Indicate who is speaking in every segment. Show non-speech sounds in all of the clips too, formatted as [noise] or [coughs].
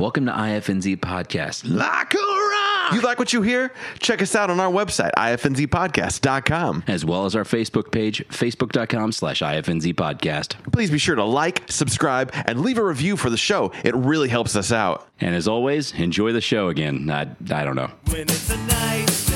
Speaker 1: Welcome to IFNZ Podcast.
Speaker 2: Like a rock. You like what you hear? Check us out on our website, ifnzpodcast.com.
Speaker 1: as well as our Facebook page, facebook.com slash IFNZ podcast.
Speaker 2: Please be sure to like, subscribe, and leave a review for the show. It really helps us out.
Speaker 1: And as always, enjoy the show again. I, I don't know.
Speaker 3: When it's a nice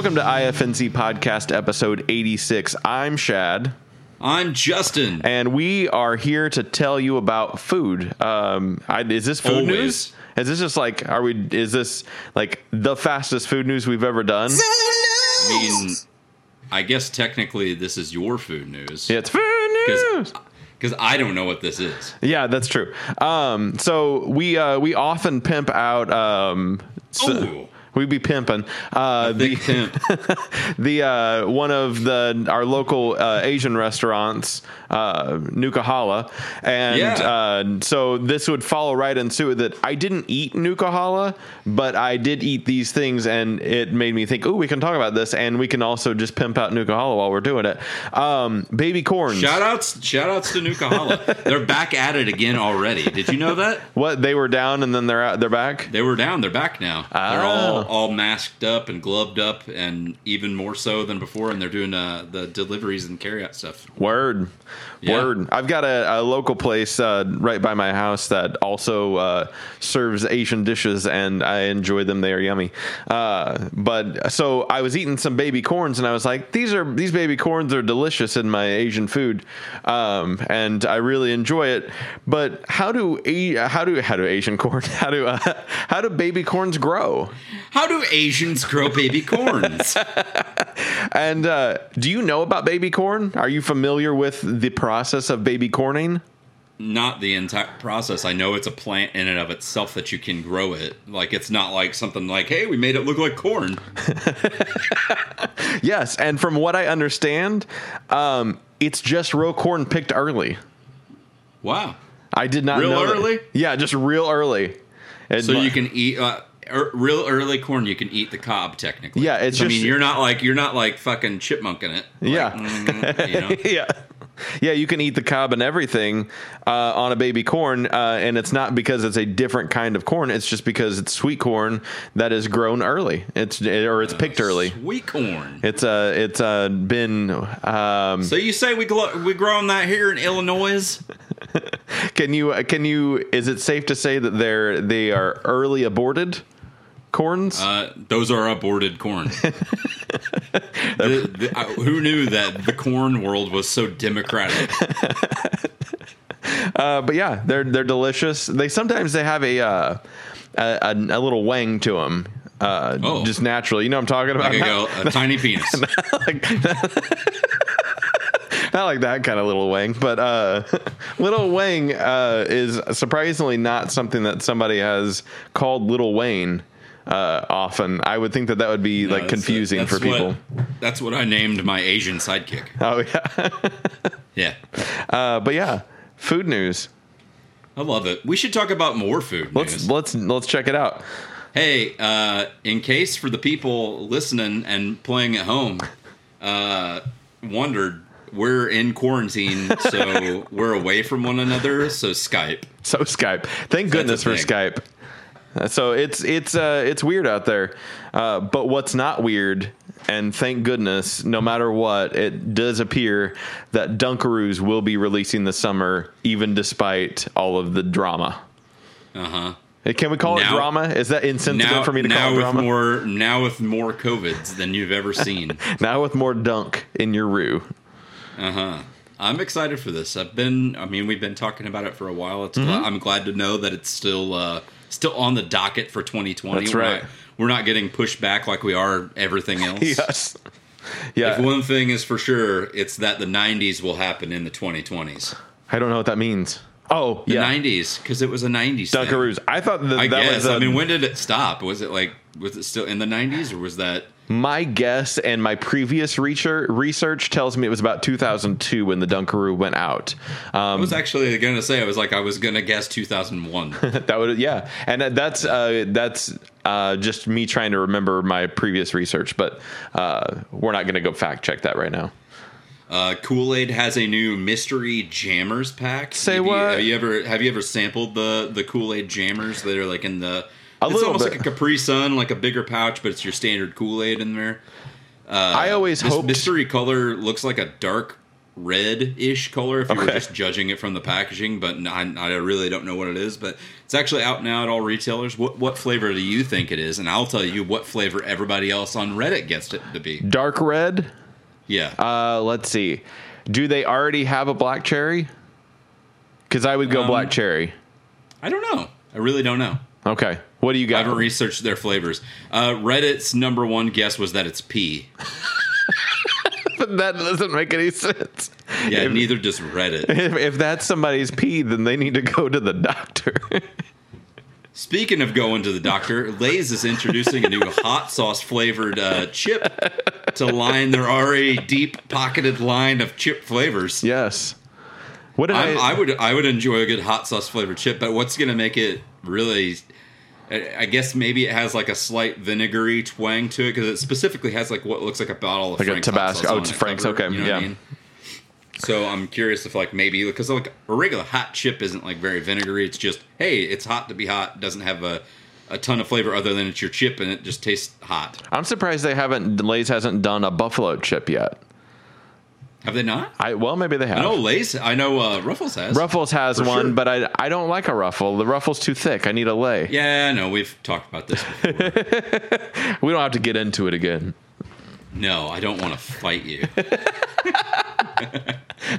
Speaker 2: Welcome to IFNZ Podcast, episode 86. I'm Shad.
Speaker 1: I'm Justin.
Speaker 2: and we are here to tell you about food. Um, I, is this food
Speaker 1: Always.
Speaker 2: news? Is this just like are we? Is this like the fastest food news we've ever done?
Speaker 1: I mean, I guess technically this is your food news.
Speaker 2: Yeah, it's food news.
Speaker 1: Because I don't know what this is.
Speaker 2: Yeah, that's true. Um, so we uh, we often pimp out. Um, so-
Speaker 1: Ooh.
Speaker 2: We be pimping uh, the
Speaker 1: pimp. [laughs]
Speaker 2: the uh, one of the our local uh, Asian restaurants, uh, Nukahala, and
Speaker 1: Yeah.
Speaker 2: uh, so this would follow right into it. That I didn't eat Nukahala, but I did eat these things, and it made me think, oh, we can talk about this, and we can also just pimp out Nukahala while we're doing it. Um, baby corns.
Speaker 1: Shout outs, shout outs to Nukahala. They're back at it again already. Did you know that?
Speaker 2: What they were down, and then they're out, they're back.
Speaker 1: They were down. They're back now. They're
Speaker 2: Ah.
Speaker 1: all all masked up and gloved up, and even more so than before. And they're doing uh, the deliveries and carryout stuff.
Speaker 2: Word.
Speaker 1: Yeah.
Speaker 2: Word. I've got a, a local place uh, right by my house that also uh, serves Asian dishes, and I enjoy them. They are yummy. Uh, but so I was eating some baby corns, and I was like, "These are these baby corns are delicious in my Asian food," um, and I really enjoy it. But how do how do how do Asian corn [laughs] how do uh, how do baby corns grow?
Speaker 1: How do Asians grow baby corns? [laughs]
Speaker 2: And uh, do you know about baby corn? Are you familiar with the process of baby corning?
Speaker 1: not the entire process. I know it's a plant in and of itself that you can grow it. Like it's not like something like, hey, we made it look like corn. [laughs]
Speaker 2: Yes, and from what I understand, um, it's just real corn picked early.
Speaker 1: Wow.
Speaker 2: I did not
Speaker 1: Real
Speaker 2: know that.
Speaker 1: early?
Speaker 2: Yeah, just real early. And
Speaker 1: So
Speaker 2: my-
Speaker 1: you can eat uh, er, real early corn. You can eat the cob technically.
Speaker 2: Yeah, it's
Speaker 1: I
Speaker 2: just-
Speaker 1: mean, you're not like you're not like fucking chipmunking it. Like,
Speaker 2: Yeah.
Speaker 1: mm, you know? [laughs]
Speaker 2: yeah. Yeah, you can eat the cob and everything uh, on a baby corn, uh, and it's not because it's a different kind of corn. It's just because it's sweet corn that is grown early. It's or it's picked early.
Speaker 1: Sweet corn.
Speaker 2: It's uh, it's uh, been. Um,
Speaker 1: So you say we glo- we growing that here in Illinois? [laughs]
Speaker 2: can you can you? Is it safe to say that they're they are early aborted corns?
Speaker 1: Uh, those are aborted corn. [laughs] The- the- who knew that the corn world was so democratic? [laughs]
Speaker 2: Uh, but yeah, they're they're delicious. They sometimes they have a uh, a, a, a little wang to them. Uh,
Speaker 1: Oh.
Speaker 2: just naturally, You know what I'm talking about?
Speaker 1: Like go, a tiny [laughs] penis.
Speaker 2: like, not like that kind of little wang, but uh, little wang uh, is surprisingly not something that somebody has called little Wayne uh, often. I would think that that would be like confusing
Speaker 1: that's
Speaker 2: for people.
Speaker 1: what- that's what I named my Asian sidekick.
Speaker 2: Oh yeah, [laughs]
Speaker 1: Yeah.
Speaker 2: uh, but yeah, food news.
Speaker 1: I love it. We should talk about more food
Speaker 2: Let's
Speaker 1: news.
Speaker 2: let's let's check it out.
Speaker 1: Hey, uh, in case for the people listening and playing at home, uh, wondered we're in quarantine, [laughs] so we're away from one another. So Skype.
Speaker 2: So Skype. Thank goodness for. Skype. So it's it's uh, it's weird out there, uh, but what's not weird, and thank goodness, no matter what, it does appear that Dunkaroos will be releasing this summer, even despite all of the drama.
Speaker 1: Uh huh.
Speaker 2: Uh, Can we call it drama? Is that insensitive
Speaker 1: Now,
Speaker 2: for me to
Speaker 1: now
Speaker 2: call it
Speaker 1: with
Speaker 2: drama?
Speaker 1: more now with more covids than you've ever seen. [laughs]
Speaker 2: now with more dunk in your roo.
Speaker 1: Uh huh. I'm excited for this. I've been. I mean, we've been talking about it for a while. It's.
Speaker 2: Mm-hmm.
Speaker 1: I'm glad to know that it's still uh, still on the docket for 2020.
Speaker 2: That's
Speaker 1: We're
Speaker 2: right.
Speaker 1: Not, we're not getting pushed back like we are everything [laughs] else.
Speaker 2: Yes. Yeah.
Speaker 1: If one thing is for sure, it's that the 90s will happen in the 2020s.
Speaker 2: I don't know what that means. Oh,
Speaker 1: The
Speaker 2: yeah.
Speaker 1: 90s, because it was a 90s. thing.
Speaker 2: I thought that
Speaker 1: I
Speaker 2: that
Speaker 1: guess.
Speaker 2: was. a-
Speaker 1: I mean, when did it stop? Was it like was it still in the 90s, or was that
Speaker 2: My guess and my previous research tells me it was about 2002 when the Dunkaroo went out.
Speaker 1: I
Speaker 2: Um,
Speaker 1: was actually going to say I was like I was going to guess 2001. [laughs]
Speaker 2: that would yeah, and that's uh, that's uh, just me trying to remember my previous research, but uh, we're not going to go fact check that right now.
Speaker 1: Uh, Kool Aid has a new mystery jammers pack.
Speaker 2: Say
Speaker 1: you,
Speaker 2: what?
Speaker 1: Have you ever have you ever sampled the the Kool Aid jammers that are like in the?
Speaker 2: A
Speaker 1: it's almost
Speaker 2: bit.
Speaker 1: like a Capri Sun, like a bigger pouch, but it's your standard Kool Aid in there.
Speaker 2: I always hope
Speaker 1: mystery color looks like a dark red-ish color if you were just judging it from the packaging, but I, I really don't know what it is. But it's actually out now at all retailers. What what flavor do you think it is? And I'll tell you what flavor everybody else on Reddit gets it to be.
Speaker 2: dark red.
Speaker 1: Yeah.
Speaker 2: Uh, let's see. Do they already have a black cherry? Because I would go
Speaker 1: Um,
Speaker 2: black cherry.
Speaker 1: I don't know. I really don't know.
Speaker 2: Okay. What do you got?
Speaker 1: I
Speaker 2: got?
Speaker 1: haven't researched their flavors. Uh, Reddit's number one guess was that it's pea. [laughs]
Speaker 2: that doesn't make any sense.
Speaker 1: Yeah,
Speaker 2: If,
Speaker 1: neither does Reddit. [laughs]
Speaker 2: if, if that's somebody's pee, then they need to go to the doctor. [laughs]
Speaker 1: Speaking of going to the doctor, Lay's is introducing a new hot sauce flavored uh, chip to line their already deep pocketed line of chip flavors.
Speaker 2: yes. What did
Speaker 1: I'm,
Speaker 2: I?
Speaker 1: I would I would enjoy a good hot sauce flavored chip, but what's going to make it really? I I guess maybe it has like a slight vinegary twang to it because it specifically has like what looks like a bottle of
Speaker 2: Like a
Speaker 1: Frank's hot
Speaker 2: Tabasco. Oh, it's Frank's,
Speaker 1: cover,
Speaker 2: okay,
Speaker 1: you know what I
Speaker 2: yeah.
Speaker 1: mean? So I'm curious if like maybe because like a regular hot chip isn't like very vinegary. It's just hey, it's hot to be hot. It doesn't have a a ton of flavor other than it's your chip and it just tastes hot.
Speaker 2: I'm surprised they haven't. Lay's hasn't done a buffalo chip yet.
Speaker 1: Have they not?
Speaker 2: I well, maybe they have.
Speaker 1: I know Lay's. I know uh, Ruffles has.
Speaker 2: Ruffles has
Speaker 1: For
Speaker 2: one,
Speaker 1: sure.
Speaker 2: but I I don't like a ruffle. The ruffle's too thick. I need a lay.
Speaker 1: Yeah, no. We've talked about this. Before. [laughs]
Speaker 2: We don't have to get into it again.
Speaker 1: no, I don't want to fight you. [laughs]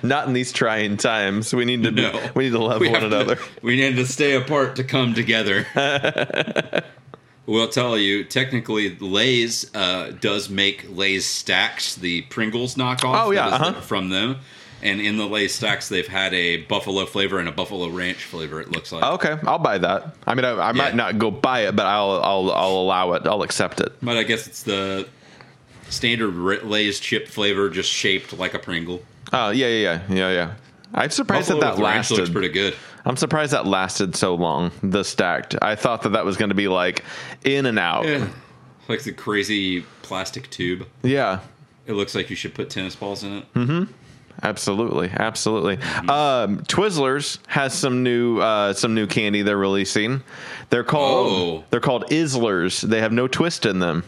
Speaker 2: Not in these trying times. We need to
Speaker 1: No,
Speaker 2: we need to love
Speaker 1: We
Speaker 2: one
Speaker 1: have to-
Speaker 2: another. [laughs]
Speaker 1: we need to stay apart to come together. We'll tell you, technically, Lay's uh, does make Lay's stacks, the Pringles knockoff.
Speaker 2: Oh, yeah, uh-huh.
Speaker 1: from them. And in the Lay's stacks, they've had a buffalo flavor and a buffalo ranch flavor. It looks like,
Speaker 2: Okay, I'll buy that. I mean, I, I might
Speaker 1: Yeah.
Speaker 2: not go buy it, but I'll I'll I'll allow it. I'll accept it.
Speaker 1: but I guess it's the standard Lay's chip flavor, just shaped like a Pringle.
Speaker 2: Oh yeah yeah yeah yeah yeah. I'm surprised
Speaker 1: Buffalo
Speaker 2: that that
Speaker 1: ranch looks
Speaker 2: lasted.
Speaker 1: pretty good.
Speaker 2: I'm surprised that lasted so long. The stacked. I thought that that was going to be like in and out.
Speaker 1: Yeah. Like the crazy plastic tube.
Speaker 2: yeah.
Speaker 1: It looks like you should put tennis balls in it.
Speaker 2: Mm-hmm. Absolutely, absolutely. Um, Twizzlers has some new uh, some new candy they're releasing. They're called
Speaker 1: Oh.
Speaker 2: they're called Islers. They have no twist in them.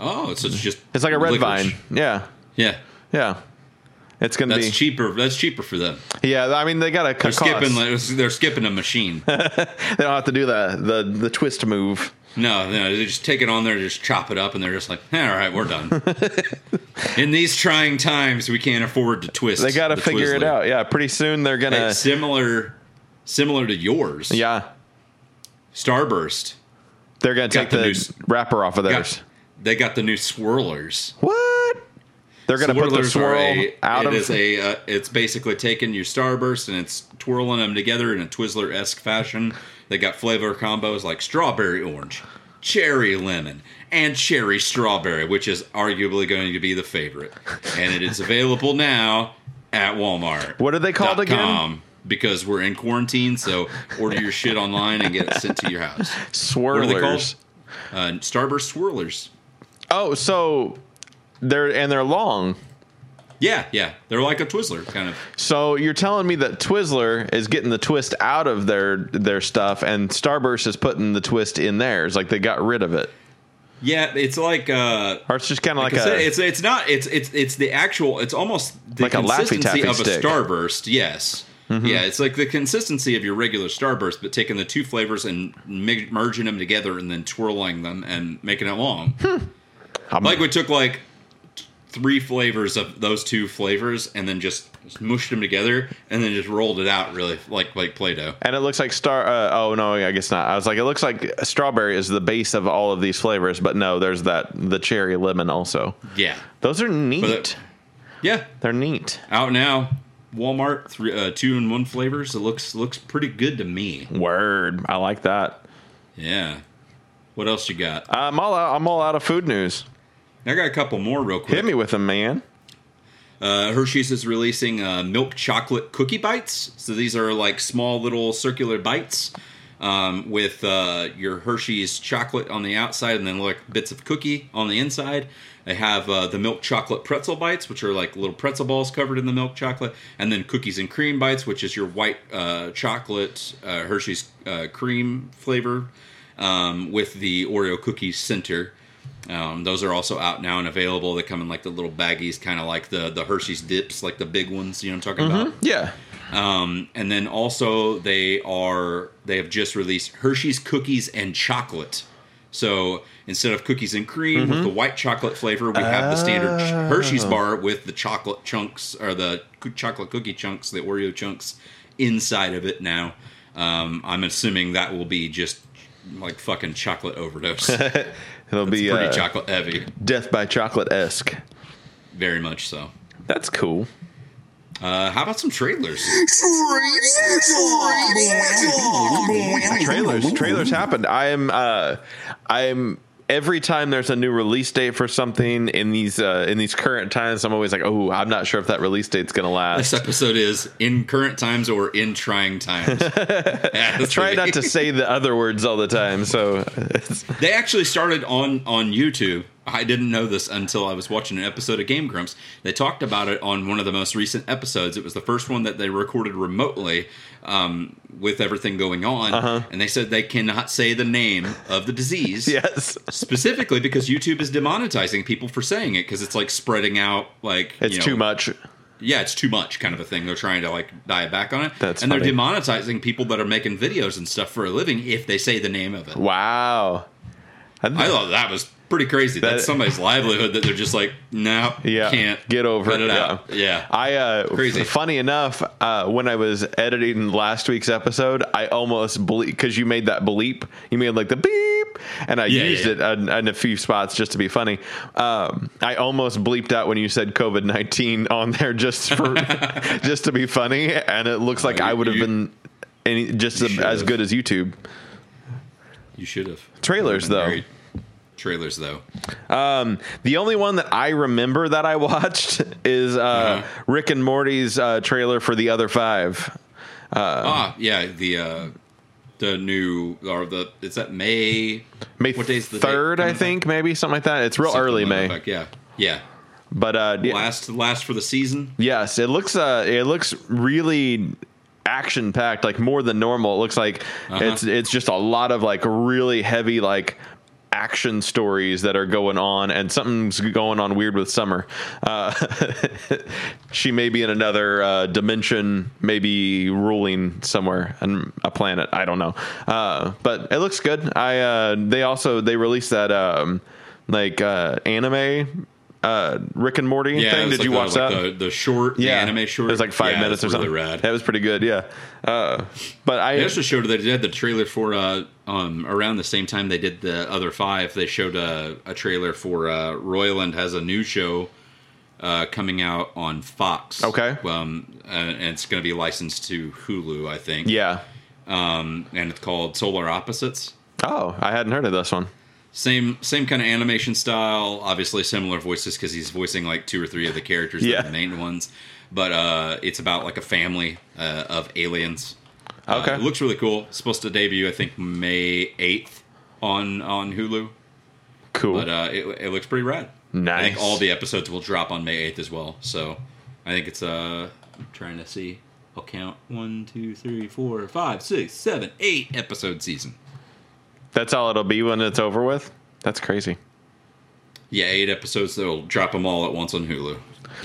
Speaker 1: Oh, so it's just
Speaker 2: It's like a red
Speaker 1: licorice.
Speaker 2: vine. Yeah,
Speaker 1: Yeah,
Speaker 2: yeah. It's gonna
Speaker 1: that's
Speaker 2: be
Speaker 1: cheaper. That's cheaper for them.
Speaker 2: yeah. I mean, they got to
Speaker 1: They're
Speaker 2: cut
Speaker 1: skipping.
Speaker 2: costs.
Speaker 1: They're skipping a machine. [laughs]
Speaker 2: They don't have to do the the the twist move.
Speaker 1: No, no, they just take it on there, just chop it up, and they're just like, "Eh, all right, we're done. [laughs] In these trying times, we can't afford to twist.
Speaker 2: They got to
Speaker 1: the
Speaker 2: figure it out. Yeah, pretty soon they're gonna.
Speaker 1: similar, similar to yours.
Speaker 2: yeah,
Speaker 1: Starburst.
Speaker 2: they're gonna
Speaker 1: Got
Speaker 2: take
Speaker 1: the
Speaker 2: the,
Speaker 1: new
Speaker 2: wrapper off of theirs.
Speaker 1: Got, they got the new swirlers.
Speaker 2: What? They're gonna put the swirl
Speaker 1: a,
Speaker 2: out
Speaker 1: it
Speaker 2: of.
Speaker 1: is a uh, it's basically taking your starburst and it's twirling them together in a twizzler esque fashion they got flavor combos like strawberry orange cherry lemon and cherry strawberry which is arguably going to be the favorite and it is available now at walmart
Speaker 2: What are they called again?
Speaker 1: com, because we're in quarantine so order your shit online and get it sent to your house
Speaker 2: swirlers.
Speaker 1: what are they called uh, starburst swirlers
Speaker 2: Oh, so they're and they're long.
Speaker 1: yeah yeah they're like a twizzler kind of
Speaker 2: So you're telling me that Twizzler is getting the twist out of their their stuff, and Starburst is putting the twist in theirs, like they got rid of it,
Speaker 1: yeah it's like uh
Speaker 2: or it's just kind of like,
Speaker 1: Like
Speaker 2: a
Speaker 1: it's it's not it's it's it's the actual it's almost the
Speaker 2: Like a
Speaker 1: consistency
Speaker 2: Taffy
Speaker 1: of
Speaker 2: stick. Mm-hmm.
Speaker 1: a starburst yes yeah it's like the consistency of your regular starburst but taking the two flavors and mi- merging them together and then twirling them and making it long
Speaker 2: I'm-
Speaker 1: like we took like three flavors of those two flavors and then just mushed them together and then just rolled it out really like like play-doh
Speaker 2: and it looks like star. Uh, oh no, I guess not. I was like, it looks like strawberry is the base of all of these flavors, but no, there's that the cherry lemon also.
Speaker 1: yeah
Speaker 2: Those are neat.
Speaker 1: It- yeah
Speaker 2: They're neat.
Speaker 1: out now walmart three uh, two and one flavors it looks looks pretty good to me
Speaker 2: Word, I like that.
Speaker 1: Yeah. What else you got?
Speaker 2: I'm all out. I'm all out of food news.
Speaker 1: I got a couple more real quick.
Speaker 2: Hit me with them, man.
Speaker 1: Uh, Hershey's is releasing uh, milk chocolate cookie bites. So these are like small little circular bites um, with uh, your Hershey's chocolate on the outside and then like bits of cookie on the inside. They have uh, the milk chocolate pretzel bites, which are like little pretzel balls covered in the milk chocolate, and then cookies and cream bites, which is your white uh, chocolate uh, Hershey's uh, cream flavor um, with the Oreo cookies center. Um, those are also out now and available. They come in like the little baggies, kind of like the the Hershey's dips, like the big ones. You know what I'm talking about?
Speaker 2: Yeah.
Speaker 1: Um, and then also they are they have just released Hershey's cookies and chocolate. So instead of cookies and cream with the white chocolate flavor, we have the standard Hershey's bar with the chocolate chunks or the chocolate cookie chunks, the Oreo chunks inside of it. Now, um, I'm assuming that will be just like fucking chocolate overdose. [laughs] it's
Speaker 2: It'll be
Speaker 1: pretty
Speaker 2: uh,
Speaker 1: chocolate heavy,
Speaker 2: death by chocolate esque.
Speaker 1: very much so.
Speaker 2: That's cool.
Speaker 1: Uh, how about some trailers?
Speaker 2: trailers trailers happened i am uh i'm every time there's a new release date for something in these uh in these current times i'm always like oh i'm not sure if that release date's gonna last.
Speaker 1: This episode is in current times or in trying times. [laughs]
Speaker 2: Try not to say the other words all the time so
Speaker 1: They actually started on on YouTube. I didn't know this until I was watching an episode of Game Grumps. They talked about it on one of the most recent episodes. It was the first one that they recorded remotely um, with everything going on,
Speaker 2: Uh-huh.
Speaker 1: and they said they cannot say the name of the disease. [laughs]
Speaker 2: yes
Speaker 1: Specifically because YouTube is demonetizing people for saying it because it's like spreading out like
Speaker 2: it's
Speaker 1: you know,
Speaker 2: too much
Speaker 1: yeah, it's too much kind of a thing. They're trying to like dial back on it.
Speaker 2: That's
Speaker 1: and
Speaker 2: funny.
Speaker 1: they're demonetizing people that are making videos and stuff for a living if they say the name of it.
Speaker 2: wow
Speaker 1: I thought that was pretty crazy.
Speaker 2: That-
Speaker 1: That's somebody's livelihood that they're just like, no,
Speaker 2: Yeah,
Speaker 1: can't
Speaker 2: get over it,
Speaker 1: it out. Yeah,
Speaker 2: I uh
Speaker 1: Crazy.
Speaker 2: funny enough, uh when I was editing last week's episode, I almost bleep because you made that bleep. You made like the beep and I
Speaker 1: Yeah,
Speaker 2: used
Speaker 1: yeah,
Speaker 2: it in, in a few spots just to be funny. Um I almost bleeped out when you said COVID nineteen on there just for [laughs] just to be funny, and it looks like
Speaker 1: Oh,
Speaker 2: I would have been any, just
Speaker 1: you
Speaker 2: as good as YouTube.
Speaker 1: you should have
Speaker 2: Trailers, though.
Speaker 1: Trailers though.
Speaker 2: Um, the only one that I remember that I [laughs] watched is uh,
Speaker 1: Uh-huh.
Speaker 2: Rick and Morty's uh, trailer for the other five.
Speaker 1: ah, yeah, the uh the new or the it's that May
Speaker 2: May
Speaker 1: What day's the
Speaker 2: third, I think, maybe something like that. It's real
Speaker 1: something
Speaker 2: early May,
Speaker 1: effect. Yeah, yeah.
Speaker 2: but uh,
Speaker 1: Last last for the season.
Speaker 2: yes, it looks uh, it looks really action packed, like more than normal. It looks like
Speaker 1: Uh-huh.
Speaker 2: it's it's just a lot of like really heavy like action stories that are going on and something's going on weird with summer. Uh, [laughs] she may be in another uh, dimension maybe ruling somewhere on a planet i don't know. Uh, but it looks good. I uh, they also they released that um, like uh, anime uh, rick and morty
Speaker 1: Yeah,
Speaker 2: thing did you
Speaker 1: like
Speaker 2: watch
Speaker 1: the,
Speaker 2: that
Speaker 1: like The, the short, the anime short.
Speaker 2: it was like five
Speaker 1: Yeah,
Speaker 2: minutes or something
Speaker 1: Really rad.
Speaker 2: that was pretty good yeah uh, but i
Speaker 1: They also showed that they had the trailer for uh, um, around the same time they did the other five. They showed a, a trailer for uh, Roiland has a new show uh, coming out on Fox.
Speaker 2: Okay.
Speaker 1: um, and, and it's going to be licensed to Hulu, I think.
Speaker 2: yeah
Speaker 1: um, and it's called Solar Opposites.
Speaker 2: oh i hadn't heard of this one
Speaker 1: Same same kind of animation style. Obviously similar voices because he's voicing like two or three of the characters,
Speaker 2: Yeah.
Speaker 1: the main ones. But uh, it's about like a family uh, of aliens. Uh,
Speaker 2: Okay.
Speaker 1: it looks really cool. It's supposed to debut, I think, May eighth on on Hulu.
Speaker 2: cool
Speaker 1: But uh, it, it looks pretty rad.
Speaker 2: Nice.
Speaker 1: I think all the episodes will drop on May eighth as well. So I think it's uh, I'm trying to see. I'll count one, two, three, four, five, six, seven, eight episode season.
Speaker 2: That's all it'll be when it's over with. That's crazy.
Speaker 1: Yeah, eight episodes. They'll drop them all at once on Hulu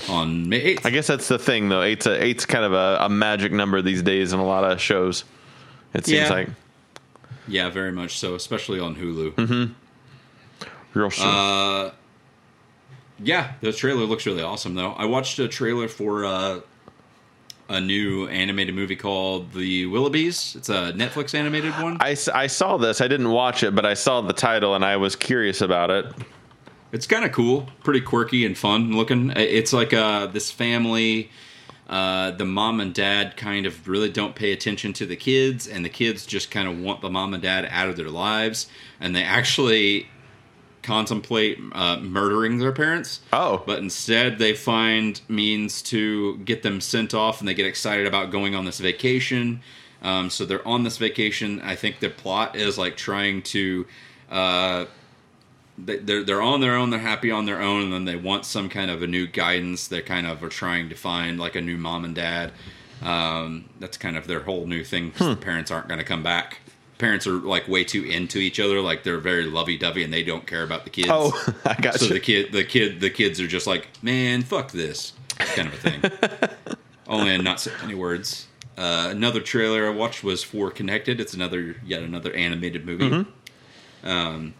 Speaker 1: on May eighth.
Speaker 2: I guess that's the thing, though. Eight's a, eight's kind of a, a magic number these days in a lot of shows. It seems
Speaker 1: Yeah.
Speaker 2: like
Speaker 1: Yeah, very much so, especially on Hulu.
Speaker 2: Mm-hmm. real soon.
Speaker 1: Uh, yeah, the trailer looks really awesome, though. I watched a trailer for uh, a new animated movie called The Willoughbys. It's a Netflix animated one.
Speaker 2: I saw this. I didn't watch it, but I saw the title and I was curious about it.
Speaker 1: It's kind of cool, pretty quirky and fun looking. It's like uh, this family. Uh, the mom and dad kind of really don't pay attention to the kids, and the kids just kind of want the mom and dad out of their lives. And they actually contemplate uh, murdering their parents.
Speaker 2: Oh.
Speaker 1: but instead they find means to get them sent off, and they get excited about going on this vacation. Um, so they're on this vacation. I think the plot is like trying to. Uh, they- they're they're on their own. They're happy on their own, and then they want some kind of a new guidance. They kind of are trying to find like a new mom and dad. Um, that's kind of their whole new thing. 'cause The parents aren't going to come back. Parents are like way too into each other. Like they're very lovey dovey, and they don't care about the kids.
Speaker 2: Oh, [laughs] I got
Speaker 1: so
Speaker 2: you.
Speaker 1: the kid, the kid, the kids are just like, man, fuck this, kind of a thing. [laughs] Only in not so many words. Uh, another trailer I watched was for Connected. It's another yet another animated movie.
Speaker 2: Mm-hmm.
Speaker 1: Um,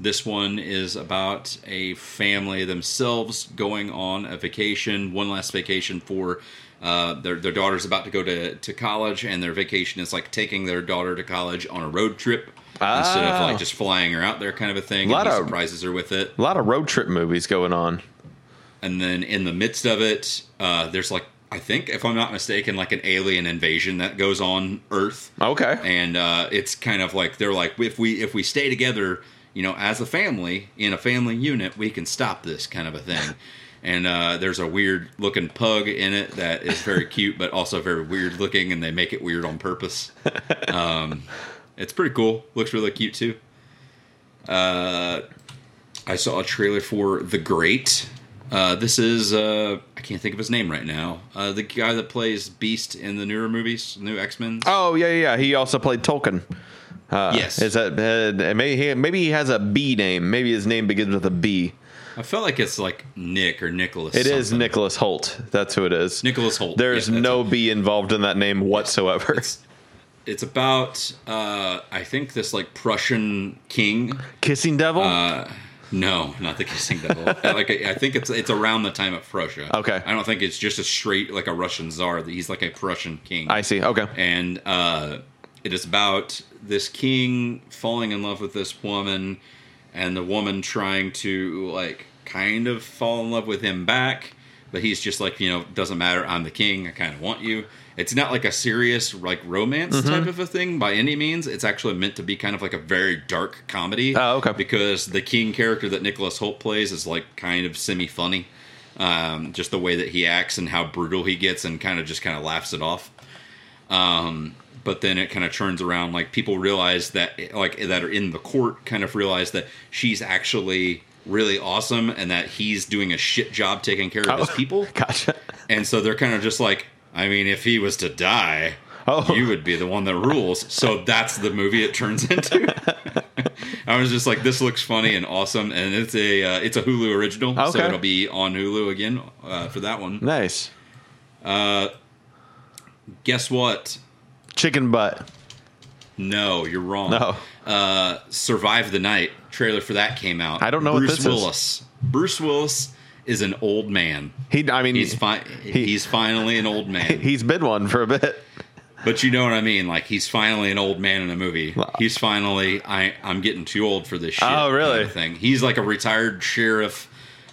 Speaker 1: this one is about a family themselves going on a vacation, one last vacation for uh, their their daughter's about to go to, to college, and their vacation is like taking their daughter to college on a road trip instead of
Speaker 2: Ah.
Speaker 1: like just flying her out there, kind of a thing. A Lot
Speaker 2: of-
Speaker 1: surprises her with it,
Speaker 2: A lot of road trip movies going on.
Speaker 1: and then in the midst of it, uh, there's like I think, if I'm not mistaken, like an alien invasion that goes on Earth
Speaker 2: Okay.
Speaker 1: and uh, it's kind of like they're like if we if we stay together you know as a family in a family unit we can stop this kind of a thing [laughs] and uh, there's a weird looking pug in it that is very [laughs] cute but also very weird looking and they make it weird on purpose um, it's pretty cool looks really cute too uh, i saw a trailer for the great uh, this is uh, I can't think of his name right now. Uh, the guy that plays Beast in the newer movies, new X Men.
Speaker 2: Oh yeah, yeah. yeah. He also played Tolkien. Uh,
Speaker 1: Yes.
Speaker 2: Is that maybe he, maybe he has a B name? Maybe his name begins with a B.
Speaker 1: I felt like it's like Nick or Nicholas.
Speaker 2: It is
Speaker 1: something.
Speaker 2: Nicholas Hoult. That's who it is.
Speaker 1: Nicholas Hoult.
Speaker 2: There's
Speaker 1: Yeah,
Speaker 2: no
Speaker 1: it.
Speaker 2: B involved in that name whatsoever.
Speaker 1: It's, it's about uh, I think this like Prussian king.
Speaker 2: Kissing Devil.
Speaker 1: Uh, no, not the kissing devil. [laughs] Uh, like I I think it's it's around the time of Prussia.
Speaker 2: Okay.
Speaker 1: I don't think it's just a straight like a Russian czar. That he's like a Prussian king.
Speaker 2: I see. Okay.
Speaker 1: and uh, it is about this king falling in love with this woman and the woman trying to like kind of fall in love with him back but he's just like you know doesn't matter i'm the king i kind of want you it's not like a serious like romance
Speaker 2: Mm-hmm.
Speaker 1: type of a thing by any means it's actually meant to be kind of like a very dark comedy
Speaker 2: Oh, okay.
Speaker 1: because the king character that nicholas hoult plays is like kind of semi funny um, just the way that he acts and how brutal he gets and kind of just kind of laughs it off um, but then it kind of turns around like people realize that like that are in the court kind of realize that she's actually really awesome and that he's doing a shit job taking care of his
Speaker 2: Oh.
Speaker 1: people [laughs]
Speaker 2: Gotcha.
Speaker 1: and so they're kind of just like i mean if he was to die
Speaker 2: Oh.
Speaker 1: you would be the one that rules so that's the movie it turns [laughs] into i was just like this looks funny and awesome and it's a uh, it's a hulu original so it'll be on hulu again uh, for that one
Speaker 2: Nice.
Speaker 1: guess what
Speaker 2: Chicken butt.
Speaker 1: No, you're wrong.
Speaker 2: No.
Speaker 1: Uh, Survive the Night trailer for that came out.
Speaker 2: I don't know what
Speaker 1: Bruce
Speaker 2: this is.
Speaker 1: Willis. Bruce Willis is an old man.
Speaker 2: He. I mean,
Speaker 1: He's fi-
Speaker 2: he-
Speaker 1: he's finally an old man. [laughs]
Speaker 2: he's been one for a bit.
Speaker 1: But you know what I mean? Like he's finally an old man in a movie. He's finally I I'm getting too old for this shit.
Speaker 2: Oh, really?
Speaker 1: kind of thing. He's like a retired sheriff.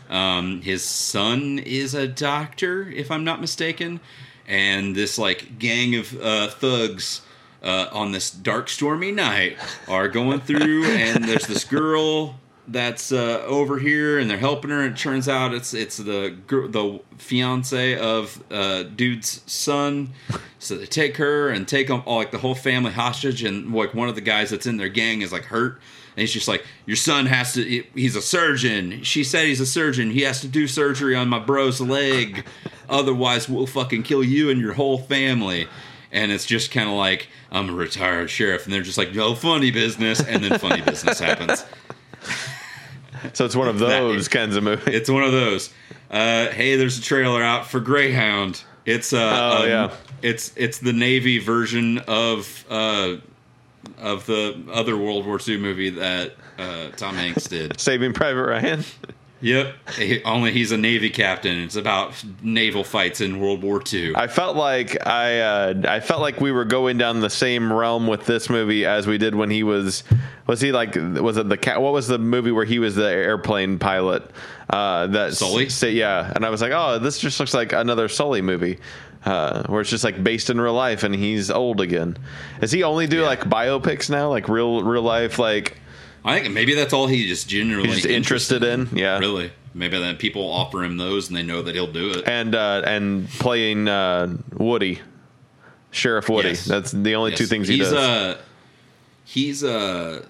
Speaker 1: Um, his son is a doctor, if I'm not mistaken, and this like gang of uh, thugs. Uh, on this dark, stormy night, are going through, [laughs] and there's this girl that's uh, over here, and they're helping her. And it turns out it's it's the the fiance of uh, dude's son. So they take her and take them all like the whole family hostage, and like one of the guys that's in their gang is like hurt, and he's just like, "Your son has to. He's a surgeon. She said he's a surgeon. He has to do surgery on my bro's leg, otherwise we'll fucking kill you and your whole family." And it's just kind of like I'm a retired sheriff, and they're just like, "No funny business," and then funny business happens.
Speaker 2: So it's one of those kinds of movies.
Speaker 1: It's one of those. Uh, hey, there's a trailer out for Greyhound. It's uh,
Speaker 2: Oh,
Speaker 1: um,
Speaker 2: yeah.
Speaker 1: it's it's the Navy version of uh, of the other World War II movie that uh, Tom Hanks did. [laughs]
Speaker 2: Saving Private Ryan.
Speaker 1: Yep, He- only he's a Navy captain. It's about naval fights in World War II.
Speaker 2: I felt like I uh, I felt like we were going down the same realm with this movie as we did when he was was he like was it the cat what was the movie where he was the airplane pilot uh, that
Speaker 1: Sully?
Speaker 2: s- yeah and I was like oh this just looks like another Sully movie uh, where it's just like based in real life and he's old again. Does he only do like biopics now like real real life like
Speaker 1: I think maybe that's all he just genuinely
Speaker 2: He's just interested in, yeah.
Speaker 1: Really, maybe then people offer him those and they know that he'll do it.
Speaker 2: And uh, and playing uh, Woody, Sheriff Woody.
Speaker 1: Yes.
Speaker 2: That's the only two
Speaker 1: Yes.
Speaker 2: things he does.
Speaker 1: Uh, he's uh,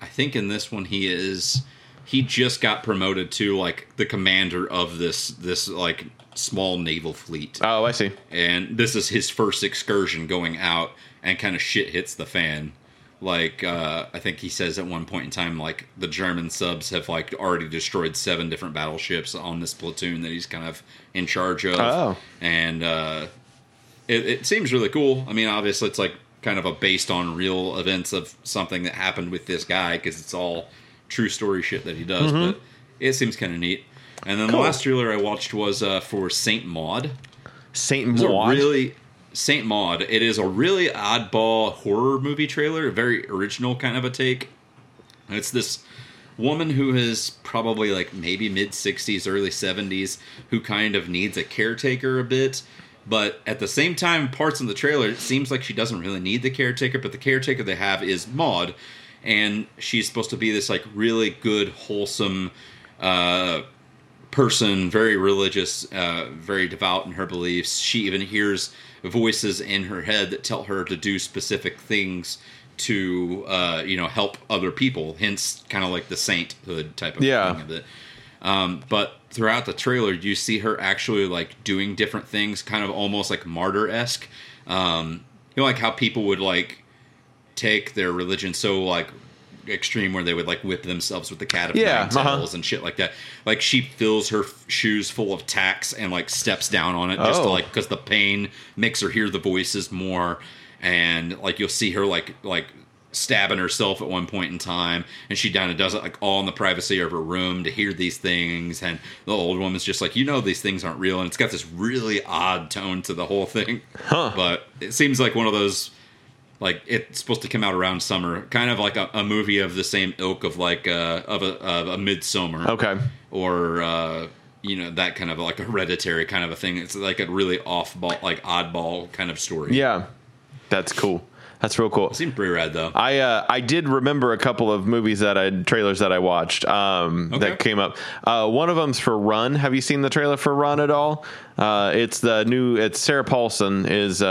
Speaker 1: I think in this one he is. He just got promoted to like the commander of this this like small naval fleet,
Speaker 2: oh, I see.
Speaker 1: and this is his first excursion going out, and kind of shit hits the fan. Like uh, I think he says at one point in time, like the German subs have like already destroyed seven different battleships on this platoon that he's kind of in charge of,
Speaker 2: Oh.
Speaker 1: and uh, it, it seems really cool. I mean, obviously, it's like kind of a based on real events of something that happened with this guy because it's all true story shit that he does. But it seems kind of neat. And then
Speaker 2: Cool.
Speaker 1: the last trailer I watched was uh, for Saint Maud.
Speaker 2: Saint Maud.
Speaker 1: really Saint Maud. It is a really oddball horror movie trailer, very original kind of a take. It's this woman who is probably like maybe mid 60s, early 70s, who kind of needs a caretaker a bit. But at the same time, parts of the trailer, it seems like she doesn't really need the caretaker, but the caretaker they have is Maud. And she's supposed to be this like really good, wholesome uh, person, very religious, uh, very devout in her beliefs. She even hears voices in her head that tell her to do specific things to, uh, you know, help other people. Hence, kind of like the sainthood type of
Speaker 2: Yeah.
Speaker 1: thing of it. Um, but throughout the trailer, you see her actually like doing different things, kind of almost like martyr esque. Um, you know, like how people would like take their religion so like extreme where they would like whip themselves with the cat of
Speaker 2: Yeah,
Speaker 1: nine
Speaker 2: uh-huh.
Speaker 1: and shit like that. Like she fills her f- shoes full of tacks and like steps down on it just to
Speaker 2: Oh.
Speaker 1: like because the pain makes her hear the voices more, and like you'll see her like like stabbing herself at one point in time and she kind of does it like all in the privacy of her room to hear these things and the old woman's just like you know these things aren't real and it's got this really odd tone to the whole thing
Speaker 2: Huh.
Speaker 1: but it seems like one of those like it's supposed to come out around summer kind of like a, a movie of the same ilk of like uh of a, of a Midsommar
Speaker 2: Okay.
Speaker 1: or uh you know that kind of like hereditary kind of a thing it's like a really off ball like oddball kind of story
Speaker 2: Yeah. That's cool. That's real cool.
Speaker 1: it seemed pretty rad though
Speaker 2: I uh, I did remember a couple of movies that I trailers that I watched um,
Speaker 1: Okay.
Speaker 2: that came up. Uh, one of them's for Run. Have you seen the trailer for Run at all? Uh, it's the new. It's Sarah Paulson is.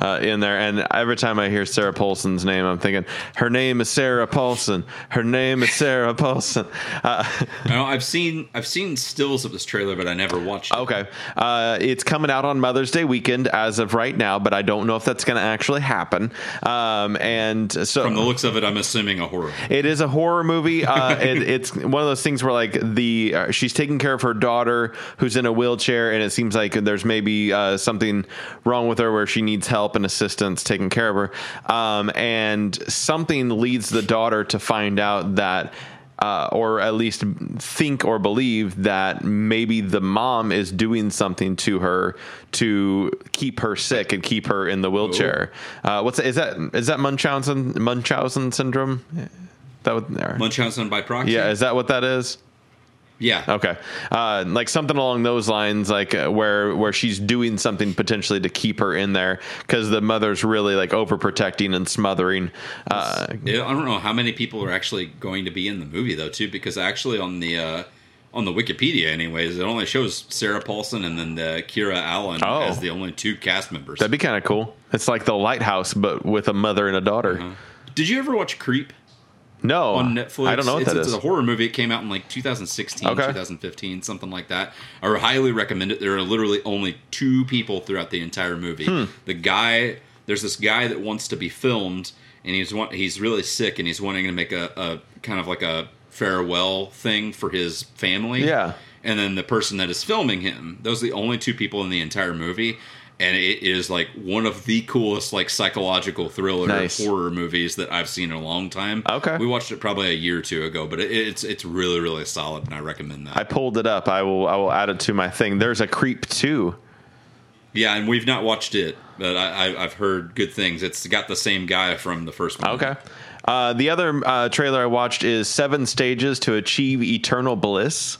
Speaker 2: Uh, in there, and every time I hear Sarah Paulson's name, I'm thinking her name is Sarah Paulson. Her name is Sarah Paulson. [laughs] Uh,
Speaker 1: I know, I've seen I've seen stills of this trailer, but I never watched it.
Speaker 2: Okay. Uh, it's coming out on Mother's Day weekend as of right now, but I don't know if that's going to actually happen. Um, and so
Speaker 1: From the looks of it, I'm assuming a horror.
Speaker 2: it is a horror movie. [laughs] Uh, it, it's one of those things where like the uh, she's taking care of her daughter who's in a wheelchair, and it seems like there's maybe uh, something wrong with her where she needs help and assistance taking care of her. Um, and something leads the daughter to find out that. Uh, or at least think or believe that maybe the mom is doing something to her to keep her sick and keep her in the wheelchair. Uh, what's is that? Is that Munchausen Munchausen syndrome? That would, there.
Speaker 1: Munchausen by proxy.
Speaker 2: Yeah, is that what that is?
Speaker 1: Yeah.
Speaker 2: Okay, uh, like something along those lines, like uh, where where she's doing something potentially to keep her in there because the mother's really like overprotecting and smothering. Uh,
Speaker 1: Yeah, I don't know how many people are actually going to be in the movie though, too, because actually on the uh, on the Wikipedia, anyways, it only shows Sarah Paulson and then the Kiera Allen
Speaker 2: Oh.
Speaker 1: as the only two cast members.
Speaker 2: that'd be kind of cool. It's like the lighthouse, but with a mother and a daughter.
Speaker 1: Uh-huh. Did you ever watch Creep
Speaker 2: No,
Speaker 1: on Netflix?
Speaker 2: I don't know what
Speaker 1: it's,
Speaker 2: that
Speaker 1: it's
Speaker 2: is.
Speaker 1: a horror movie. It came out in like 2016,
Speaker 2: Okay.
Speaker 1: 2015, something like that. I highly recommend it. There are literally only two people throughout the entire movie.
Speaker 2: Hmm.
Speaker 1: The guy, there's this guy that wants to be filmed, and he's want, he's really sick, and he's wanting to make a, a kind of like a farewell thing for his family.
Speaker 2: Yeah.
Speaker 1: And then the person that is filming him, those are the only two people in the entire movie. And it is like one of the coolest like psychological thriller
Speaker 2: Nice.
Speaker 1: horror movies that I've seen in a long time.
Speaker 2: Okay.
Speaker 1: we watched it probably a year or two ago, but it, it's it's really really solid, and I recommend that.
Speaker 2: I pulled it up. I will. I will add it to my thing. There's a creep too.
Speaker 1: yeah, and we've not watched it, but I, I, I've heard good things. It's got the same guy from the first one.
Speaker 2: Okay. Uh, the other uh, trailer I watched is Seven Stages to Achieve Eternal Bliss.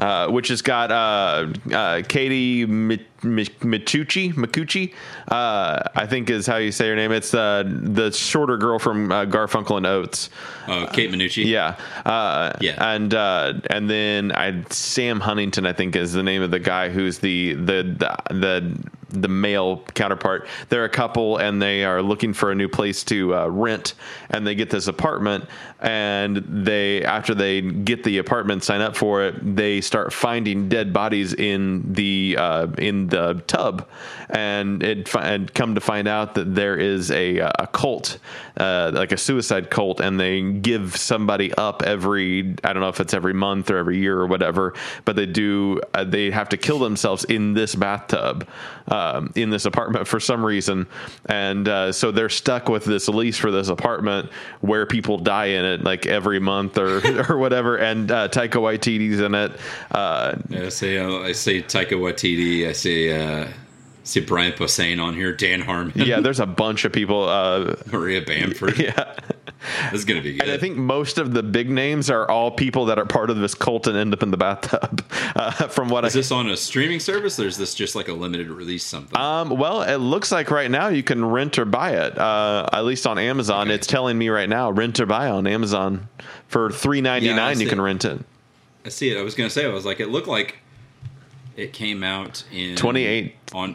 Speaker 2: Uh, which has got uh, uh, Katie Mi- Mi- Micucci. Micucci, uh, I think is how you say her name. It's uh, the shorter girl from uh, Garfunkel and Oates.
Speaker 1: Uh, Kate Minucci.
Speaker 2: Yeah, uh,
Speaker 1: Yeah.
Speaker 2: and uh, and then I Sam Huntington, I think, is the name of the guy who's the the the the, the male counterpart. They're a couple, and they are looking for a new place to uh, rent, and they get this apartment, and they after they get the apartment, sign up for it, they start finding dead bodies in the uh, in the tub, and it fi- and come to find out that there is a a cult, uh, like a suicide cult, and they give somebody up every I don't know if it's every month or every year or whatever, but they do uh, they have to kill themselves in this bathtub, um, in this apartment for some reason, and uh, so they're stuck with this lease for this apartment where people die in it like every month or [laughs] or whatever, and uh, Taika Waititi's in it. Uh,
Speaker 1: I say uh, I say Taika Waititi. I say uh, see Brian Posehn on here. Dan Harmon.
Speaker 2: yeah, [laughs] there's a bunch of people. Uh,
Speaker 1: Maria Bamford. [laughs]
Speaker 2: yeah. [laughs]
Speaker 1: This is gonna be good.
Speaker 2: And I think most of the big names are all people that are part of this cult and end up in the bathtub. [laughs] Uh, from what
Speaker 1: is
Speaker 2: I
Speaker 1: this on a streaming service or is this just like a limited release something?
Speaker 2: um, well, it looks like right now you can rent or buy it. Uh, at least on Amazon,
Speaker 1: Okay.
Speaker 2: it's telling me right now rent or buy on Amazon for three ninety
Speaker 1: Yeah, I
Speaker 2: you can rent it.
Speaker 1: I see it. I was gonna say I was like it looked like it came out in
Speaker 2: 28.
Speaker 1: on uh,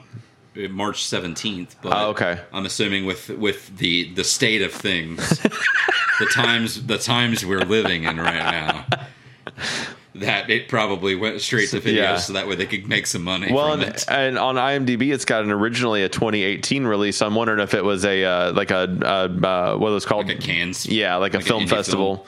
Speaker 1: March seventeenth. But
Speaker 2: Oh, okay.
Speaker 1: I'm assuming with with the the state of things, [laughs] the times the times we're living in right now. That it probably went straight to video,
Speaker 2: Yeah.
Speaker 1: so that way they could make some money
Speaker 2: Well,
Speaker 1: from
Speaker 2: and,
Speaker 1: it.
Speaker 2: and on IMDb, it's got an originally a 2018 release. I'm wondering if it was a uh, like a uh, uh, what was called
Speaker 1: Like a Cannes?
Speaker 2: yeah, like a
Speaker 1: Like an
Speaker 2: film festival.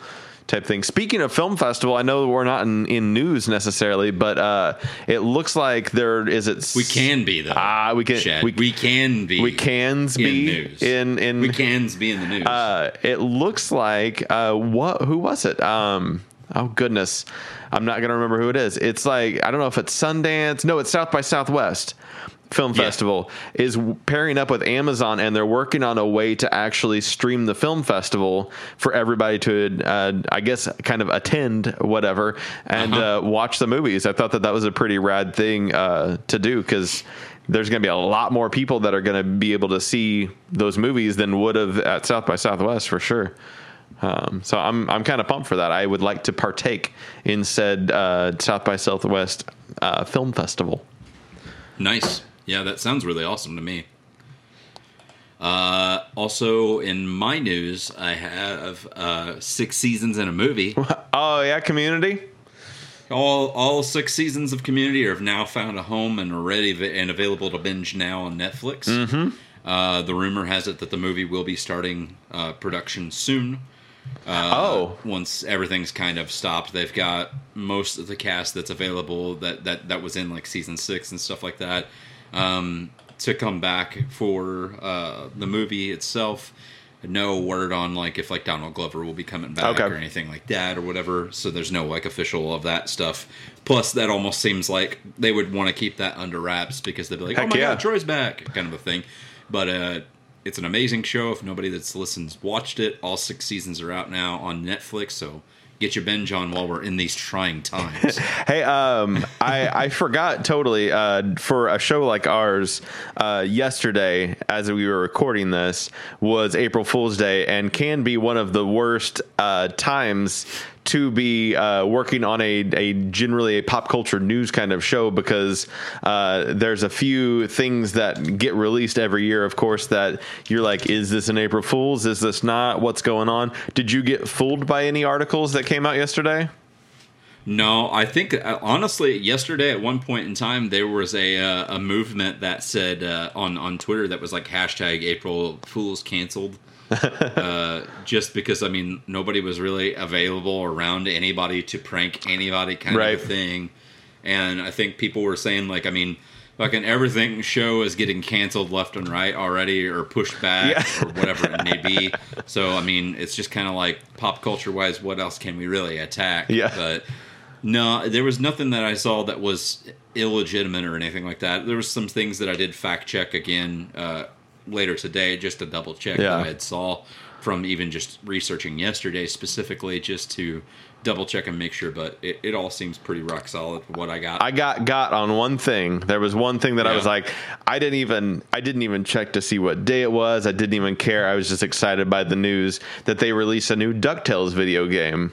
Speaker 2: Type thing. Speaking of film festival, I know we're not in, in news necessarily, but uh, it looks like there is it.
Speaker 1: We can be though.
Speaker 2: Ah, we can-
Speaker 1: Chad.
Speaker 2: we-
Speaker 1: We, can be.
Speaker 2: we cans
Speaker 1: in
Speaker 2: be
Speaker 1: news.
Speaker 2: in in
Speaker 1: we cans be in the news.
Speaker 2: uh, it looks like uh, what? Who was it? Um, oh goodness, I'm not gonna remember who it is. It's like I don't know if it's Sundance. No, it's South by Southwest Film
Speaker 1: Yeah.
Speaker 2: Festival is pairing up with Amazon, and they're working on a way to actually stream the film festival for everybody to, uh, I guess, kind of attend whatever and
Speaker 1: Uh-huh.
Speaker 2: uh, watch the movies. I thought that that was a pretty rad thing uh, to do because. There's going to be a lot more people that are going to be able to see those movies than would have at South by Southwest for sure. Um, so I'm I'm kind of pumped for that. I would like to partake in said uh, South by Southwest uh, film festival.
Speaker 1: Nice. Yeah, that sounds really awesome to me. Uh, also, in my news, I have uh, six seasons in a movie. [laughs]
Speaker 2: Oh yeah, Community.
Speaker 1: all all six seasons of Community have now found a home and are ready and available to binge now on Netflix. Mm-hmm. Uh, the rumor has it that the movie will be starting uh, production soon. Uh,
Speaker 2: oh,
Speaker 1: once everything's kind of stopped, they've got most of the cast that's available that that that was in like season six and stuff like that um, to come back for uh, the movie itself. No word on like if like Donald Glover will be coming back
Speaker 2: Okay.
Speaker 1: or anything like that or whatever. So there's no like official of that stuff. Plus, that almost seems like they would want to keep that under wraps because they'd be like, "Oh my
Speaker 2: yeah.
Speaker 1: god, Troy's back," kind of a thing. But uh, it's an amazing show. If nobody that's listened watched it, all six seasons are out now on Netflix. So get your binge on while we're in these trying times. [laughs]
Speaker 2: hey, um, I I forgot totally uh, for a show like ours. Uh, yesterday, as we were recording this, was April Fool's Day, and can be one of the worst uh, times to be uh, working on a, a generally a pop culture news kind of show because uh, there's a few things that get released every year, of course, that you're like, is this an April Fool's? Is this not? What's going on? Did you get fooled by any articles that came out yesterday?
Speaker 1: No, I think uh, honestly, yesterday at one point in time there was a uh, a movement that said uh, on on Twitter that was like hashtag April Fools canceled. [laughs] uh, just because I mean nobody was really available around anybody to prank anybody kind
Speaker 2: Right.
Speaker 1: of thing, and I think people were saying like I mean. Fucking everything show is getting canceled left and right already, or pushed back,
Speaker 2: Yeah.
Speaker 1: or whatever it may be. [laughs] So, I mean, it's just kind of like pop culture wise, what else can we really attack?
Speaker 2: Yeah.
Speaker 1: But no, there was nothing that I saw that was illegitimate or anything like that. There was some things that I did fact check again uh, later today just to double check
Speaker 2: Yeah.
Speaker 1: that I had saw from even just researching yesterday specifically just to double check and make sure, but it, it all seems pretty rock solid what I got.
Speaker 2: I got got on one thing. There was one thing that I was like, I didn't even I didn't even check to see what day it was. I didn't even care. I was just excited by the news that they released a new DuckTales video game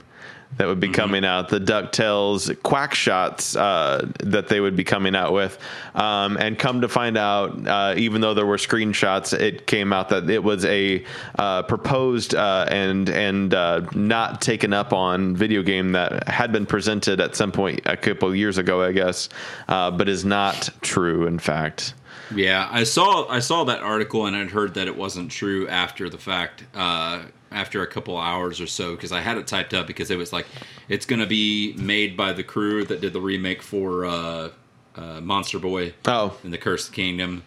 Speaker 2: that would be
Speaker 1: Mm-hmm.
Speaker 2: coming out. The DuckTales Quack Shots uh, that they would be coming out with. Um, and come to find out, uh, even though there were screenshots, it came out that it was a uh, proposed uh, and and uh, not taken up on video game that had been presented at some point a couple years ago, I guess, uh, but is not true. In fact,
Speaker 1: Yeah, I saw I saw that article and I'd heard that it wasn't true after the fact, uh, after a couple hours or so, because I had it typed up because it was like it's going to be made by the crew that did the remake for uh, uh, Monster Boy
Speaker 2: oh,
Speaker 1: and the Cursed Kingdom,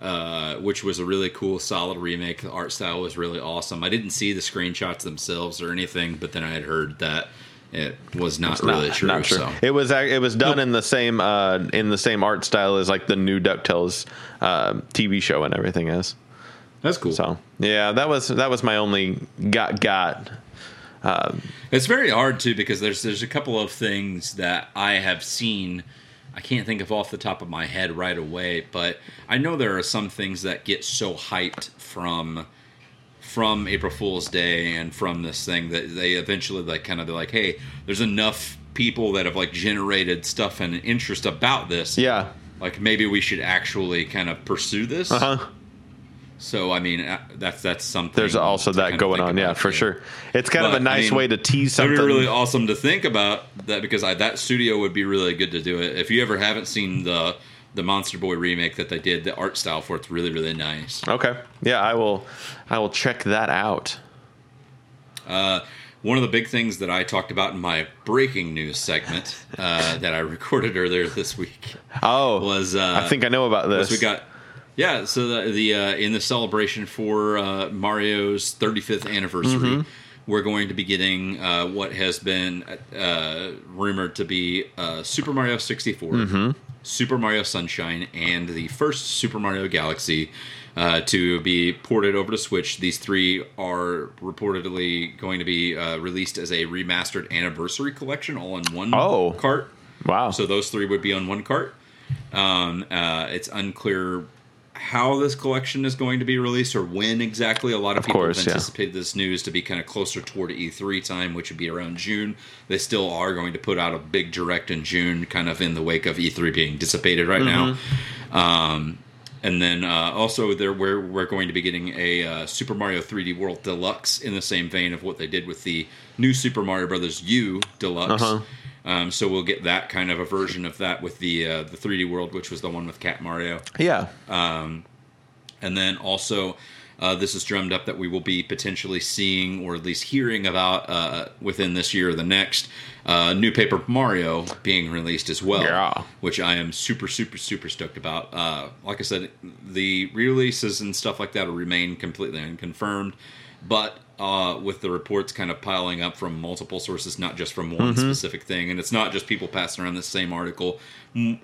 Speaker 1: uh, which was a really cool, solid remake. The art style was really awesome. I didn't see the screenshots themselves or anything, but then I had heard that it was not really true.
Speaker 2: not true.
Speaker 1: So.
Speaker 2: It was it was done
Speaker 1: Nope.
Speaker 2: in the same uh, in the same art style as like the new Ducktales uh, TV show and everything is.
Speaker 1: That's cool.
Speaker 2: So yeah, that was that was my only got got.
Speaker 1: It's very hard too because there's there's a couple of things that I have seen. I can't think of off the top of my head right away, but I know there are some things that get so hyped from from April Fool's Day and from this thing that they eventually like kind of they're like, hey, there's enough people that have like generated stuff and interest about this.
Speaker 2: Yeah.
Speaker 1: Like maybe we should actually kind of pursue this.
Speaker 2: Uh huh.
Speaker 1: So I mean, uh, that's that's something.
Speaker 2: There's also that going on. Yeah, for sure. It's kind of
Speaker 1: a
Speaker 2: a
Speaker 1: I
Speaker 2: nice
Speaker 1: mean,
Speaker 2: way to tease something.
Speaker 1: be really awesome to think about that because I, that studio would be really good to do it. If you ever haven't seen the the Monster Boy remake that they did, the art style for it's really really nice.
Speaker 2: Okay. Yeah, I will. I will check that out.
Speaker 1: Uh, one of the big things that I talked about in my breaking news segment uh, that I [laughs] recorded earlier this week
Speaker 2: Oh,
Speaker 1: was uh,
Speaker 2: I think I know about this.
Speaker 1: was we got yeah so the, the uh, in the celebration for uh, mario's 35th anniversary
Speaker 2: Mm-hmm.
Speaker 1: we're going to be getting uh, what has been uh, rumored to be uh, super mario 64
Speaker 2: Mm-hmm.
Speaker 1: super mario sunshine and the first super mario galaxy uh, to be ported over to switch these three are reportedly going to be uh, released as a remastered anniversary collection all in one
Speaker 2: Oh.
Speaker 1: cart
Speaker 2: wow.
Speaker 1: so those three would be on one cart. Um, uh, it's unclear how this collection is going to be released or when exactly. A lot of, people
Speaker 2: course,
Speaker 1: have
Speaker 2: yeah.
Speaker 1: anticipated this news to be kind of closer toward E3 time, which would be around June. They still are going to put out a big direct in June, kind of in the wake of E3 being dissipated right now.
Speaker 2: Mm-hmm.
Speaker 1: Um, and then uh, also there we're, we're going to be getting a uh, Super Mario 3D World Deluxe in the same vein of what they did with the new Super Mario Brothers U Deluxe.
Speaker 2: Uh-huh.
Speaker 1: Um, so we'll get that kind of a version of that with the uh, the 3D World, which was the one with Cat Mario,
Speaker 2: yeah.
Speaker 1: and then also. Uh, this is drummed up that we will be potentially seeing, or at least hearing about, uh, within this year or the next, uh, new Paper Mario being released as well.
Speaker 2: Yeah.
Speaker 1: Which I am super, super, super stoked about. Uh, like I said, the releases and stuff like that will remain completely unconfirmed, but uh, with the reports kind of piling up from multiple sources, not just from one specific thing, and it's not just people passing around the same article.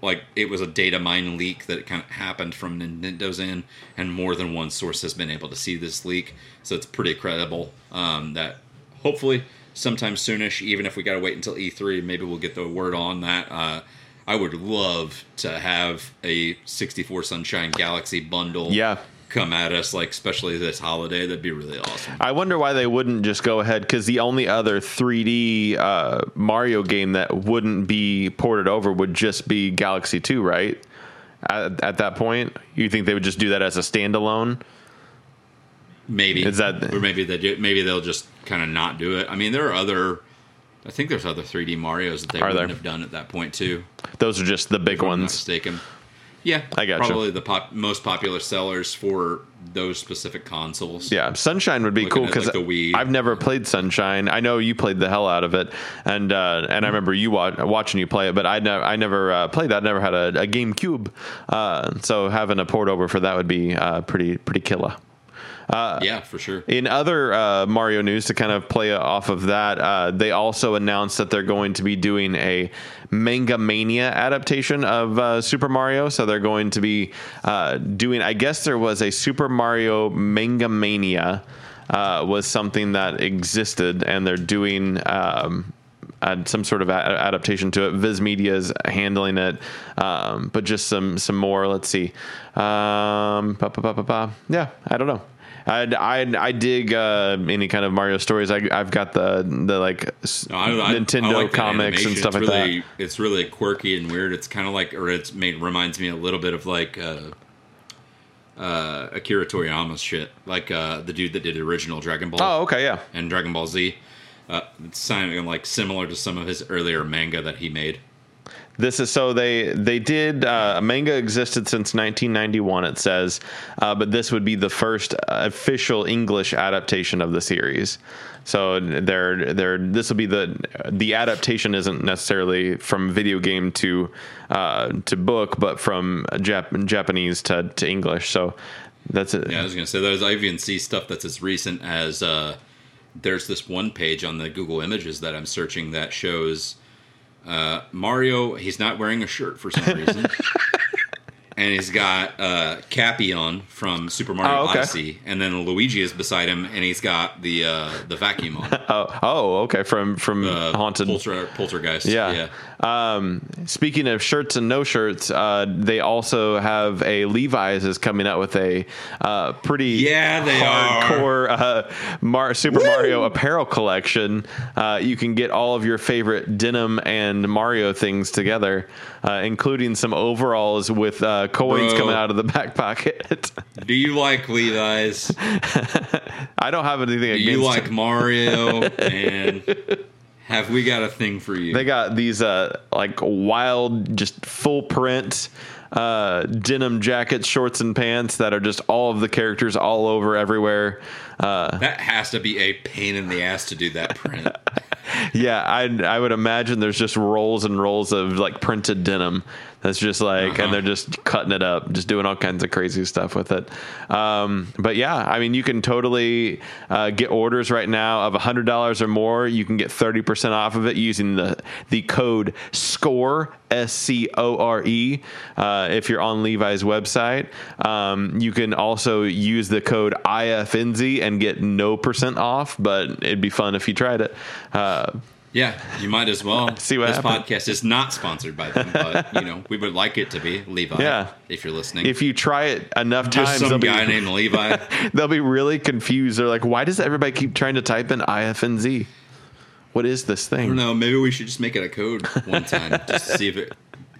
Speaker 1: Like it was a data mine leak that kind of happened from Nintendo's end, and more than one source has been able to see this leak, so it's pretty credible. Um, that hopefully sometime soonish, even if we got to wait until E3, maybe we'll get the word on that. Uh, I would love to have a 64 Sunshine Galaxy bundle
Speaker 2: Yeah.
Speaker 1: Come at us, like especially this holiday. That'd be really awesome.
Speaker 2: I wonder why they wouldn't just go ahead because the only other 3D uh, Mario game that wouldn't be ported over would just be Galaxy 2, right? At, at that point, you think they would just do that as a standalone?
Speaker 1: Maybe
Speaker 2: Is that-
Speaker 1: or maybe they do, maybe they'll just kind of not do it. I mean, there are other. I think there's other 3D Mario's that they wouldn't
Speaker 2: there?
Speaker 1: have done at that point too.
Speaker 2: Those are just the big
Speaker 1: If I'm not
Speaker 2: ones.
Speaker 1: mistaken. Yeah,
Speaker 2: I gotcha.
Speaker 1: Probably the pop, most popular sellers for those specific consoles.
Speaker 2: Yeah, Sunshine would be
Speaker 1: Looking
Speaker 2: cool because
Speaker 1: like.
Speaker 2: I've never played Sunshine. I know you played the hell out of it, and uh, and I remember you wa- watching you play it, but I never I never uh, played that. I never had a, a GameCube, uh, so having a port over for that would be uh, pretty pretty killer.
Speaker 1: Yeah, for sure.
Speaker 2: In other uh, Mario news, to kind of play off of that, uh, they also announced that they're going to be doing a Manga Mania adaptation of uh, Super Mario. So they're going to be uh, doing. I guess there was a Super Mario Manga Mania uh, was something that existed, and they're doing. Um, some sort of a- adaptation to it. Viz Media is handling it, um, but just some some more. Let's see. Um. Yeah, I don't know. I I, I dig uh, any kind of Mario stories. I, I've got the the like
Speaker 1: No, I-
Speaker 2: Nintendo
Speaker 1: I like
Speaker 2: comics and stuff
Speaker 1: it's
Speaker 2: like
Speaker 1: really,
Speaker 2: that.
Speaker 1: It's really quirky and weird. It's kind of like, or it's made reminds me a little bit of like uh, uh, Akira Toriyama's shit, like uh, the dude that did original Dragon Ball
Speaker 2: Oh, okay, yeah.
Speaker 1: and Dragon Ball Z. Uh, it's sounding like similar to some of his earlier manga that he made.
Speaker 2: This is so they they did uh, a manga existed since 1991. It says, uh, but this would be the first official English adaptation of the series. So they're they're this will be the the adaptation isn't necessarily from video game to uh, to book, but from Jap- Japanese to, to English. So that's it.
Speaker 1: Yeah, I was gonna say there's I even see stuff that's as recent as uh, there's this one page on the Google Images that I'm searching that shows uh, Mario. He's not wearing a shirt for some reason, [laughs] and he's got uh, Cappy on from Super Mario
Speaker 2: Oh, okay.
Speaker 1: Odyssey, and then Luigi is beside him, and he's got the uh, the vacuum on. [laughs]
Speaker 2: Oh, oh, okay. From from
Speaker 1: Uh,
Speaker 2: haunted.
Speaker 1: Polter, Poltergeist.
Speaker 2: Yeah.
Speaker 1: yeah.
Speaker 2: Um, speaking of shirts and no shirts, uh, they also have a Levi's is coming out with a uh, pretty
Speaker 1: Yeah, they are.
Speaker 2: hardcore uh, Mar- Super Mario apparel collection. Uh, you can get all of your favorite denim and Mario things together, uh, including some overalls with uh, coins
Speaker 1: Bro.
Speaker 2: coming out of the back pocket. [laughs]
Speaker 1: Do you like Levi's? [laughs]
Speaker 2: I don't have anything
Speaker 1: Do
Speaker 2: against
Speaker 1: you like. Mario? [laughs] And have we got a thing for you?
Speaker 2: They got these uh like wild, just full print uh denim jackets, shorts, and pants that are just all of the characters all over everywhere. Uh
Speaker 1: That has to be a pain in the ass to do that print. [laughs]
Speaker 2: yeah, I I would imagine there's just rolls and rolls of like printed denim. That's just like,
Speaker 1: Uh-huh.
Speaker 2: and they're just cutting it up, just doing all kinds of crazy stuff with it. Um, but yeah, I mean, you can totally uh, get orders right now of hundred dollars or more. You can get thirty percent off of it using the the code SCORE S C O R E. Uh, if you're on Levi's website, um, you can also use the code IFNZ and get no percent off. But it'd be fun if you tried it. Uh,
Speaker 1: Yeah, you might as well. [laughs]
Speaker 2: See what
Speaker 1: this
Speaker 2: happens.
Speaker 1: podcast is not sponsored by them, but you know we would like it to be Levi.
Speaker 2: Yeah.
Speaker 1: if you're listening.
Speaker 2: if you try it enough
Speaker 1: just
Speaker 2: times,
Speaker 1: some guy
Speaker 2: be,
Speaker 1: named [laughs] Levi.
Speaker 2: they'll be really confused. They're like, "Why does everybody keep trying to type in IFNZ? What is this
Speaker 1: I
Speaker 2: thing?"
Speaker 1: don't know. Maybe we should just make it a code one time just to see if it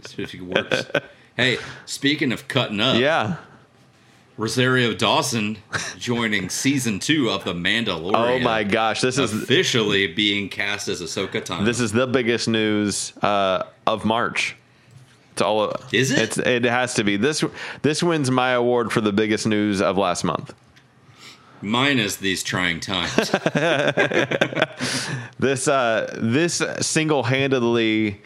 Speaker 1: see if it works. [laughs] Hey, speaking of cutting up,
Speaker 2: Yeah.
Speaker 1: Rosario Dawson joining season two of The Mandalorian.
Speaker 2: Oh my gosh, this is
Speaker 1: Officially being cast as Ahsoka Tano.
Speaker 2: this is the biggest news uh, of March. It's all.
Speaker 1: Is it?
Speaker 2: It's, it has to be this. This wins my award for the biggest news of last month.
Speaker 1: minus these trying times. [laughs] [laughs]
Speaker 2: This uh, this single handedly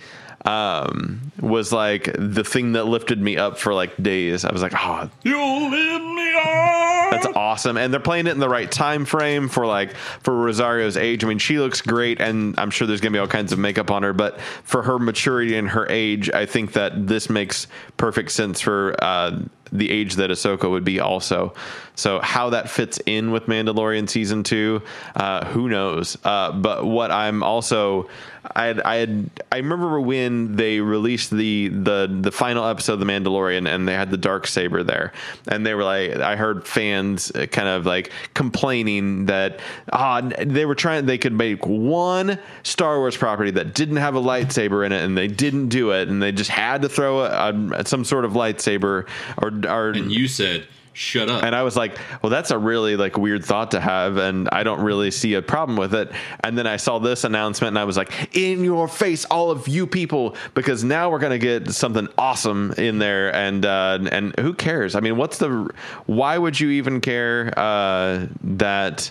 Speaker 2: um, was like the thing that lifted me up for like days. I was like, oh,
Speaker 1: you lift me up.
Speaker 2: That's awesome, and they're playing it in the right time frame for like for Rosario's age. I mean, she looks great, and I'm sure there's gonna be all kinds of makeup on her, but for her maturity and her age, I think that this makes perfect sense for uh, the age that Ahsoka would be also. So how that fits in with Mandalorian season two, uh, who knows? Uh, but what I'm also, I had, I had, I remember when they released the the the final episode of the Mandalorian, and they had the dark saber there, and they were like, I heard fans uh, kind of like complaining that ah, they were trying, they could make one Star Wars property that didn't have a lightsaber in it, and they didn't do it, and they just had to throw a, a, some sort of lightsaber or or
Speaker 1: And you said, "Shut up."
Speaker 2: and I was like, well, that's a really like weird thought to have, and I don't really see a problem with it. And then I saw this announcement, and I was like, in your face, all of you people, because now we're gonna get something awesome in there. And uh, and who cares? I mean, what's the? Why would you even care uh, that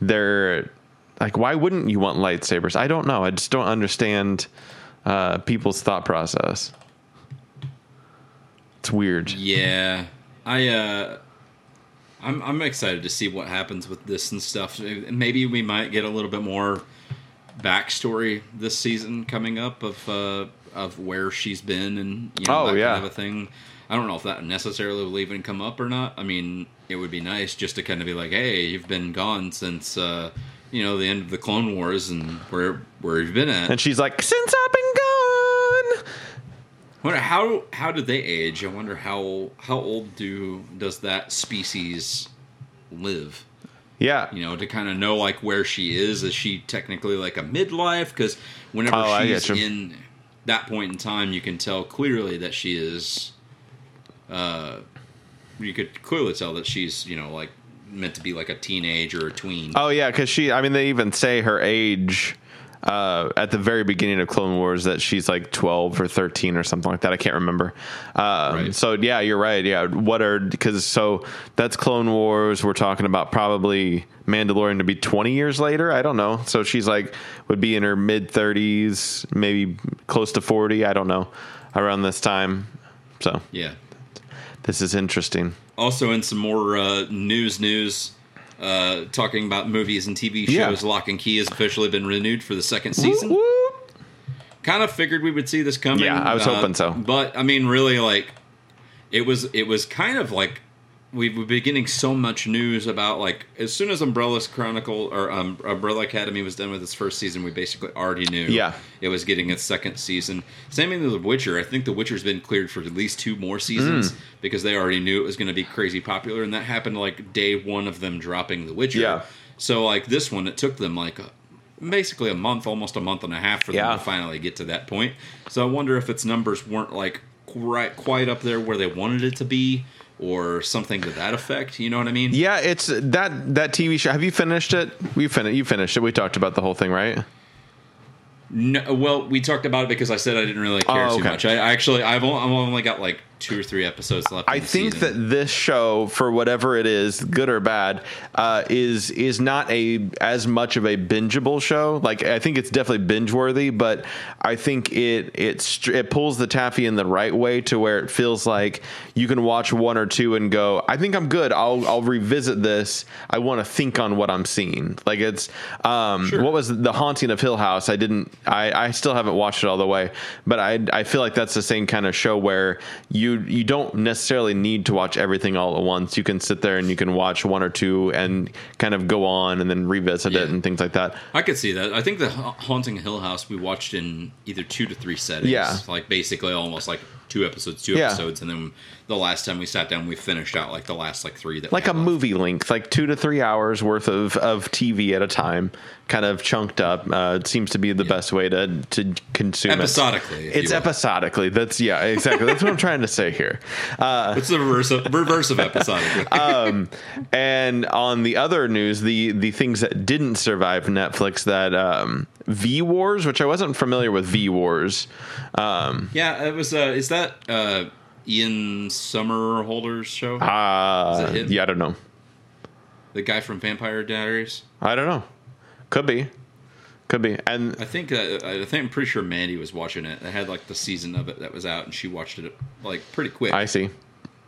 Speaker 2: they're like? Why wouldn't you want lightsabers? I don't know. I just don't understand uh, people's thought process. It's weird.
Speaker 1: Yeah, I uh, I'm I'm excited to see what happens with this and stuff. Maybe we might get a little bit more backstory this season coming up of uh, of where she's been and you know
Speaker 2: Oh,
Speaker 1: that
Speaker 2: yeah.
Speaker 1: kind of a thing. I don't know if that necessarily will even come up or not. I mean, it would be nice just to kind of be like, hey, you've been gone since uh, you know the end of the Clone Wars and where where you've been at.
Speaker 2: And she's like, since I've been gone.
Speaker 1: Wonder how how did they age? I wonder how how old do does that species live?
Speaker 2: Yeah.
Speaker 1: You know, to kind of know like where she is. Is she technically like a midlife? Because whenever
Speaker 2: Oh,
Speaker 1: she's in that point in time, you can tell clearly that she is. Uh, you could clearly tell that she's you know like meant to be like a teenage or a tween.
Speaker 2: Oh yeah, because she. I mean, they even say her age uh, at the very beginning of Clone Wars that she's like twelve or thirteen or something like that. I can't remember. Um,
Speaker 1: Right.
Speaker 2: So yeah, you're right. Yeah, what are because so that's Clone Wars. We're talking about probably Mandalorian to be twenty years later. I don't know. So she's like would be in her mid thirties, maybe close to forty. I don't know around this time. So
Speaker 1: Yeah.
Speaker 2: this is interesting.
Speaker 1: Also, in some more uh, news, news uh, talking about movies and TV
Speaker 2: Yeah.
Speaker 1: shows, Locke and Key has officially been renewed for the second season.
Speaker 2: Whoop, whoop.
Speaker 1: Kind of figured we would see this coming.
Speaker 2: Yeah, I was
Speaker 1: uh,
Speaker 2: hoping so.
Speaker 1: But I mean, really, like it was. It was kind of like we've been getting so much news about like as soon as Umbrella's Chronicle or um, Umbrella Academy was done with its first season, we basically already knew.
Speaker 2: Yeah.
Speaker 1: it was getting its second season. Same thing with The Witcher. I think The Witcher's been cleared for at least two more seasons
Speaker 2: Mm.
Speaker 1: because they already knew it was going to be crazy popular, and that happened like day one of them dropping The Witcher.
Speaker 2: Yeah.
Speaker 1: So like this one, it took them like a, basically a month, almost a month and a half for
Speaker 2: Yeah.
Speaker 1: them to finally get to that point. So I wonder if its numbers weren't like quite quite up there where they wanted it to be, or something to that effect. You know what I mean?
Speaker 2: Yeah, it's that that TV show. Have you finished it? We finished. You finished it. We talked about the whole thing, right?
Speaker 1: No, well, we talked about it because I said I didn't really care
Speaker 2: Oh,
Speaker 1: too
Speaker 2: okay.
Speaker 1: much. I actually, I've only, I've only got like two or three episodes left.
Speaker 2: I think
Speaker 1: season.
Speaker 2: that this show, for whatever it is, good or bad, uh, is is not a as much of a bingeable show. Like I think it's definitely binge worthy, but I think it it it pulls the taffy in the right way to where it feels like you can watch one or two and go, I think I'm good. I'll I'll revisit this. I want to think on what I'm seeing. Like it's um,
Speaker 1: Sure.
Speaker 2: what was the haunting of Hill House? I didn't. I I still haven't watched it all the way, but I I feel like that's the same kind of show where you you don't necessarily need to watch everything all at once. You can sit there and you can watch one or two and kind of go on and then revisit it and things like that.
Speaker 1: I could see that. I think the Haunting Hill House we watched in either two to three settings.
Speaker 2: Yeah.
Speaker 1: like basically almost like two episodes, two
Speaker 2: Yeah.
Speaker 1: episodes, and then the last time we sat down, we finished out like the last like three that
Speaker 2: Like a
Speaker 1: left.
Speaker 2: movie length, like two to three hours worth of, of TV at a time, kind of chunked up. Uh, it seems to be the best way to to consume it.
Speaker 1: episodically. if
Speaker 2: It's episodically. That's yeah, exactly. That's what I'm trying to say here. Uh, [laughs]
Speaker 1: It's the reverse of, reverse of episodically. [laughs]
Speaker 2: Um, and on the other news, the the things that didn't survive Netflix, that um, V Wars, which I wasn't familiar with V Wars. Um,
Speaker 1: yeah, it was. Uh, is that uh, Ian Somerhalder's show?
Speaker 2: uh, yeah, I don't know.
Speaker 1: the guy from Vampire Diaries.
Speaker 2: I don't know. Could be, could be. And
Speaker 1: I think uh, I think I'm pretty sure Mandy was watching it. They had like the season of it that was out, and she watched it like pretty quick.
Speaker 2: I see.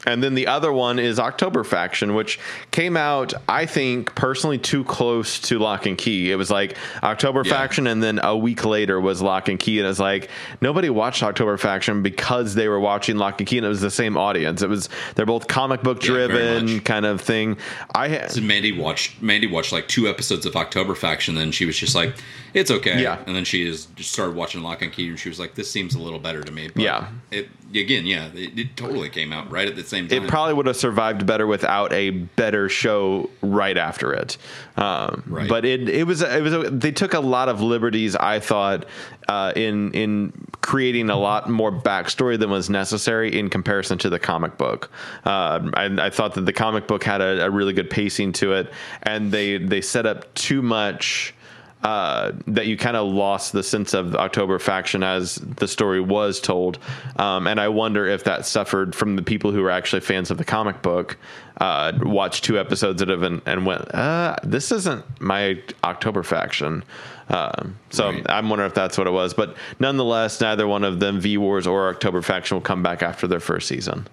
Speaker 2: And then the other one is October Faction, which came out, I think, personally too close to Locke and Key. It was like October
Speaker 1: Yeah.
Speaker 2: Faction, and then a week later was Locke and Key. And it's like nobody watched October Faction because they were watching Locke and Key, and it was the same audience. It was they're both comic book driven
Speaker 1: much.
Speaker 2: kind of thing. I had
Speaker 1: So Mandy watched Mandy watched like two episodes of October Faction, and then she was just like, "It's okay."
Speaker 2: Yeah.
Speaker 1: and then she is just started watching Locke and Key, and she was like, "This seems a little better to me." But
Speaker 2: Yeah.
Speaker 1: it again, yeah, it, it totally came out right at the same time.
Speaker 2: it probably would have survived better without a better show right after it. Um,
Speaker 1: Right.
Speaker 2: But it it was it was a, they took a lot of liberties. I thought uh, in in creating a lot more backstory than was necessary in comparison to the comic book. Uh, I, I thought that the comic book had a, a really good pacing to it, and they they set up too much uh, that you kind of lost the sense of October faction as the story was told. Um, and I wonder if that suffered from the people who were actually fans of the comic book, uh, watched two episodes of it and, and went, uh, this isn't my October faction. Um, so
Speaker 1: Right.
Speaker 2: I'm wondering if that's what it was. But nonetheless, neither one of them, V Wars or October faction, will come back after their first season.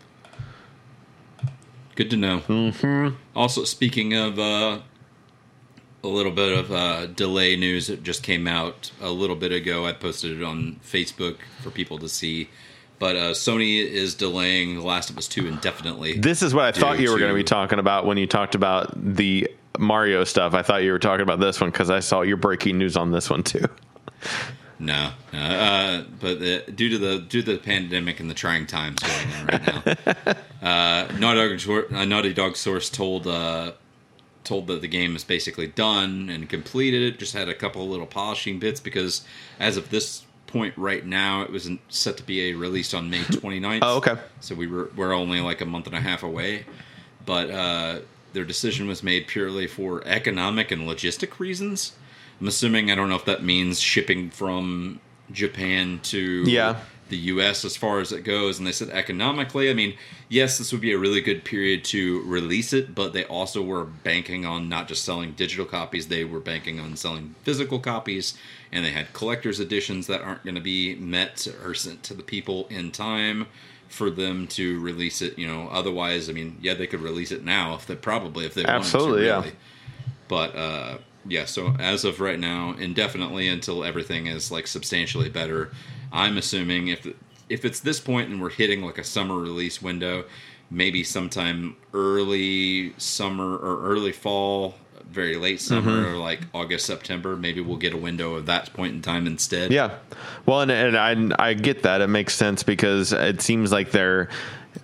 Speaker 1: Good to know. Mm-hmm. Also, speaking of uh, a little bit of uh, delay news that just came out a little bit ago, I posted it on Facebook for people to see. But uh, Sony is delaying The Last of Us 2 indefinitely.
Speaker 2: This is what I thought you were going to be talking about when you talked about the Mario stuff. I thought you were talking about this one because I saw your breaking news on this one too.
Speaker 1: No, no. Uh, but uh, due to the due to the pandemic and the trying times going on right now, [laughs] uh, Naughty Dog, uh, Naughty Dog source told uh, told that the game is basically done and completed. It just had a couple little polishing bits because as of this point right now, it wasn't set to be a released on May [laughs] 29th.
Speaker 2: Oh, okay.
Speaker 1: So we were we're only like a month and a half away, but uh, their decision was made purely for economic and logistic reasons. I'm assuming I don't know if that means shipping from Japan to
Speaker 2: Yeah.
Speaker 1: The U.S. as far as it goes. And they said economically, I mean, yes, this would be a really good period to release it, but they also were banking on not just selling digital copies; they were banking on selling physical copies, and they had collector's editions that aren't going to be met or sent to the people in time for them to release it. You know, otherwise, I mean, yeah, they could release it now if they probably if they
Speaker 2: Absolutely, yeah.
Speaker 1: wanted to. Really. But uh, yeah, so as of right now, indefinitely until everything is like substantially better, I'm assuming if if it's this point and we're hitting like a summer release window, maybe sometime early summer or early fall, very late summer
Speaker 2: Mm-hmm.
Speaker 1: or like August September, maybe we'll get a window of that point in time instead.
Speaker 2: Yeah, well, and, and I I get that it makes sense because it seems like they're.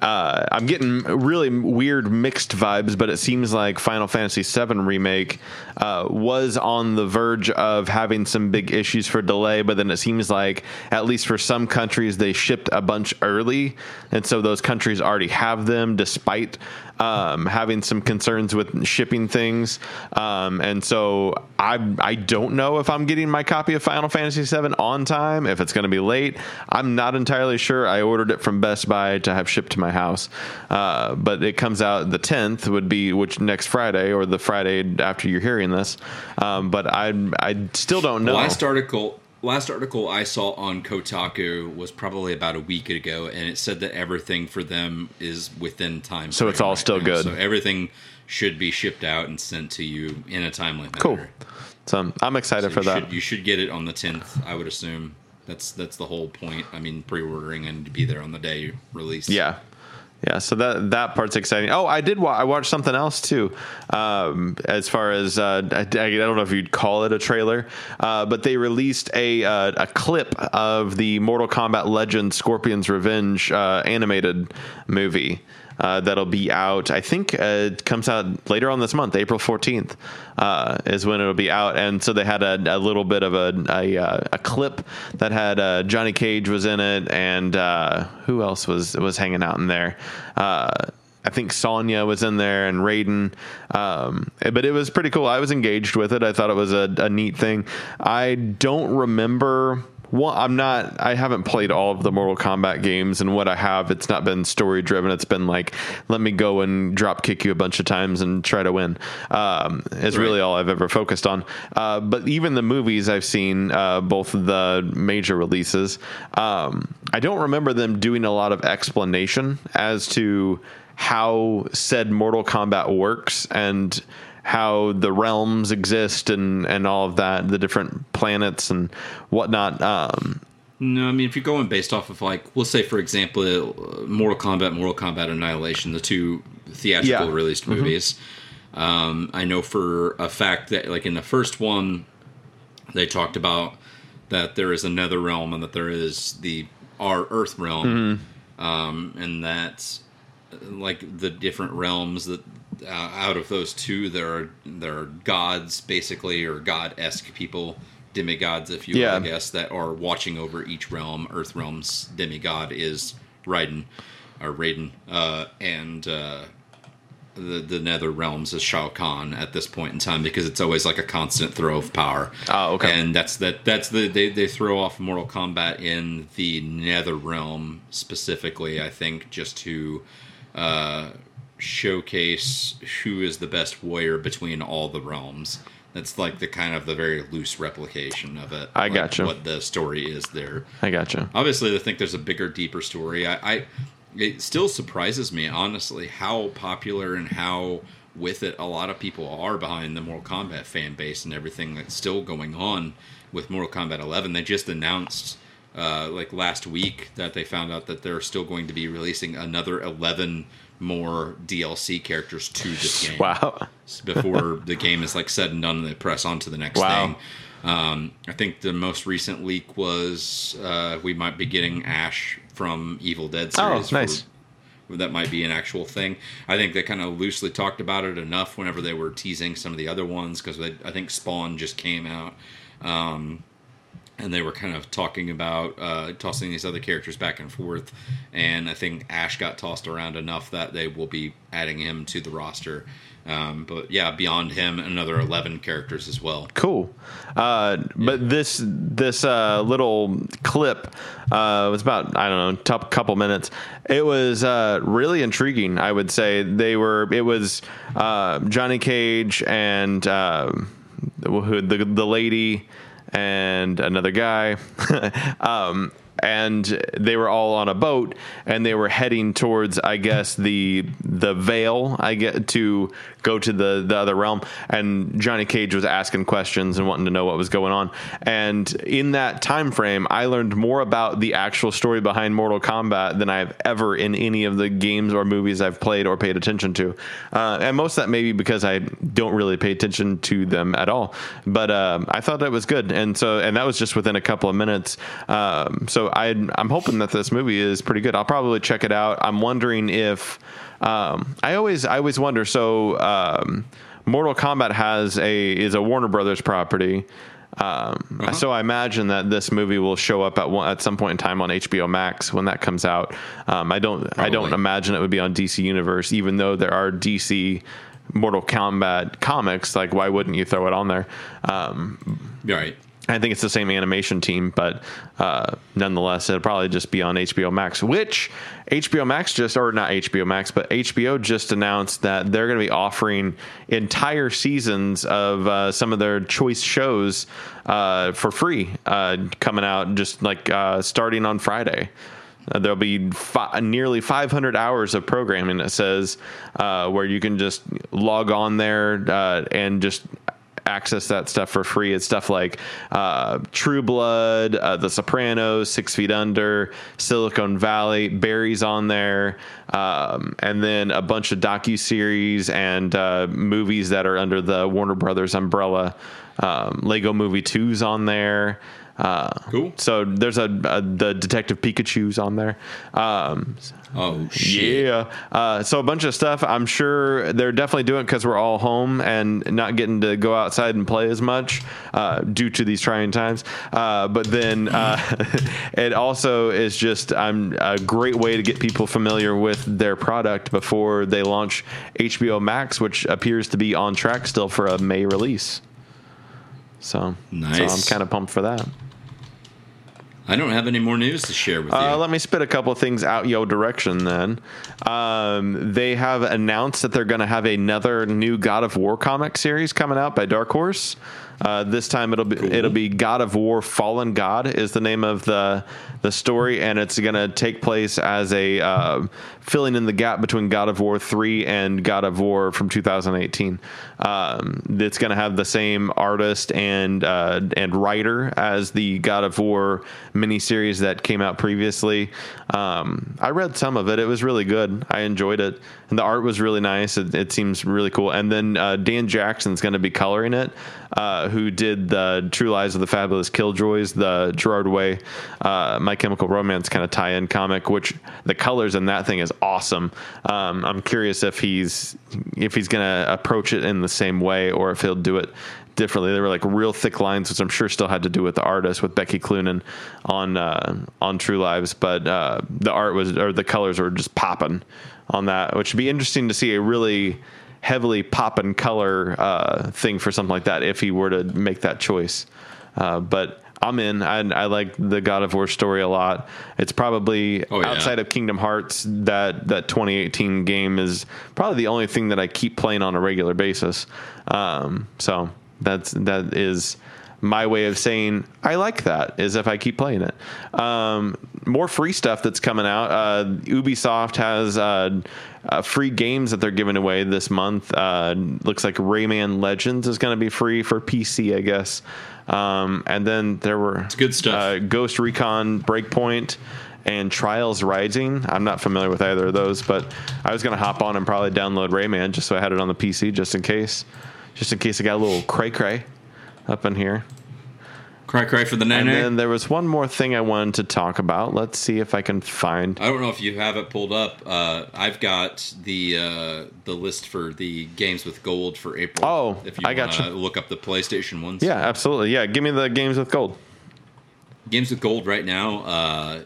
Speaker 2: Uh, I'm getting really weird mixed vibes, but it seems like Final Fantasy VII remake uh, was on the verge of having some big issues for delay. But then it seems like, at least for some countries, they shipped a bunch early, and so those countries already have them, despite um, having some concerns with shipping things. Um, and so I I don't know if I'm getting my copy of Final Fantasy VII on time. If it's going to be late, I'm not entirely sure. I ordered it from Best Buy to have shipped to my house, uh, but it comes out the 10th would be which next Friday or the Friday after you're hearing this. Um, but I I still don't know.
Speaker 1: Last article, last article I saw on Kotaku was probably about a week ago, and it said that everything for them is within time.
Speaker 2: So it's all still
Speaker 1: now.
Speaker 2: good.
Speaker 1: So everything should be shipped out and sent to you in a timely manner.
Speaker 2: cool. So I'm excited
Speaker 1: So
Speaker 2: for
Speaker 1: you
Speaker 2: that.
Speaker 1: Should, you should get it on the tenth. I would assume that's that's the whole point. I mean, pre-ordering and to be there on the day you release.
Speaker 2: Yeah. Yeah, so that that part's exciting. Oh, I did. Wa- I watched something else too. Um, as far as uh, I, I don't know if you'd call it a trailer, uh, but they released a uh, a clip of the Mortal Kombat Legends Scorpion's Revenge uh, animated movie. Uh, that'll be out. I think uh, it comes out later on this month, April fourteenth, uh, is when it'll be out. And so they had a, a little bit of a a, uh, a clip that had uh, Johnny Cage was in it, and uh, who else was was hanging out in there? I think Sonya was in there and Raiden, um, but it was pretty cool. I was engaged with it. I thought it was a, a neat thing. I don't remember. Well, I'm not. I haven't played all of the Mortal Kombat games, and what I have, it's not been story driven. It's been like, let me go and drop kick you a bunch of times and try to win. Um, is
Speaker 1: Right.
Speaker 2: really all I've ever focused on. Uh, but even the movies I've seen, uh, both the major releases, um, I don't remember them doing a lot of explanation as to how said Mortal Kombat works and how the realms exist and, and all of that, the different planets and whatnot. Um,
Speaker 1: No, I mean if you're going based off of like, we'll say for example, uh, Mortal Kombat, Mortal Kombat Annihilation, the two theatrical
Speaker 2: Yeah.
Speaker 1: released movies. Um, I know for a fact that like in the first one, they talked about that there is another realm and that there is the our Earth realm, um, and that like the different realms that uh, out of those two there are there are gods basically or god esque people demigods if you will I guess that are watching over each realm Earth realm's demigod is Raiden or Raiden uh, and uh, the the nether realms is Shao Kahn at this point in time because it's always like a constant throw of power.
Speaker 2: Oh, okay.
Speaker 1: And that's that that's the they, they throw off Mortal Kombat in the nether realm specifically, I think, just to uh, showcase who is the best warrior between all the realms. That's like the kind of the very loose replication of it.
Speaker 2: I
Speaker 1: like
Speaker 2: gotcha.
Speaker 1: What the story is there
Speaker 2: I gotcha.
Speaker 1: obviously I think there's a bigger, deeper story. I, I it still surprises me honestly how popular and how with it a lot of people are behind the Mortal Kombat fan base and everything that's still going on with Mortal Kombat 11. They just announced uh, like last week that they found out that they're still going to be releasing another 11 more DLC characters to this [laughs] game.
Speaker 2: Wow.
Speaker 1: Before the game is like said and done, and they press on to the next
Speaker 2: Wow.
Speaker 1: thing. Um, I think the most recent leak was uh, we might be getting Ash from Evil Dead
Speaker 2: Oh,
Speaker 1: series. for-
Speaker 2: nice.
Speaker 1: that might be an actual thing. I think they kind of loosely talked about it enough whenever they were teasing some of the other ones because I think Spawn just came out. Um, and they were kind of talking about uh, tossing these other characters back and forth. And I think Ash got tossed around enough that they will be adding him to the roster. Um, but yeah, beyond him, another 11 characters as well.
Speaker 2: Cool. Uh, but this this uh, little clip uh, was about I don't know, top couple minutes. It was uh, really intriguing. I would say they were. It was uh, Johnny Cage and uh, who the the lady and another guy. [laughs] um, and they were all on a boat and they were heading towards I guess the the veil I get to go to the the other realm. And Johnny Cage was asking questions and wanting to know what was going on. And in that time frame I learned more about the actual story behind Mortal Kombat than I've ever in any of the games or movies I've played or paid attention to. Uh, and most of that maybe because I don't really pay attention to them at all. But um, I thought that was good. And so and that was just within a couple of minutes. Um, so I I'm hoping that this movie is pretty good. I'll probably check it out. I'm wondering if um, I always I always wonder so um, Mortal Kombat has a is a Warner Brothers property um, So I imagine that this movie will show up at one, at some point in time on HBO Max when that comes out. Um, I don't I don't imagine it would be on DC Universe, even though there are DC Mortal Kombat comics. Like, why wouldn't you throw it on there? Um,
Speaker 1: Right.
Speaker 2: I think it's the same animation team, but uh, nonetheless, it'll probably just be on HBO Max. Which HBO Max just, or not HBO Max, but HBO just announced that they're going to be offering entire seasons of uh, some of their choice shows uh, for free, uh, coming out just like uh, starting on Friday. Uh, there'll be fi- nearly 500 hours of programming. It says where you can just log on there and just access that stuff for free. It's stuff like uh, True Blood, uh, The Sopranos, Six Feet Under, Silicon Valley, Barry's on there, um, and then a bunch of docu series and uh, movies that are under the Warner Brothers umbrella. Um, Lego Movie 2's on there. Uh,
Speaker 1: Cool.
Speaker 2: So there's a, a the Detective Pikachu's on there. Um,
Speaker 1: Oh, shit.
Speaker 2: yeah. Uh, so a bunch of stuff. I'm sure they're definitely doing it because we're all home and not getting to go outside and play as much uh, due to these trying times. Uh, but then uh, [laughs] it also is just um, a great way to get people familiar with their product before they launch HBO Max, which appears to be on track still for a May release. So, so I'm kind of pumped for that.
Speaker 1: I don't have any more news to share with you.
Speaker 2: Uh, let me spit a couple of things out your direction then. Um, they have announced that they're going to have another new God of War comic series coming out by Dark Horse. Uh, this time it'll be it'll be God of War Fallen God is the name of the the story, and it's going to take place as a uh, filling in the gap between God of War three and God of War from 2018. Um, it's going to have the same artist and uh, and writer as the God of War miniseries that came out previously. Um, I read some of it; it was really good. I enjoyed it, and the art was really nice. It, it seems really cool. And then uh, Dan Jackson's going to be coloring it, uh, who did the True Lives of the Fabulous Killjoys, the Gerard Way, uh, My Chemical Romance kind of tie-in comic. Which the colors in that thing is awesome. Um, I'm curious if he's if he's going to approach it in the same way or if he'll do it differently. They were like real thick lines, which I'm sure still had to do with the artist with Becky Cloonan on uh, on True Lives, but uh, the art was or the colors were just popping on that, which would be interesting to see a really heavily popping color uh, thing for something like that if he were to make that choice. Uh, but I'm in. I, I like the God of War story a lot. It's probably
Speaker 1: Oh, yeah.
Speaker 2: outside of Kingdom Hearts that that 2018 game is probably the only thing that I keep playing on a regular basis. Um, so that's that is my way of saying I like that is if I keep playing it. Um, more free stuff that's coming out. Uh, Ubisoft has uh, uh, free games that they're giving away this month. Uh, looks like Rayman Legends is going to be free for PC, I guess. Um, and then there were
Speaker 1: good stuff.
Speaker 2: Uh, Ghost Recon Breakpoint and Trials Rising. I'm not familiar with either of those, but I was gonna hop on and probably download Rayman just so I had it on the PC just in case, just in case I got a little cray cray up in here.
Speaker 1: Cry, cry for the
Speaker 2: And then there was one more thing I wanted to talk about. Let's see if I can find.
Speaker 1: I don't know if you have it pulled up. Uh, I've got the uh, the list for the games with gold for April.
Speaker 2: Oh,
Speaker 1: if you
Speaker 2: I gotcha.
Speaker 1: wanna Look up the PlayStation ones.
Speaker 2: Yeah, absolutely. Yeah, give me the games with gold.
Speaker 1: games with gold right now. Uh,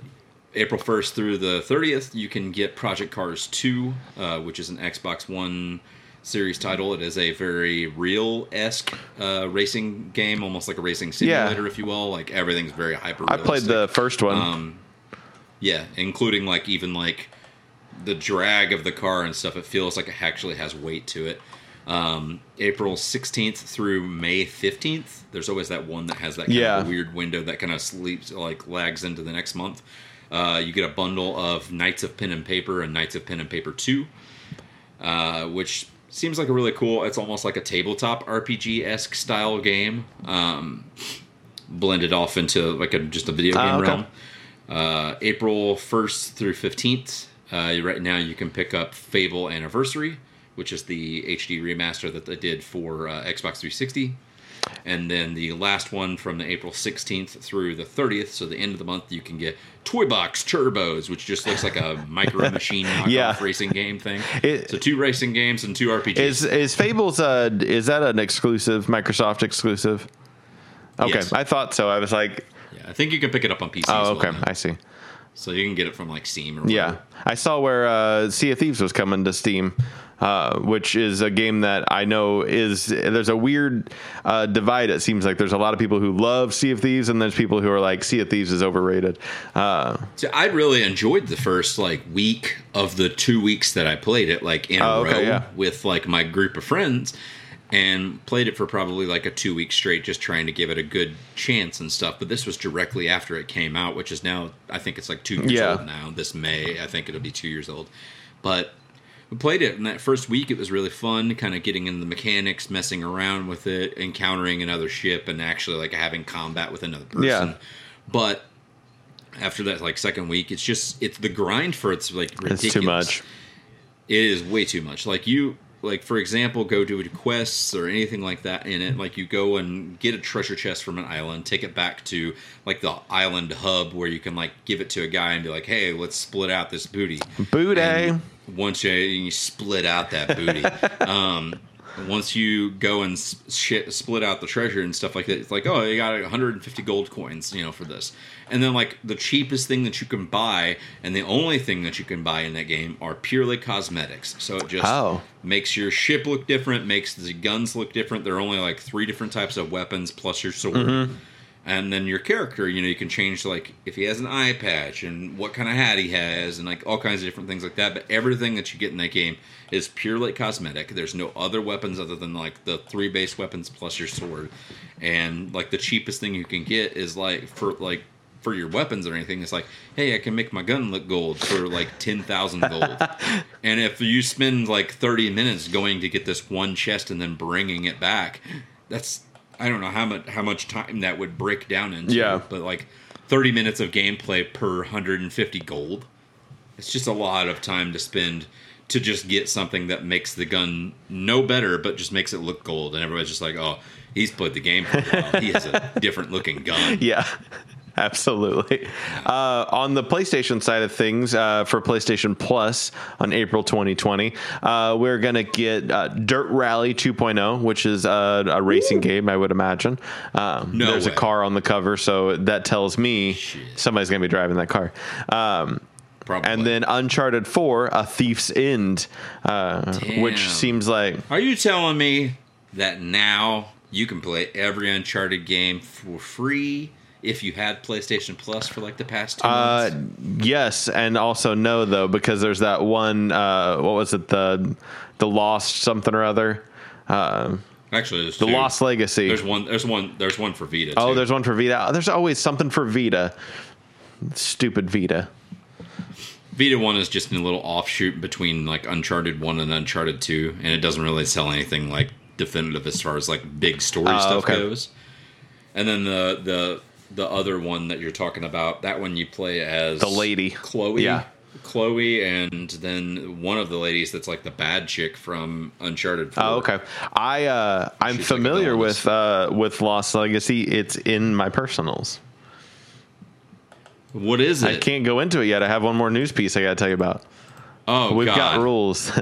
Speaker 1: April first through the thirtieth, you can get Project Cars Two, uh, which is an Xbox One series title. It is a very real esque uh, racing game, almost like a racing
Speaker 2: Yeah.
Speaker 1: simulator, if you will. Like everything's very hyper.
Speaker 2: I played the first one.
Speaker 1: Um, Yeah, including like even like the drag of the car and stuff. It feels like it actually has weight to it. Um, April 16th through May 15th. There's always that one that has that kind
Speaker 2: Yeah.
Speaker 1: of weird window that kind of sleeps like lags into the next month. Uh, you get a bundle of Knights of Pen and Paper and Knights of Pen and Paper 2, uh, which seems like a really cool. It's almost like a tabletop RPG esque style game, um, blended off into like a just a video
Speaker 2: Ah,
Speaker 1: game
Speaker 2: okay.
Speaker 1: realm. Uh, April 1st through 15th. Uh, right now, you can pick up Fable Anniversary, which is the HD remaster that they did for uh, Xbox 360. And then the last one from the April 16th through the 30th, so the end of the month, you can get Toy Box Turbos, which just looks like a [laughs] micro machine
Speaker 2: Yeah.
Speaker 1: racing game thing.
Speaker 2: It-
Speaker 1: so two racing games and two RPGs.
Speaker 2: Is is Fables uh is that an exclusive Microsoft exclusive? Okay,
Speaker 1: Yes.
Speaker 2: I thought so. I was like,
Speaker 1: yeah, I think you can pick it up on PC.
Speaker 2: oh,
Speaker 1: as well
Speaker 2: okay. I see.
Speaker 1: So you can get it from like Steam or
Speaker 2: Yeah. I saw where uh, Sea of Thieves was coming to Steam, uh, which is a game that I know is there's a weird uh, divide. It seems like there's a lot of people who love Sea of Thieves, and there's people who are like Sea of Thieves is overrated. Uh,
Speaker 1: So I really enjoyed the first like week of the two weeks that I played it like in a
Speaker 2: Oh, okay,
Speaker 1: row
Speaker 2: yeah.
Speaker 1: with like my group of friends and played it for probably like a two week straight just trying to give it a good chance and stuff. But this was directly after it came out, which is now I think it's like two years
Speaker 2: Yeah.
Speaker 1: old now. This May I think it'll be two years old. But we played it in that first week it was really fun kind of getting in the mechanics messing around with it encountering another ship and actually like having combat with another person
Speaker 2: Yeah.
Speaker 1: but after that like second week it's just it's the grind for it's like ridiculous
Speaker 2: it's too much.
Speaker 1: it is way too much like you like for example go do quests or anything like that in it like you go and get a treasure chest from an island take it back to like the island hub where you can like give it to a guy and be like hey let's split out this booty
Speaker 2: Booty.
Speaker 1: and once you, you split out that booty [laughs] um once you go and shit, split out the treasure and stuff like that, it's like, oh, you got 150 gold coins, you know, for this. And then, like, the cheapest thing that you can buy, and the only thing that you can buy in that game are purely cosmetics. So it just
Speaker 2: Oh.
Speaker 1: makes your ship look different, makes the guns look different. There are only like three different types of weapons plus your sword.
Speaker 2: Mm-hmm.
Speaker 1: And then your character, you know, you can change like if he has an eye patch and what kind of hat he has and like all kinds of different things like that. But everything that you get in that game is purely cosmetic. There's no other weapons other than like the three base weapons plus your sword. And like the cheapest thing you can get is like for like for your weapons or anything, it's like, hey, I can make my gun look gold for like ten thousand gold. [laughs] and if you spend like thirty minutes going to get this one chest and then bringing it back, that's I don't know how much how much time that would break down into.
Speaker 2: Yeah.
Speaker 1: but like thirty minutes of gameplay per hundred and fifty gold. It's just a lot of time to spend to just get something that makes the gun no better, but just makes it look gold, and everybody's just like, "Oh, he's played the game for a while. he has a [laughs] different looking gun."
Speaker 2: Yeah. [laughs] Absolutely. Uh, on the PlayStation side of things, uh, for PlayStation Plus on April 2020, uh, we're going to get uh, Dirt Rally 2.0, which is uh, a racing game, I would imagine. Um,
Speaker 1: No
Speaker 2: there's
Speaker 1: way.
Speaker 2: a car on the cover, so that tells me somebody's going to be driving that car. Um,
Speaker 1: Probably.
Speaker 2: and then Uncharted 4, A Thief's End, uh, which seems like
Speaker 1: Are you telling me that now you can play every Uncharted game for free if you had PlayStation Plus for like the past two
Speaker 2: Uh,
Speaker 1: months?
Speaker 2: yes, and also no though because there's that one. Uh, what was it? The the lost something or other. Uh,
Speaker 1: Actually, there's
Speaker 2: the
Speaker 1: two.
Speaker 2: Lost Legacy.
Speaker 1: There's one. There's one. There's one for Vita.
Speaker 2: oh, there's one for Vita. There's always something for Vita. Stupid Vita.
Speaker 1: Vita one is just a little offshoot between like Uncharted one and Uncharted two, and it doesn't really sell anything like definitive as far as like big story
Speaker 2: Oh,
Speaker 1: stuff
Speaker 2: okay.
Speaker 1: goes. And then the the the other one that you're talking about. That one you play as
Speaker 2: The lady.
Speaker 1: Chloe.
Speaker 2: Yeah.
Speaker 1: Chloe, and then one of the ladies that's like the bad chick from Uncharted. 4.
Speaker 2: Oh, okay. I uh, I'm
Speaker 1: She's
Speaker 2: familiar
Speaker 1: villainous.
Speaker 2: with uh, with Lost Legacy. It's in my personals.
Speaker 1: What is it?
Speaker 2: I can't go into it yet. I have one more news piece I got to tell you about.
Speaker 1: Oh,
Speaker 2: We've
Speaker 1: God.
Speaker 2: got rules. [laughs]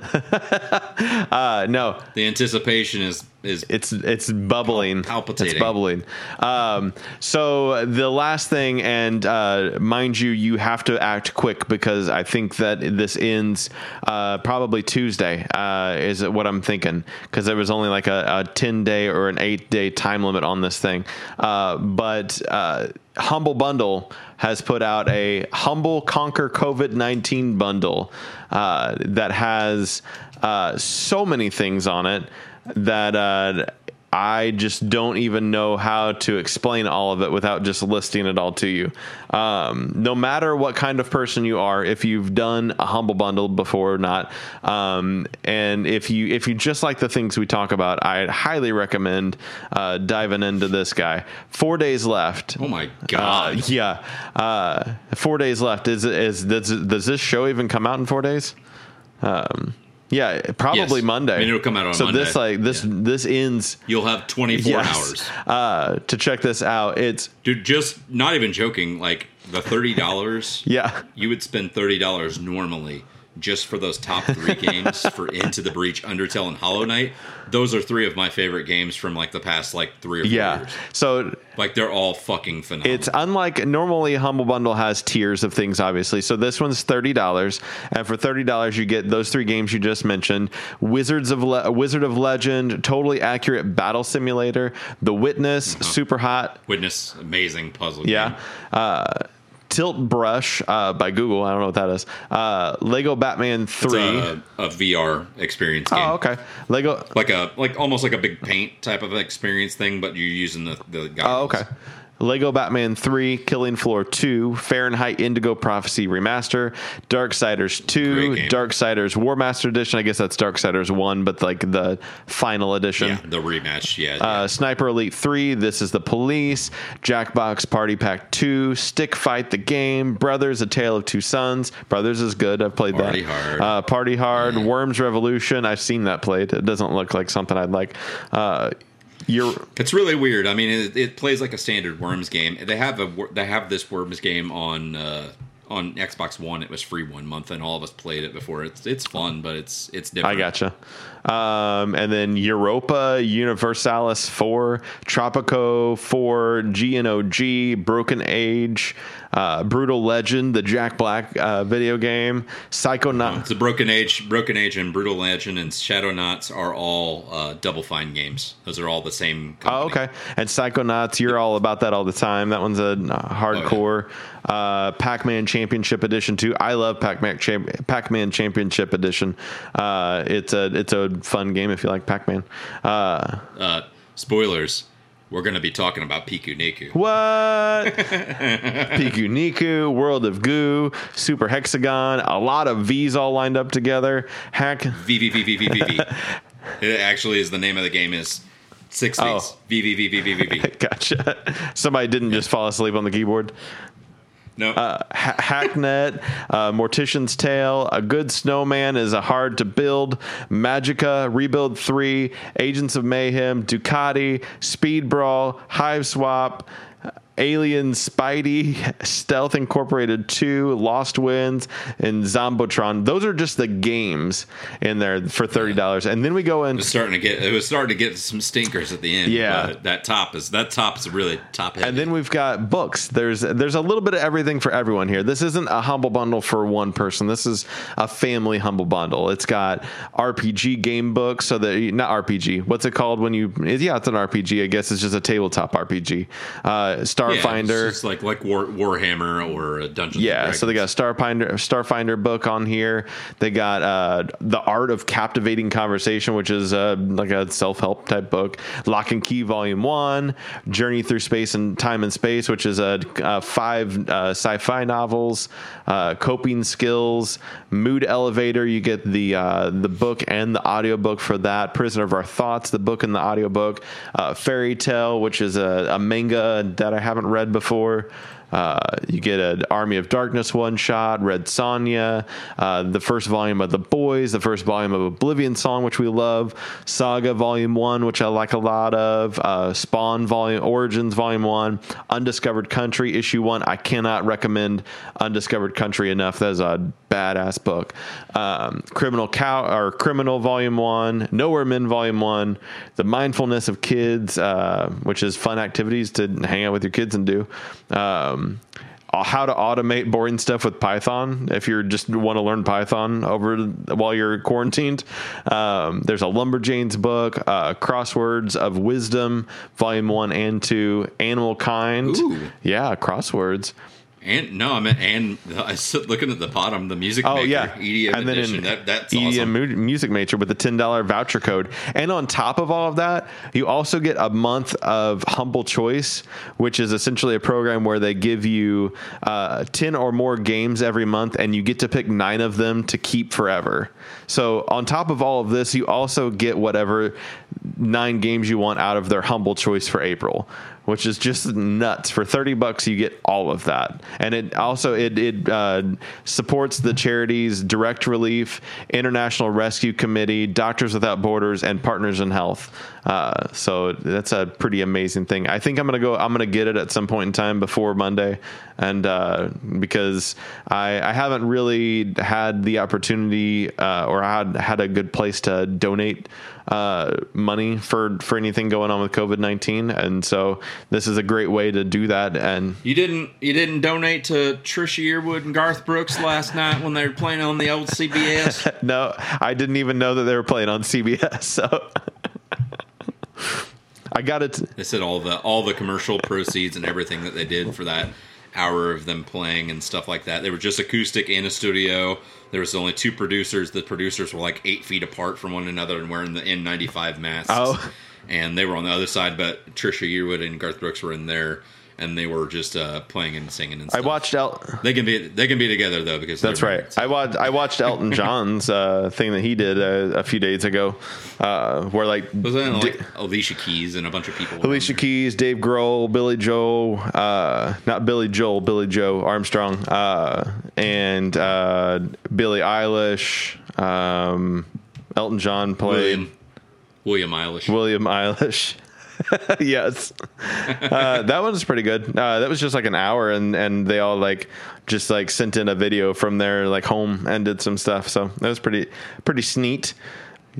Speaker 2: uh, no,
Speaker 1: The anticipation is is
Speaker 2: it's it's bubbling
Speaker 1: Palpitating.
Speaker 2: it's bubbling um, so the last thing and uh, mind you you have to act quick because i think that this ends uh, probably tuesday uh, is what i'm thinking because there was only like a, a 10 day or an 8 day time limit on this thing uh, but uh, humble bundle has put out a humble conquer covid-19 bundle uh, that has uh, so many things on it that uh, I just don't even know how to explain all of it without just listing it all to you. Um, no matter what kind of person you are, if you've done a humble bundle before or not, um, and if you if you just like the things we talk about, I highly recommend uh, diving into this guy. Four days left.
Speaker 1: oh my
Speaker 2: Uh,
Speaker 1: God.
Speaker 2: yeah, uh, four days left. Is is does, does this show even come out in four days? Um, yeah, probably
Speaker 1: Yes.
Speaker 2: Monday.
Speaker 1: I mean, it'll come out on
Speaker 2: so this like this this ends.
Speaker 1: You'll have 24
Speaker 2: Yes.
Speaker 1: hours. [laughs]
Speaker 2: Uh, to check this out, it's
Speaker 1: Dude, just not even joking. Like the $30, [laughs]
Speaker 2: yeah.
Speaker 1: you would spend $30 normally just for those top three games for Into the Breach, Undertale, and Hollow Knight. Those are three of my favorite games from like the past like three or four
Speaker 2: Yeah.
Speaker 1: years.
Speaker 2: So
Speaker 1: Like they're all fucking phenomenal.
Speaker 2: it's unlike normally Humble Bundle has tiers of things, obviously. So this one's thirty dollars, and for thirty dollars you get those three games you just mentioned: Wizards of Le- Wizard of Legend, totally accurate battle simulator, The Witness,
Speaker 1: Uh-huh.
Speaker 2: Superhot,
Speaker 1: Witness, amazing puzzle.
Speaker 2: yeah.
Speaker 1: game.
Speaker 2: Uh, Tilt Brush uh, by Google. I don't know what that is. Uh, Lego Batman
Speaker 1: It's
Speaker 2: Three.
Speaker 1: a, a VR experience game.
Speaker 2: oh, okay. Lego.
Speaker 1: Like a like almost like a big paint type of experience thing, but you're using the the goggles.
Speaker 2: Oh, okay. Lego Batman 3, Killing Floor 2, Fahrenheit Indigo Prophecy Remaster, Darksiders 2,
Speaker 1: Great game.
Speaker 2: Darksiders Warmastered Edition. I guess that's Darksiders 1, but like the final edition.
Speaker 1: Yeah, the rematch. Yeah, yeah.
Speaker 2: Uh, Sniper Elite 3, This is the Police, Jackbox Party Pack 2, Stick Fight the Game, Brothers, A Tale of Two Sons. Brothers is good. I've played
Speaker 1: Party
Speaker 2: that.
Speaker 1: Hard.
Speaker 2: Uh, Party Hard, Worms Revolution. I've seen that played. It doesn't look like something I'd like. Uh, you're
Speaker 1: It's really weird. I mean, it, it plays like a standard Worms game. They have a they have this Worms game on uh, on Xbox One. It was free one month, and all of us played it before. It's it's fun, but it's it's different.
Speaker 2: I gotcha. Um, and then Europa Universalis 4, Tropico 4, GNOG, Broken Age, uh, Brutal Legend, the Jack Black uh, video game, Psychonaut.
Speaker 1: It's a Broken Age, Broken Age, and Brutal Legend and Shadow Knots are all uh, Double Fine games. Those are all the same.
Speaker 2: Oh, okay. And Psychonauts, you're all about that all the time. That one's a uh, hardcore. uh, Pac-Man Championship Edition too. I love Pac-Man Champ- Pac-Man Championship Edition. Uh, it's a it's a fun game if you like Pac-Man. Uh,
Speaker 1: Uh, spoilers. We're going to be talking about Pikuniku.
Speaker 2: What? Pikuniku, World of Goo, Super Hexagon, a lot of V's all lined up together. Hack.
Speaker 1: V V V V V V V. It actually is the name of the game is six V's.
Speaker 2: Oh.
Speaker 1: V V V V V V V.
Speaker 2: Gotcha. Somebody didn't just fall asleep on the keyboard.
Speaker 1: No.
Speaker 2: Uh, ha- Hacknet, uh, Mortician's Tale, A Good Snowman is a hard to build, Magicka, Rebuild 3, Agents of Mayhem, Ducati, Speed Brawl, Hiveswap, Alien Spidy, Stealth Incorporated 2, LostWinds, and Zombotron. Those are just the games in there for $30. And then we go in.
Speaker 1: it was starting to get it was starting to get some stinkers at the end.
Speaker 2: Yeah.
Speaker 1: but that top is that top is really top heavy.
Speaker 2: And then we've got books. There's there's a little bit of everything for everyone here. This isn't a humble bundle for one person. This is a family humble bundle. It's got RPG game books, so that not RPG. What's it called when you? Yeah, it's an RPG. I guess it's just a tabletop RPG. Uh,
Speaker 1: yeah,
Speaker 2: Starfinder.
Speaker 1: it's just like like War, Warhammer or a Dungeon.
Speaker 2: Yeah, so they got a Starfinder Starfinder book on here. They got uh, the Art of Captivating Conversation, which is uh, like a self help type book. Locke and Key Volume One, Journey Through Space and Time and Space, which is a uh, five uh, sci-fi novels. Uh, coping skills, Mood Elevator. You get the uh, the book and the audiobook for that. Prisoner of Our Thoughts, the book and the audiobook. Uh, Fairy Tail, which is a, a manga that I haven't haven't read before. Uh, you get an Army of Darkness one shot, Red Sonja, uh, the first volume of The Boys, the first volume of Oblivion Song, which we love, Saga Volume One, which I like a lot of, uh, Spawn Volume Origins Volume One, Undiscovered Country Issue One. I cannot recommend Undiscovered Country enough. That is a badass book. Um, Criminal Cow or Criminal Volume One, Nowhere Men Volume One, The Mindfulness of Kids, uh, which is fun activities to hang out with your kids and do. Um, how to automate boring stuff with Python if you just want to learn Python over while you're quarantined. Um, there's a Lumberjanes book, uh, Crosswords of Wisdom, Volume One and Two, Animal Kind.
Speaker 1: Ooh.
Speaker 2: Yeah, crosswords.
Speaker 1: And no, I mean, and I was looking at the bottom, the music.
Speaker 2: Oh
Speaker 1: maker,
Speaker 2: yeah,
Speaker 1: EDM
Speaker 2: and then
Speaker 1: edition.
Speaker 2: in
Speaker 1: that, that's
Speaker 2: EDM
Speaker 1: awesome.
Speaker 2: Mu- Music Maker with the ten dollar voucher code, and on top of all of that, you also get a month of Humble Choice, which is essentially a program where they give you uh, ten or more games every month, and you get to pick nine of them to keep forever. So on top of all of this, you also get whatever nine games you want out of their Humble Choice for April which is just nuts. For thirty bucks, you get all of that, and it also it it uh, supports the charities Direct Relief, International Rescue Committee, Doctors Without Borders, and Partners in Health. Uh, so that's a pretty amazing thing. I think I'm gonna go. I'm gonna get it at some point in time before Monday, and uh, because I I haven't really had the opportunity uh, or had had a good place to donate uh, money for for anything going on with COVID nineteen, and so this is a great way to do that. And
Speaker 1: You didn't you didn't donate to Trisha Yearwood and Garth Brooks last night when they were playing on the old CBS. [laughs]
Speaker 2: no, I didn't even know that they were playing on CBS. So [laughs] I got it.
Speaker 1: they said all the all the commercial proceeds and everything that they did for that hour of them playing and stuff like that. They were just acoustic in a studio. There was only two producers. The producers were like eight feet apart from one another and wearing the N95 masks.
Speaker 2: Oh.
Speaker 1: And they were on the other side, but Trisha Yearwood and Garth Brooks were in there, and they were just uh, playing and singing and
Speaker 2: I watched El-
Speaker 1: They can be they can be together though because
Speaker 2: That's right. I watched I watched Elton [laughs] John's uh, thing that he did uh, a few days ago, uh, where like
Speaker 1: Was that like Alicia Keys and a bunch of people?
Speaker 2: Alicia? Keys, Dave Grohl, Billy Joel, uh, not Billy Joel, Billie Joe Armstrong, uh, and uh, Billie Eilish, um, Elton John played
Speaker 1: William William Eilish.
Speaker 2: William Eilish. [laughs] yes, uh, that one's pretty good. Uh, that was just like an hour, and and they all like just like sent in a video from their like home and did some stuff. So that was pretty pretty sneak.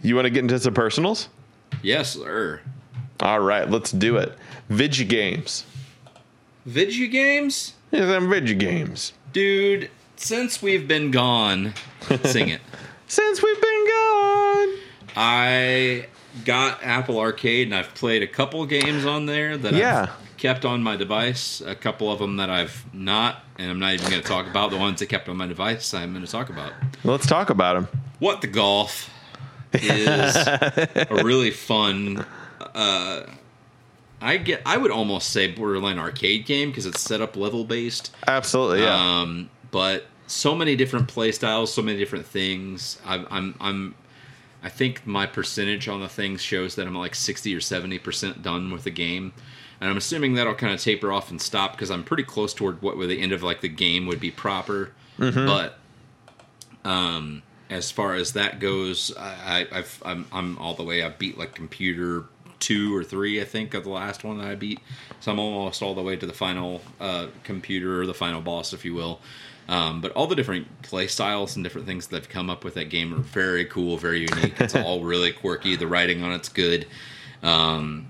Speaker 2: You want to get into some personals?
Speaker 1: yes, sir.
Speaker 2: All right, let's do it. Vigi games.
Speaker 1: Video games,
Speaker 2: Yeah, them Vigi games.
Speaker 1: dude. Since we've been gone, sing it. [laughs]
Speaker 2: Since we've been gone.
Speaker 1: I got Apple Arcade and I've played a couple games on there that
Speaker 2: Yeah.
Speaker 1: I've kept on my device. A couple of them that I've not, and I'm not even going to talk about. The ones that kept on my device, I'm going to talk about.
Speaker 2: Let's talk about them.
Speaker 1: What the Golf is a [laughs] really fun. Uh, I get. I would almost say borderline arcade game because it's set up level based.
Speaker 2: Absolutely, yeah.
Speaker 1: Um, but so many different play styles, so many different things. I'm, I'm, I'm, I think my percentage on the things shows that I'm like 60 or 70 percent done with the game, and I'm assuming that'll kind of taper off and stop because I'm pretty close toward what the end of like the game would be proper. But, um, as far as that goes, I, I, I've, I'm, I'm all the way. I beat like computer two or three, I think, of the last one that I beat. So I'm almost all the way to the final uh, computer or the final boss, if you will. Um, but all the different play styles and different things that have come up with that game are very cool, very unique. It's all [laughs] really quirky. The writing on it's good. Um,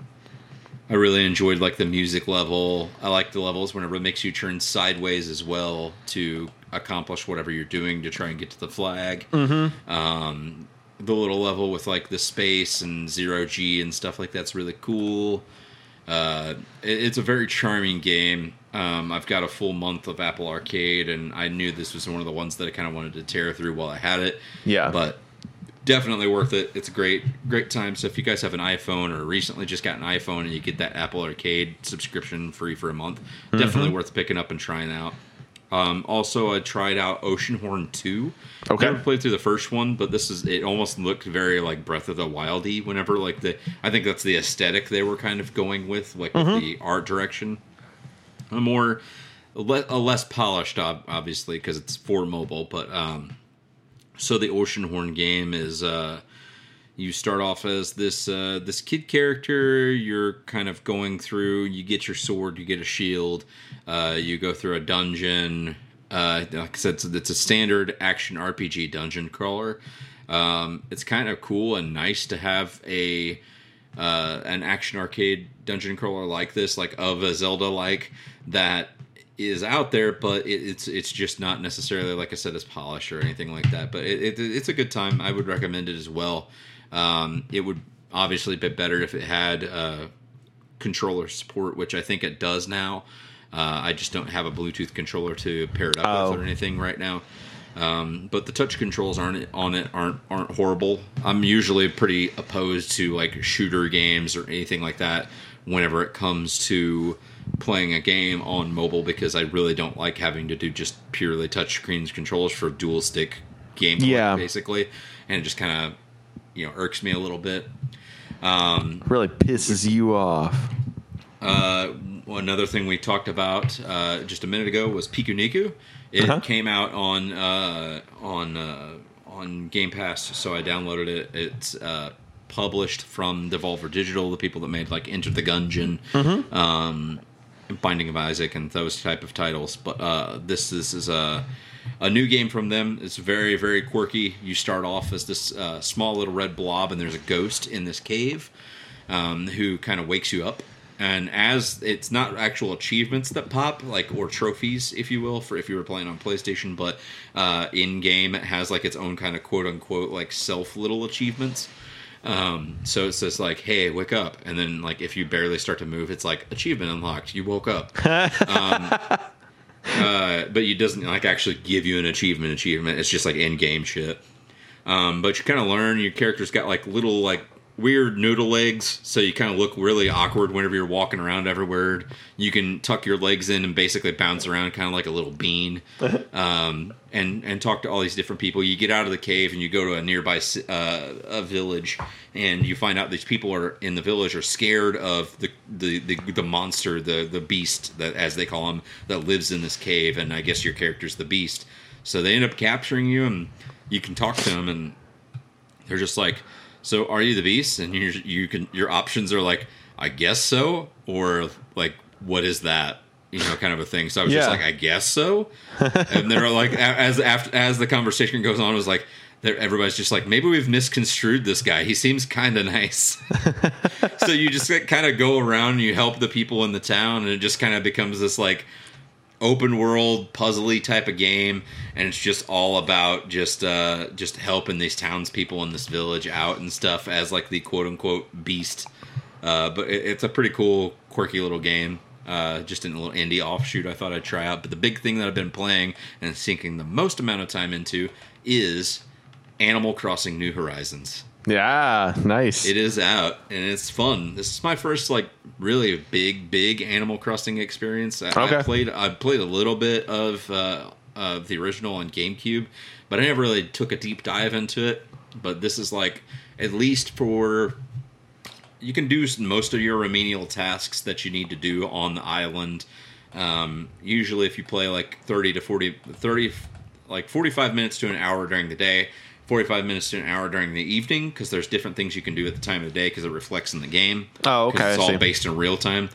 Speaker 1: I really enjoyed like the music level. I like the levels whenever it makes you turn sideways as well to accomplish whatever you're doing to try and get to the flag. Mm-hmm. Um, the little level with like the space and zero G and stuff like that's really cool. Uh, it- it's a very charming game. Um, I've got a full month of Apple Arcade, and I knew this was one of the ones that I kind of wanted to tear through while I had it.
Speaker 2: Yeah.
Speaker 1: but definitely worth it. It's a great, great time. So if you guys have an iPhone or recently just got an iPhone and you get that Apple Arcade subscription free for a month, definitely worth picking up and trying out. Um, also, I tried out Oceanhorn 2.
Speaker 2: Okay.
Speaker 1: Never played through the first one, but this is it. Almost looked very like Breath of the Wildy. Whenever like the, I think that's the aesthetic they were kind of going with, like with the art direction. A more a less polished, obviously, because it's for mobile. But um, so the Oceanhorn game is uh, you start off as this uh, this kid character. You're kind of going through. You get your sword. You get a shield. Uh, you go through a dungeon. Uh, like I said, it's, it's a standard action RPG dungeon crawler. Um, it's kind of cool and nice to have a uh, an action arcade dungeon crawler like this, like of a Zelda like that is out there, but it, it's it's just not necessarily like I said as polished or anything like that. But it, it, it's a good time. I would recommend it as well. Um, it would obviously be better if it had uh, controller support, which I think it does now. Uh, I just don't have a Bluetooth controller to pair it up
Speaker 2: Oh.
Speaker 1: with or anything right now. Um, but the touch controls aren't on it aren't aren't horrible. I'm usually pretty opposed to like shooter games or anything like that whenever it comes to playing a game on mobile because I really don't like having to do just purely touch screens controls for dual stick gameplay
Speaker 2: Yeah.
Speaker 1: basically, and it just kind of you know irks me a little bit.
Speaker 2: Um, Really pisses you off.
Speaker 1: Uh, another thing we talked about uh, just a minute ago was Pikuniku. It
Speaker 2: Uh-huh.
Speaker 1: came out on uh, on uh, on Game Pass, so I downloaded it. It's uh, published from Devolver Digital, the people that made like Enter the Gungeon,
Speaker 2: Mm-hmm.
Speaker 1: um, Binding of Isaac, and those type of titles. But uh, this this is a a new game from them. It's very very quirky. You start off as this uh, small little red blob, and there's a ghost in this cave um, who kind of wakes you up. And as it's not actual achievements that pop, like or trophies, if you will, for if you were playing on PlayStation, but uh, in game it has like its own kind of quote unquote like self little achievements. Um, so it says like, "Hey, wake up!" And then like if you barely start to move, it's like achievement unlocked. You woke up. [laughs] um, uh, but it doesn't like actually give you an achievement. Achievement. It's just like in game shit. Um, but you kind of learn your character's got like little like weird noodle legs, so you kind of look really awkward whenever you're walking around everywhere. You can tuck your legs in and basically bounce around, kind of like a little bean, [laughs] um, and and talk to all these different people. You get out of the cave and you go to a nearby uh, a village, and you find out these people are in the village are scared of the the the, the monster, the the beast that as they call him that lives in this cave, and I guess your character's the beast. So they end up capturing you, and you can talk to them, and they're just like, "So are you the beast?" And you you can your options are like, "I guess so," or like, "What is that?" You know, kind of a thing. So I was just like, "I guess so," and they're like, as after as the conversation goes on, it was like. Everybody's just like, maybe we've misconstrued this guy. He seems kind of nice. [laughs] so you just kind of go around and you help the people in the town, and it just kind of becomes this like open world puzzly type of game and it's just all about just uh just helping these townspeople in this village out and stuff as like the quote unquote beast. Uh but it, it's a pretty cool quirky little game. Uh just in a little indie offshoot i thought i'd try out. But the big thing that i've been playing and sinking the most amount of time into is animal crossing new horizons
Speaker 2: Yeah, nice.
Speaker 1: it is out and it's fun. This is my first like really big, big Animal Crossing experience. I, I
Speaker 2: Okay.
Speaker 1: played I played a little bit of uh, of the original on GameCube, but I never really took a deep dive into it. But this is like at least for you can do most of your remedial tasks that you need to do on the island. Um, usually, if you play like 30 to 40, 30, like 45 minutes to an hour during the day, 45 minutes to an hour during the evening, because there's different things you can do at the time of the day because it reflects in the game.
Speaker 2: Oh, okay,
Speaker 1: It's all based in real time.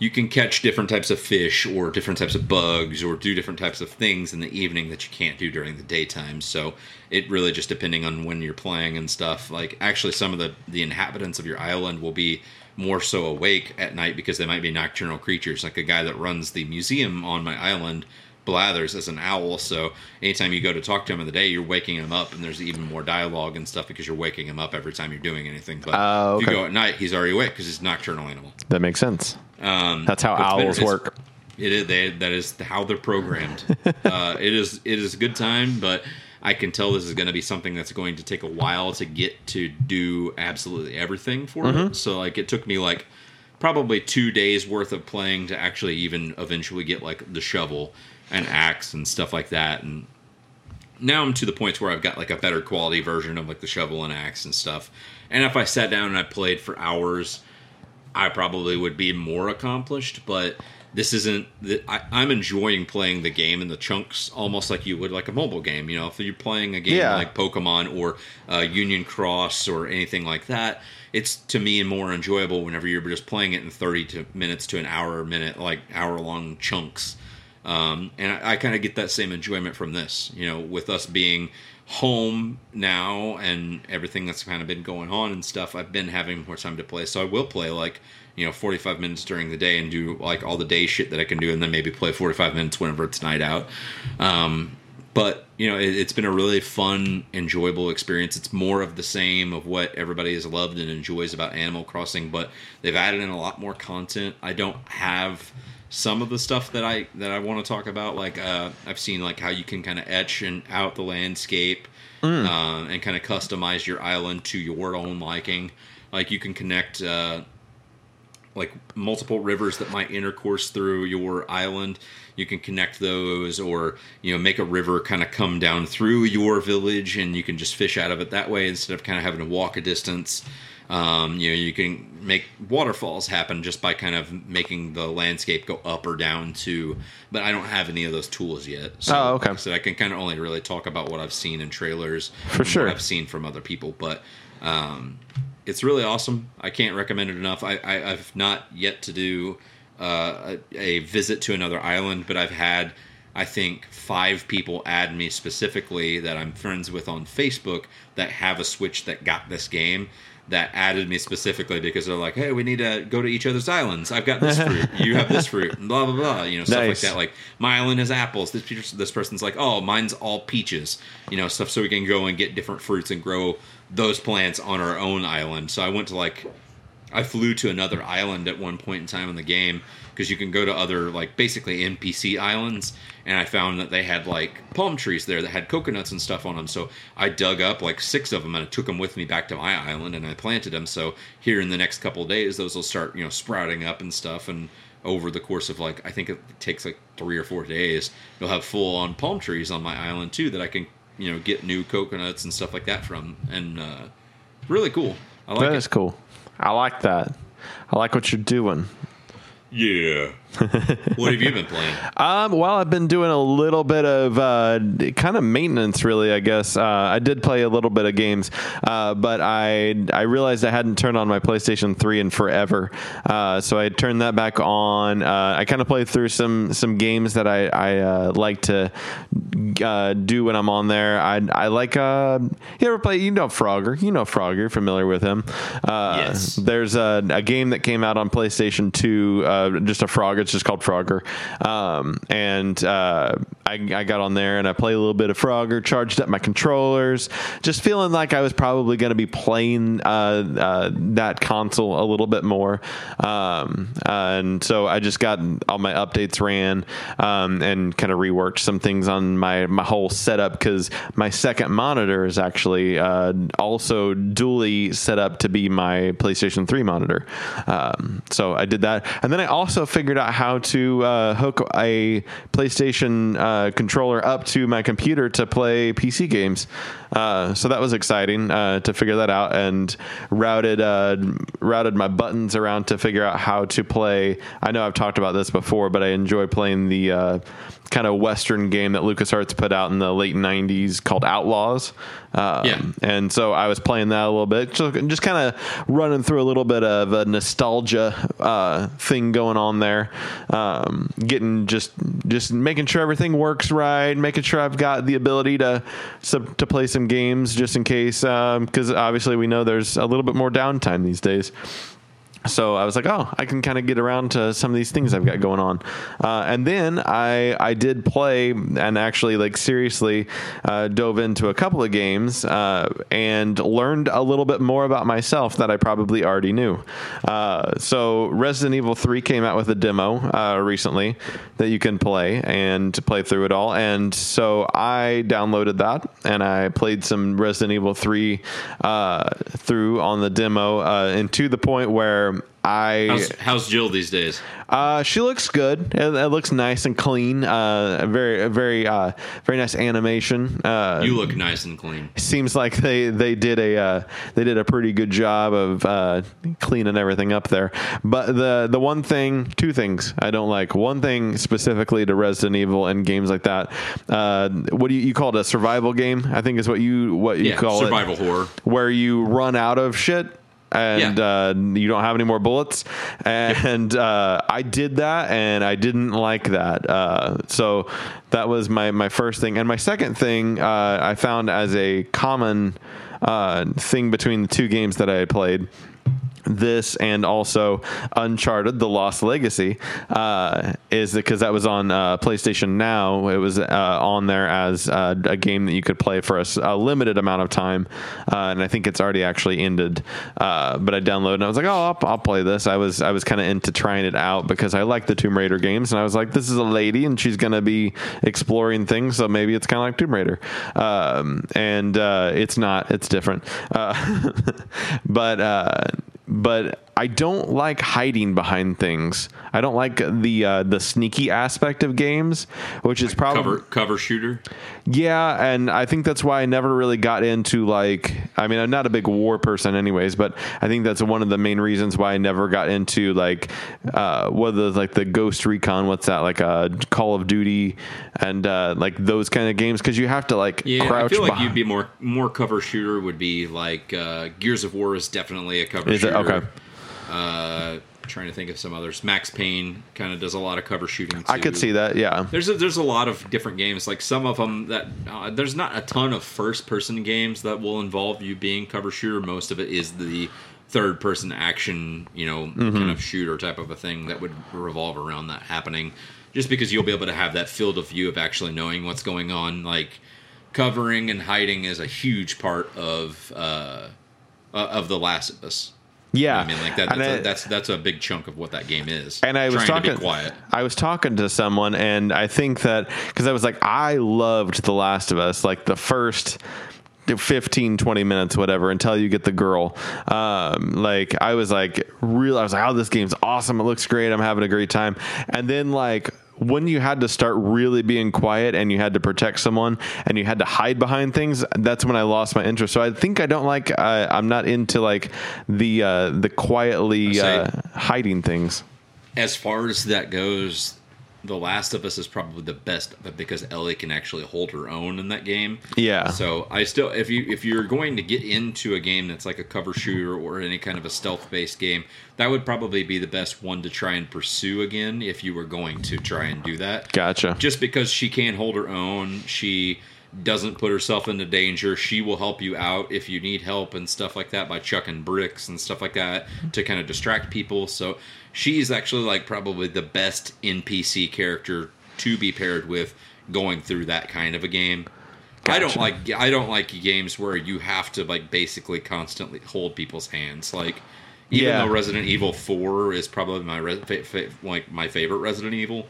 Speaker 1: You can catch different types of fish or different types of bugs or do different types of things in the evening that you can't do during the daytime. So it really just depending on when you're playing and stuff. Like actually, some of the the inhabitants of your island will be more so awake at night because they might be nocturnal creatures. Like a guy that runs the museum on my island, Blathers, as an owl. So anytime you go to talk to him in the day, you're waking him up, and there's even more dialogue and stuff because you're waking him up every time you're doing anything. But
Speaker 2: Oh,
Speaker 1: if you go at night, he's already awake because he's a nocturnal animal.
Speaker 2: that makes sense.
Speaker 1: Um,
Speaker 2: That's how
Speaker 1: but it's been-
Speaker 2: owls work.
Speaker 1: It is. They, that is how they're programmed. [laughs] uh, it is. It is a good time, but I can tell this is going to be something that's going to take a while to get to do absolutely everything for
Speaker 2: Mm-hmm.
Speaker 1: it. So like, it took me like probably two days worth of playing to actually even eventually get like the shovel and axe and stuff like that. And now I'm to the point where I've got like a better quality version of like the shovel and axe and stuff. And if I sat down and I played for hours, I probably would be more accomplished. But this isn't. The, I, I'm enjoying playing the game in the chunks, almost like you would like a mobile game. You know, if you're playing a game
Speaker 2: Yeah.
Speaker 1: like Pokemon or uh, Union Cross or anything like that, it's to me more enjoyable whenever you're just playing it in 30 to minutes to an hour, minute like hour long chunks. Um, and I, I kind of get that same enjoyment from this. You know, with us being home now and everything that's kind of been going on and stuff, I've been having more time to play. So I will play like you know 45 minutes during the day and do like all the day shit that I can do, and then maybe play 45 minutes whenever it's night out. Um, but you know, it, it's been a really fun, enjoyable experience. It's more of the same of what everybody has loved and enjoys about Animal Crossing, but they've added in a lot more content. I don't have some of the stuff that I that I want to talk about. Like uh, I've seen like how you can kind of etch and out the landscape uh, and kind of customize your island to your own liking. Like you can connect. Uh, like multiple rivers that might intercourse through your island. You can connect those, or you know, make a river kind of come down through your village, and you can just fish out of it that way instead of kind of having to walk a distance. Um, you know, you can make waterfalls happen just by kind of making the landscape go up or down too. But I don't have any of those tools yet. So,
Speaker 2: Oh, okay.
Speaker 1: like I can kind of only really talk about what I've seen in trailers,
Speaker 2: For sure.
Speaker 1: I've seen from other people, but um, it's really awesome. I can't recommend it enough. I, I, I've not yet to do uh, a, a visit to another island, but I've had, I think, five people add me specifically that I'm friends with on Facebook that have a Switch that got this game. That added me specifically because they're like, "Hey, we need to go to each other's islands. I've got this [laughs] fruit, you have this fruit, blah blah blah." You know, stuff
Speaker 2: Nice.
Speaker 1: like that. Like my island has apples. This this person's like, "Oh, mine's all peaches." You know, stuff so we can go and get different fruits and grow those plants on our own island. So I went to like I flew to another island at one point in time in the game because you can go to other like basically NPC islands, and I found that they had like palm trees there that had coconuts and stuff on them. So I dug up like six of them and I took them with me back to my island and I planted them. So here in the next couple of days, those will start you know sprouting up and stuff and. Over the course of like, I think it takes like three or four days, you'll have full on palm trees on my island too that I can, you know, get new coconuts and stuff like that from, and uh, really cool. I like
Speaker 2: That
Speaker 1: it.
Speaker 2: is cool. I like that. I like what you're doing.
Speaker 1: Yeah. [laughs] what have you been playing?
Speaker 2: Um, well, I've been doing a little bit of uh, kind of maintenance, really. I guess uh, I did play a little bit of games, uh, but I I realized I hadn't turned on my PlayStation Three in forever, uh, so I turned that back on. Uh, I kind of played through some some games that I I uh, like to uh, do when I'm on there. I I like uh, you ever play? You know Frogger. You know Frogger. You're familiar with him. Uh,
Speaker 1: Yes.
Speaker 2: There's a, a game that came out on PlayStation 2, uh, just a Frogger. It's just called Frogger. Um, and uh, I, I got on there and I played a little bit of Frogger, charged up my controllers, just feeling like I was probably going to be playing uh, uh, that console a little bit more. Um, and so I just got all my updates ran um, and kind of reworked some things on my, my whole setup because my second monitor is actually uh, also dually set up to be my PlayStation 3 monitor. Um, so I did that. And then I also figured out how to uh, hook a PlayStation uh, controller up to my computer to play PC games. Uh, so that was exciting uh, to figure that out and routed uh, routed my buttons around to figure out how to play. I know I've talked about this before, but I enjoy playing the uh, kind of Western game that LucasArts put out in the late '90s called Outlaws. Um,
Speaker 1: Yeah.
Speaker 2: and so I was playing that a little bit, just, just kind of running through a little bit of a nostalgia uh, thing going on there, um, getting just just making sure everything works right, making sure I've got the ability to sub, to play some games just in case, because obviously we know there's a little bit more downtime these days. So I was like, oh, I can kind of get around to some of these things I've got going on. Uh, and then I I did play and actually like seriously uh, dove into a couple of games uh, and learned a little bit more about myself that I probably already knew. Uh, so Resident Evil 3 came out with a demo uh, recently that you can play and play through it all. And so I downloaded that and I played some Resident Evil 3 uh, through on the demo and to the point where I
Speaker 1: How's, how's Jill these days?
Speaker 2: uh, she looks good. It, it looks nice and clean. Uh, very very uh, very nice animation. Uh,
Speaker 1: You look nice and clean.
Speaker 2: seems like they they did a uh, they did a pretty good job of uh, cleaning everything up there. But the the one thing, two things I don't like. One thing specifically to Resident Evil and games like that. Uh, what do you, you call it? A survival game? I think is what you what you
Speaker 1: Yeah,
Speaker 2: call
Speaker 1: survival
Speaker 2: it.
Speaker 1: horror.
Speaker 2: Where you run out of shit. And
Speaker 1: Yeah.
Speaker 2: uh, you don't have any more bullets, and uh, I did that, and I didn't like that. Uh, so that was my my first thing, and my second thing uh, I found as a common uh, thing between the two games that I had played. This and also Uncharted: The Lost Legacy uh, is because that was on uh, PlayStation Now. It was uh, on there as uh, a game that you could play for a limited amount of time, uh, and I think it's already actually ended. Uh, but I downloaded and I was like, oh, I'll, I'll play this. I was I was kind of into trying it out because I like the Tomb Raider games, and I was like, this is a lady and she's gonna be exploring things, so maybe it's kind of like Tomb Raider. Um, and uh, it's not. It's different. Uh, [laughs] but. But I don't like hiding behind things. I don't like the uh, the sneaky aspect of games, which is probably
Speaker 1: Cover cover shooter.
Speaker 2: yeah, and I think that's why I never really got into like I mean I'm not a big war person anyways, but I think that's one of the main reasons why I never got into like uh whether like the Ghost Recon, what's that like uh Call of Duty and uh like those kind of games cuz you have to like
Speaker 1: Yeah,
Speaker 2: crouch
Speaker 1: I feel like
Speaker 2: behind-
Speaker 1: you'd be more more cover shooter would be like uh, Gears of War is definitely a cover
Speaker 2: Is it?
Speaker 1: shooter.
Speaker 2: Okay.
Speaker 1: Uh, trying to think of some others. Max Payne kind of does a lot of cover shooting. Too.
Speaker 2: I could see that, yeah.
Speaker 1: There's a, there's a lot of different games. Like some of them that uh, there's not a ton of first person games that will involve you being cover shooter. Most of it is the third person action, you know,
Speaker 2: Mm-hmm.
Speaker 1: kind of shooter type of a thing that would revolve around that happening. Just because you'll be able to have that field of view of actually knowing what's going on. Like covering and hiding is a huge part of uh, uh, of The Last of Us.
Speaker 2: Yeah.
Speaker 1: I mean, like that. That's,
Speaker 2: I-
Speaker 1: a, that's that's a big chunk of what that game is.
Speaker 2: and I was talking.
Speaker 1: to be quiet.
Speaker 2: I was talking to someone, and I think that because I was like, I loved The Last of Us, like the first. 15 20 minutes whatever until you get the girl um like i was like real i was like oh this game's awesome it looks great i'm having a great time and then like when you had to start really being quiet and you had to protect someone and you had to hide behind things that's when i lost my interest. So i think i don't like i'm not into like the uh the quietly uh hiding things.
Speaker 1: As far as that goes, The Last of Us is probably the best but because Ellie can actually hold her own in that game.
Speaker 2: Yeah.
Speaker 1: So I still if you if you're going to get into a game that's like a cover shooter or any kind of a stealth based game, that would probably be the best one to try and pursue again if you were going to try and do that.
Speaker 2: Gotcha.
Speaker 1: Just because she can hold her own, she doesn't put herself into danger. She will help you out if you need help and stuff like that by chucking bricks and stuff like that to kind of distract people. So she's actually like probably the best NPC character to be paired with going through that kind of a game. I don't like I don't like games where you have to like basically constantly hold people's hands. Like even
Speaker 2: Yeah.
Speaker 1: though Resident Evil 4 is probably my re- fa- fa- like my favorite Resident Evil,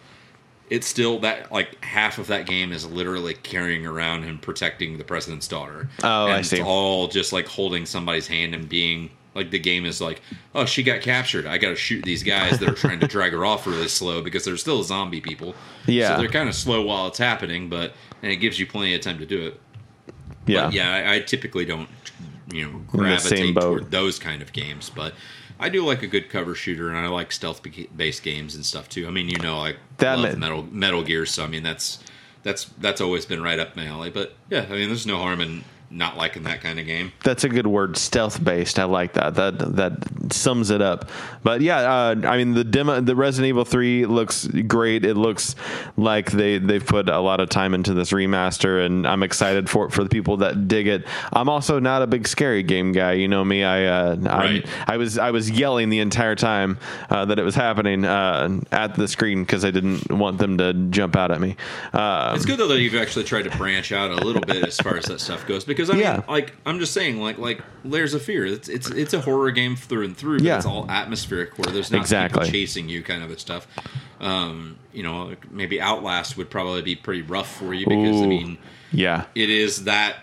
Speaker 1: it's still that like half of that game is literally carrying around and protecting the president's daughter.
Speaker 2: Oh,
Speaker 1: and
Speaker 2: I see.
Speaker 1: It's all just like holding somebody's hand and being like the game is like, oh, she got captured. I got to shoot these guys that are trying to drag her off really slow because they're still zombie people.
Speaker 2: Yeah.
Speaker 1: so they're kind of slow while it's happening, but and it gives you plenty of time to do it.
Speaker 2: yeah.
Speaker 1: But yeah, I, I typically don't, you know, gravitate toward those kind of games. But I do like a good cover shooter, and I like stealth based games and stuff too. I mean, you know, I
Speaker 2: That
Speaker 1: love
Speaker 2: ma-
Speaker 1: Metal Metal Gear, so I mean that's that's that's always been right up my alley. But yeah, I mean, there's no harm in not liking that kind of game.
Speaker 2: That's a good word, stealth based. I like that. That that sums it up. But yeah, uh, I mean the demo, the Resident Evil Three looks great. It looks like they they've put a lot of time into this remaster, and I'm excited for it for the people that dig it. I'm also not a big scary game guy. You know me. I uh,
Speaker 1: Right.
Speaker 2: I was I was yelling the entire time uh, that it was happening uh, at the screen because I didn't want them to jump out at me. Uh,
Speaker 1: It's good though that you've actually tried to branch out a little bit as far as that stuff goes. Because I mean,
Speaker 2: Yeah.
Speaker 1: like I'm just saying, like like Layers of Fear, it's it's it's a horror game through and through. But
Speaker 2: Yeah.
Speaker 1: it's all atmospheric, where there's not
Speaker 2: Exactly.
Speaker 1: people chasing you, kind of stuff. Um, you know, maybe Outlast would probably be pretty rough for you because I mean,
Speaker 2: yeah.
Speaker 1: it is that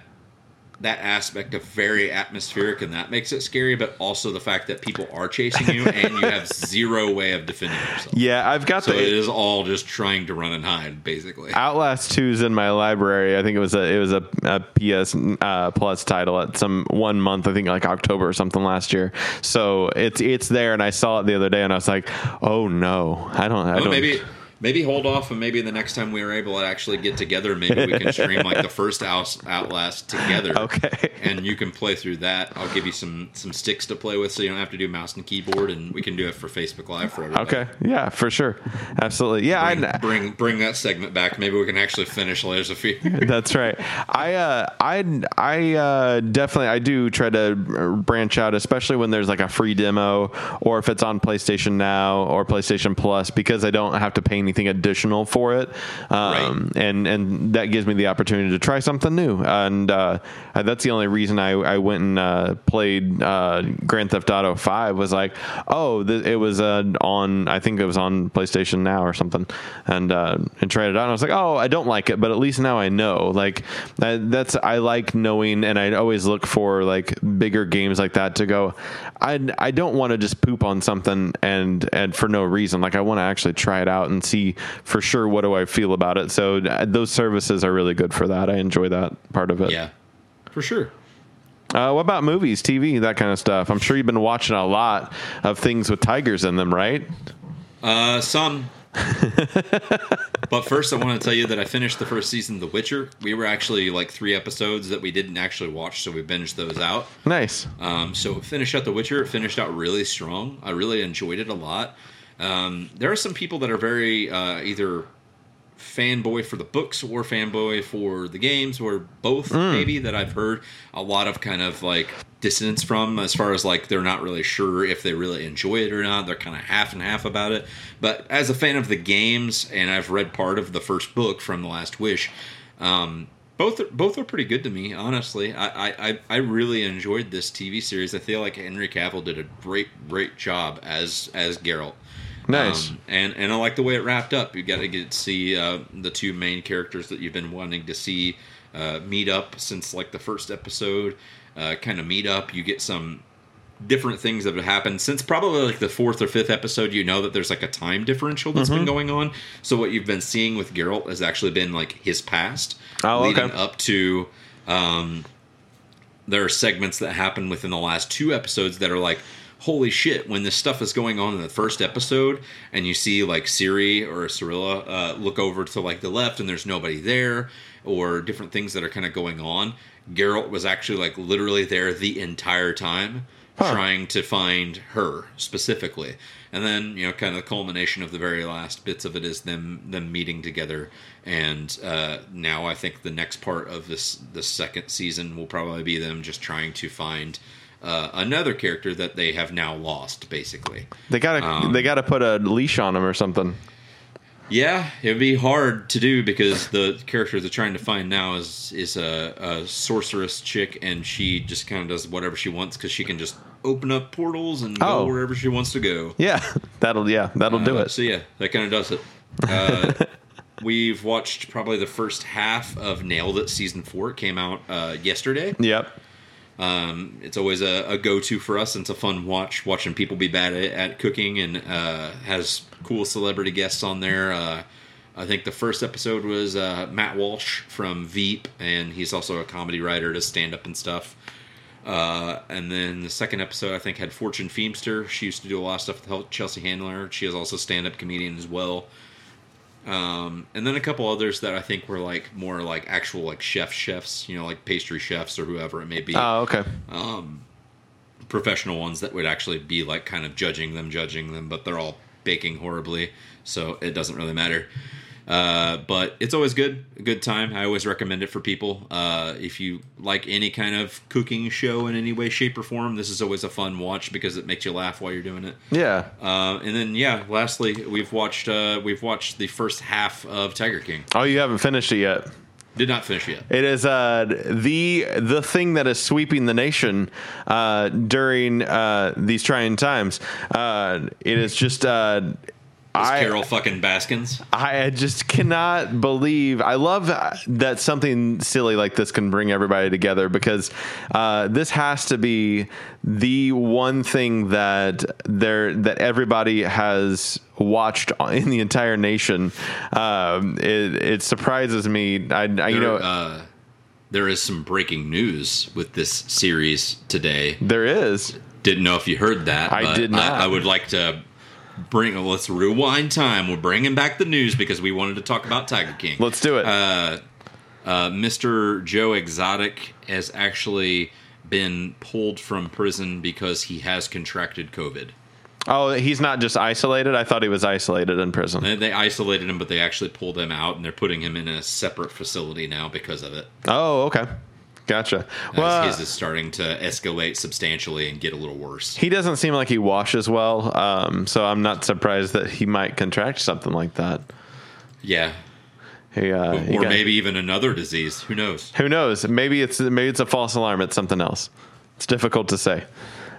Speaker 1: that aspect of very atmospheric, and that makes it scary. But also the fact that people are chasing you, and you have [laughs] zero way of defending yourself.
Speaker 2: Yeah, I've got
Speaker 1: So
Speaker 2: the
Speaker 1: it is all just trying to run and hide, basically.
Speaker 2: Outlast 2's in my library. I think it was a it was a, a PS uh, Plus title at some one month. I think like October or something last year. So it's it's there, and I saw it the other day, and I was like, oh no, I don't. I
Speaker 1: Well,
Speaker 2: don't.
Speaker 1: maybe maybe hold off, and maybe the next time we are able to actually get together, maybe we can stream like the first Outs- Outlast together. [laughs]
Speaker 2: Okay.
Speaker 1: And you can play through that. I'll give you some some sticks to play with, so you don't have to do mouse and keyboard, and we can do it for Facebook Live for everybody.
Speaker 2: Okay, yeah, for sure, absolutely. Yeah,
Speaker 1: Bring,
Speaker 2: I,
Speaker 1: bring bring that segment back. Maybe we can actually finish Layers of Fear. [laughs]
Speaker 2: That's right. I uh, I I uh, definitely I do try to branch out, especially when there's like a free demo or if it's on PlayStation Now or PlayStation Plus, because I don't have to pay anything additional for it, um, and and that gives me the opportunity to try something new. And uh, that's the only reason I, I went and uh, played uh, Grand Theft Auto Five was like, oh, th- it was uh, on I think it was on PlayStation Now or something, and uh, and tried it out. And I was like, oh, I don't like it, but at least now I know. Like that, that's I like knowing, and I always look for like bigger games like that to go. I I don't want to just poop on something and and for no reason. Like I want to actually try it out and see for sure what do I feel about it. So uh, those services are really good for that. I enjoy that part of it.
Speaker 1: yeah, for sure.
Speaker 2: Uh, what about movies, TV, that kind of stuff? I'm sure you've been watching a lot of things with tigers in them, right?
Speaker 1: Uh, some. [laughs] but first, I want to tell you that I finished the first season of The Witcher. We were actually like three episodes that we didn't actually watch, so we binged those out.
Speaker 2: Nice.
Speaker 1: Um, so finish out The Witcher. It finished out really strong. I really enjoyed it a lot. Um, there are some people that are very uh, either fanboy for the books or fanboy for the games or both maybe that I've heard a lot of kind of like dissonance from as far as like they're not really sure if they really enjoy it or not. They're kind of half and half about it. But as a fan of the games and I've read part of the first book from the last wish um, both are, both are pretty good to me honestly. I, I I really enjoyed this TV series. I feel like Henry Cavill did a great great job as as Geralt
Speaker 2: Nice.
Speaker 1: um, and and I like the way it wrapped up. You got to get to see uh, the two main characters that you've been wanting to see uh, meet up since like the first episode. Uh, kind of meet up. You get some different things that have happened since probably like the fourth or fifth episode. You know that there's like a time differential that's
Speaker 2: Mm-hmm.
Speaker 1: been going on. So what you've been seeing with Geralt has actually been like his past,
Speaker 2: Oh, okay.
Speaker 1: leading up to. Um, there are segments that happen within the last two episodes that are like holy shit when this stuff is going on in the first episode and you see like Ciri or Cirilla uh, look over to like the left and there's nobody there or different things that are kind of going on Geralt was actually like literally there the entire time
Speaker 2: Huh.
Speaker 1: trying to find her specifically and then you know kind of the culmination of the very last bits of it is them them meeting together and uh, now i think the next part of this the second season will probably be them just trying to find uh, another character that they have now lost basically
Speaker 2: They gotta
Speaker 1: Um,
Speaker 2: they gotta put a leash on him or something.
Speaker 1: yeah it would be hard to do because the character they're trying to find now is is a, a sorceress chick and she just kind of does whatever she wants because she can just open up portals and go
Speaker 2: Oh.
Speaker 1: wherever she wants to go
Speaker 2: Yeah, [laughs] that'll yeah that'll do
Speaker 1: Uh,
Speaker 2: it.
Speaker 1: So yeah, that kind of does it. [laughs] Uh, we've watched probably the first half of Nailed It season four. It came out uh, yesterday.
Speaker 2: Yep.
Speaker 1: Um, it's always a, a go-to for us. It's a fun watch watching people be bad at, at cooking and uh, has cool celebrity guests on there. Uh, I think the first episode was uh, Matt Walsh from Veep, and he's also a comedy writer, does stand up and stuff. Uh, and then the second episode, I think, had Fortune Feemster. She used to do a lot of stuff with Chelsea Handler. She is also a stand up comedian as well. Um, and then a couple others that I think were like more like actual like chef chefs, you know, like pastry chefs or whoever it may be
Speaker 2: Oh, okay.
Speaker 1: Um, professional ones that would actually be like kind of judging them, judging them, but they're all baking horribly, so it doesn't really matter. Uh, but it's always good, a good time. I always recommend it for people. Uh, if you like any kind of cooking show in any way, shape, or form, this is always a fun watch because it makes you laugh while you're doing it.
Speaker 2: Yeah.
Speaker 1: Uh, and then, yeah, lastly, we've watched uh, we've watched the first half of Tiger King.
Speaker 2: Oh, you haven't finished it yet.
Speaker 1: Did not finish yet.
Speaker 2: It is uh, the the thing that is sweeping the nation uh, during uh, these trying times. Uh, it is just uh, I
Speaker 1: Carole fucking Baskins.
Speaker 2: I just cannot believe. I love that something silly like this can bring everybody together because uh, this has to be the one thing that there that everybody has watched in the entire nation. Um, it, it surprises me. I, I you know
Speaker 1: uh, there is some breaking news with this series today.
Speaker 2: there is.
Speaker 1: Didn't know if you heard that.
Speaker 2: I
Speaker 1: but
Speaker 2: did not.
Speaker 1: I, would like to bring. Let's rewind time. We're bringing back the news because we wanted to talk about Tiger King.
Speaker 2: Let's do it.
Speaker 1: Uh, uh, Mr. Joe Exotic has actually been pulled from prison because he has contracted COVID.
Speaker 2: oh, he's not just isolated. I thought he was isolated in prison.
Speaker 1: They, they isolated him, but they actually pulled him out, and they're putting him in a separate facility now because of it.
Speaker 2: Oh, okay, gotcha. Well,
Speaker 1: his is starting to escalate substantially and get a little worse.
Speaker 2: he doesn't seem like he washes well, um, so I'm not surprised that he might contract something like that.
Speaker 1: Yeah,
Speaker 2: He, uh, he
Speaker 1: or
Speaker 2: got-
Speaker 1: maybe even another disease. Who knows?
Speaker 2: who knows? Maybe it's maybe it's a false alarm. It's something else. It's difficult to say.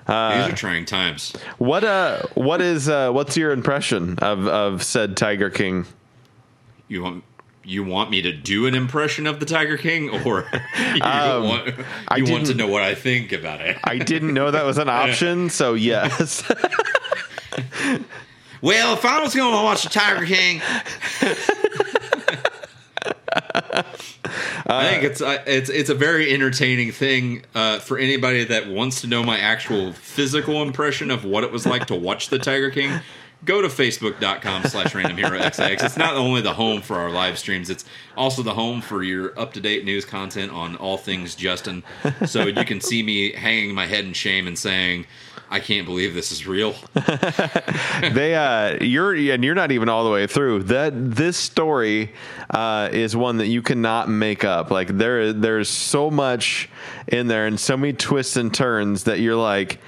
Speaker 1: These are trying times.
Speaker 2: What uh, what is uh, what's your impression of of said Tiger King?
Speaker 1: You want you want me to do an impression of the Tiger King, [laughs] or you want
Speaker 2: Um, I
Speaker 1: you want to know what I think about it?
Speaker 2: I didn't know that was an [laughs] option, so yes. [laughs]
Speaker 1: Well, if I was going to watch the Tiger King, I think it's uh, it's it's a very entertaining thing uh, for anybody that wants to know my actual physical impression of what it was like to watch the Tiger King. Go to facebook.com slash random hero xx. It's not only the home for our live streams, it's also the home for your up to date news content on all things Justin. So you can see me hanging my head in shame and saying, I can't believe this is real. [laughs]
Speaker 2: they uh you're and you're not even all the way through that this story uh is one that you cannot make up like there there's so much in there and so many twists and turns that you're like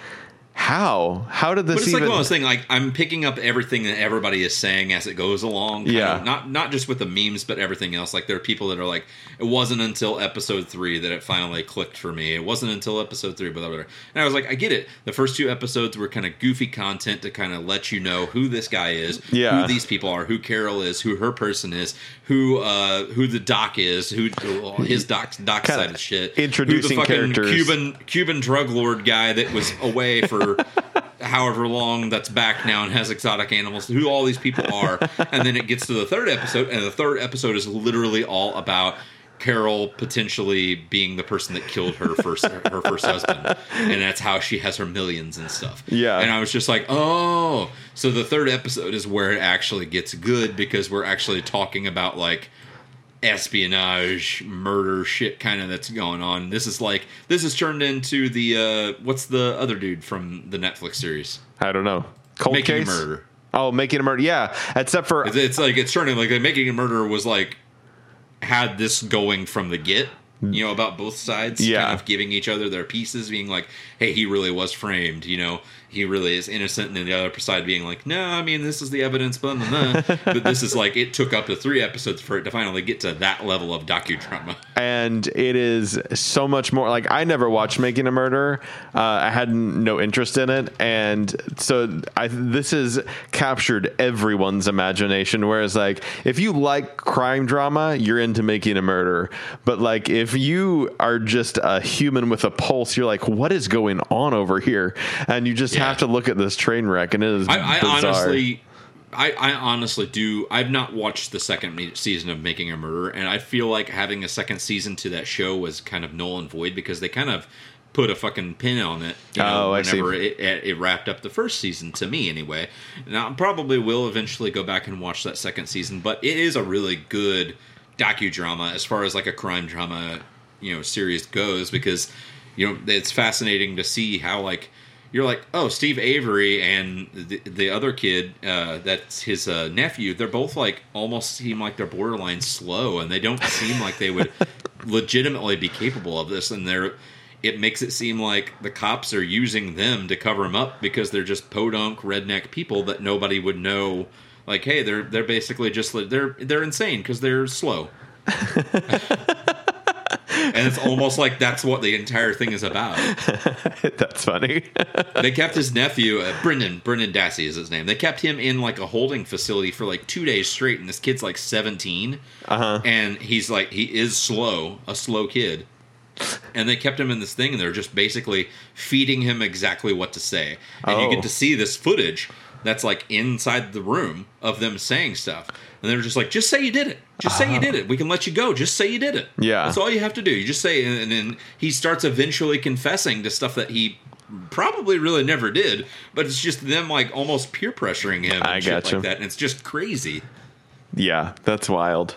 Speaker 2: how how did this
Speaker 1: But it's
Speaker 2: even
Speaker 1: like one of those things. Like I'm picking up everything that everybody is saying as it goes along.
Speaker 2: Yeah.
Speaker 1: of, not not just with the memes, but everything else. Like there are people that are like, it wasn't until episode three that it finally clicked for me. It wasn't until episode three, blah blah. blah. And I was like, I get it. The first two episodes were kind of goofy content to kind of let you know who this guy is,
Speaker 2: Yeah.
Speaker 1: who these people are, who Carole is, who her person is, who uh who the doc is, who his doc doc side of shit,
Speaker 2: introducing
Speaker 1: who the fucking
Speaker 2: characters.
Speaker 1: Cuban Cuban drug lord guy that was away for however long that's back now and has exotic animals, who all these people are. And then it gets to the third episode, and the third episode is literally all about Carole potentially being the person that killed her first her first husband. And that's how she has her millions and stuff.
Speaker 2: Yeah.
Speaker 1: And I was just like, oh. So the third episode is where it actually gets good because we're actually talking about like espionage, murder shit kind of that's going on. This is like this is turned into the uh what's the other dude from the Netflix series?
Speaker 2: I don't know cold
Speaker 1: Making
Speaker 2: case
Speaker 1: a murder.
Speaker 2: oh making a murder yeah except for
Speaker 1: It's, it's like it's turning like making a murder was like had this going from the get. You know about both sides,
Speaker 2: Yeah.
Speaker 1: kind of giving each other their pieces, being like, "Hey, he really was framed." You know, he really is innocent, and then the other side being like, "No, I mean, this is the evidence." Blah, blah, blah. but this is like it took up to three episodes for it to finally get to that level of docudrama.
Speaker 2: and it is so much more like I never watched Making a Murder. Uh, I had no interest in it, and so I this has captured everyone's imagination. Whereas, like, if you like crime drama, you're into Making a Murder, but like if you are just a human with a pulse, you're like, what is going on over here? And you just
Speaker 1: Yeah.
Speaker 2: have to look at this train wreck, and it is
Speaker 1: I, I honestly, I, I honestly do. I've not watched the second season of Making a Murder, and I feel like having a second season to that show was kind of null and void because they kind of put a fucking pin on it. You know,
Speaker 2: Oh, I see.
Speaker 1: it, it wrapped up the first season, to me anyway. Now, I probably will eventually go back and watch that second season, but it is a really good docudrama as far as like a crime drama, you know, series goes because you know it's fascinating to see how like you're like oh steve avery and the, the other kid uh, that's his uh, nephew they're both like almost seem like they're borderline slow and they don't seem like they would [laughs] legitimately be capable of this and they're it makes it seem like the cops are using them to cover them up because they're just podunk redneck people that nobody would know like hey they're they're basically just they're they're insane because they're slow [laughs] and it's almost like that's what the entire thing is about. [laughs]
Speaker 2: That's funny. [laughs]
Speaker 1: They kept his nephew, uh, Brendan, Brendan Dassey is his name. They kept him in like a holding facility for like two days straight, and this kid's like 17,
Speaker 2: Uh-huh.
Speaker 1: and he's like he is slow, a slow kid. And they kept him in this thing, and they're just basically feeding him exactly what to say. And you
Speaker 2: Oh.
Speaker 1: get to see this footage that's like inside the room of them saying stuff. And they're just like, just say you did it. Just say you uh-huh. did it. We can let you go. Just say you did it.
Speaker 2: Yeah.
Speaker 1: That's all you have to do. You just say, and, and then he starts eventually confessing to stuff that he probably really never did, but it's just them like almost peer pressuring him and
Speaker 2: I
Speaker 1: shit
Speaker 2: gotcha.
Speaker 1: like that. And it's just crazy.
Speaker 2: yeah, that's wild.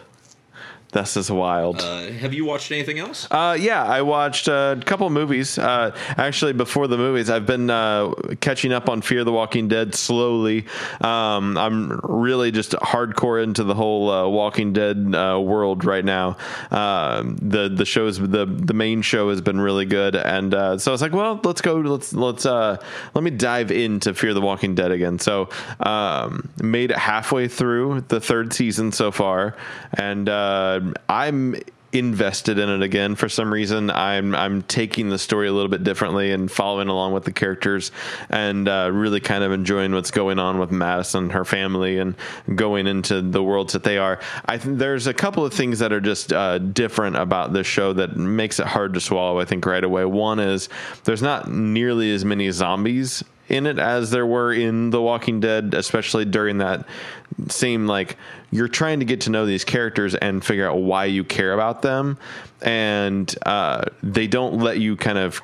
Speaker 2: This is wild.
Speaker 1: Uh, have you watched anything else?
Speaker 2: Uh, yeah, I watched a couple movies. Uh, actually, before the movies, I've been uh, catching up on Fear the Walking Dead slowly. Um, I'm really just hardcore into the whole uh, Walking Dead uh, world right now. Um the the shows the the main show has been really good, and uh, so I was like, well, let's go. Let's let's uh, let me dive into Fear the Walking Dead again. So um, made it halfway through the third season so far, and uh, I'm invested in it again for some reason. I'm I'm taking the story a little bit differently and following along with the characters, and uh, really kind of enjoying what's going on with Madison, and her family, and going into the worlds that they are. I think there's a couple of things that are just uh, different about this show that makes it hard to swallow. I think right away. One is there's not nearly as many zombies in it as there were in The Walking Dead, especially during that same like you're trying to get to know these characters and figure out why you care about them, and uh, they don't let you kind of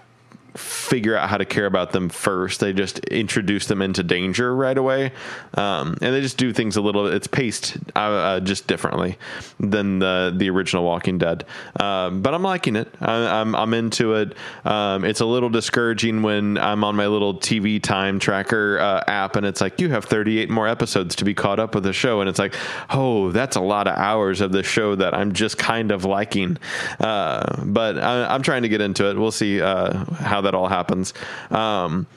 Speaker 2: figure out how to care about them first. They just introduce them into danger right away, um, and they just do things a little. It's paced uh, uh, just differently than the the original Walking Dead. Um, but I'm liking it. I, I'm I'm into it. Um, it's a little discouraging when I'm on my little TV time tracker uh, app, and it's like you have 38 more episodes to be caught up with the show, and it's like, oh, that's a lot of hours of the show that I'm just kind of liking. Uh, but I, I'm trying to get into it. We'll see uh, how that all happens. Um,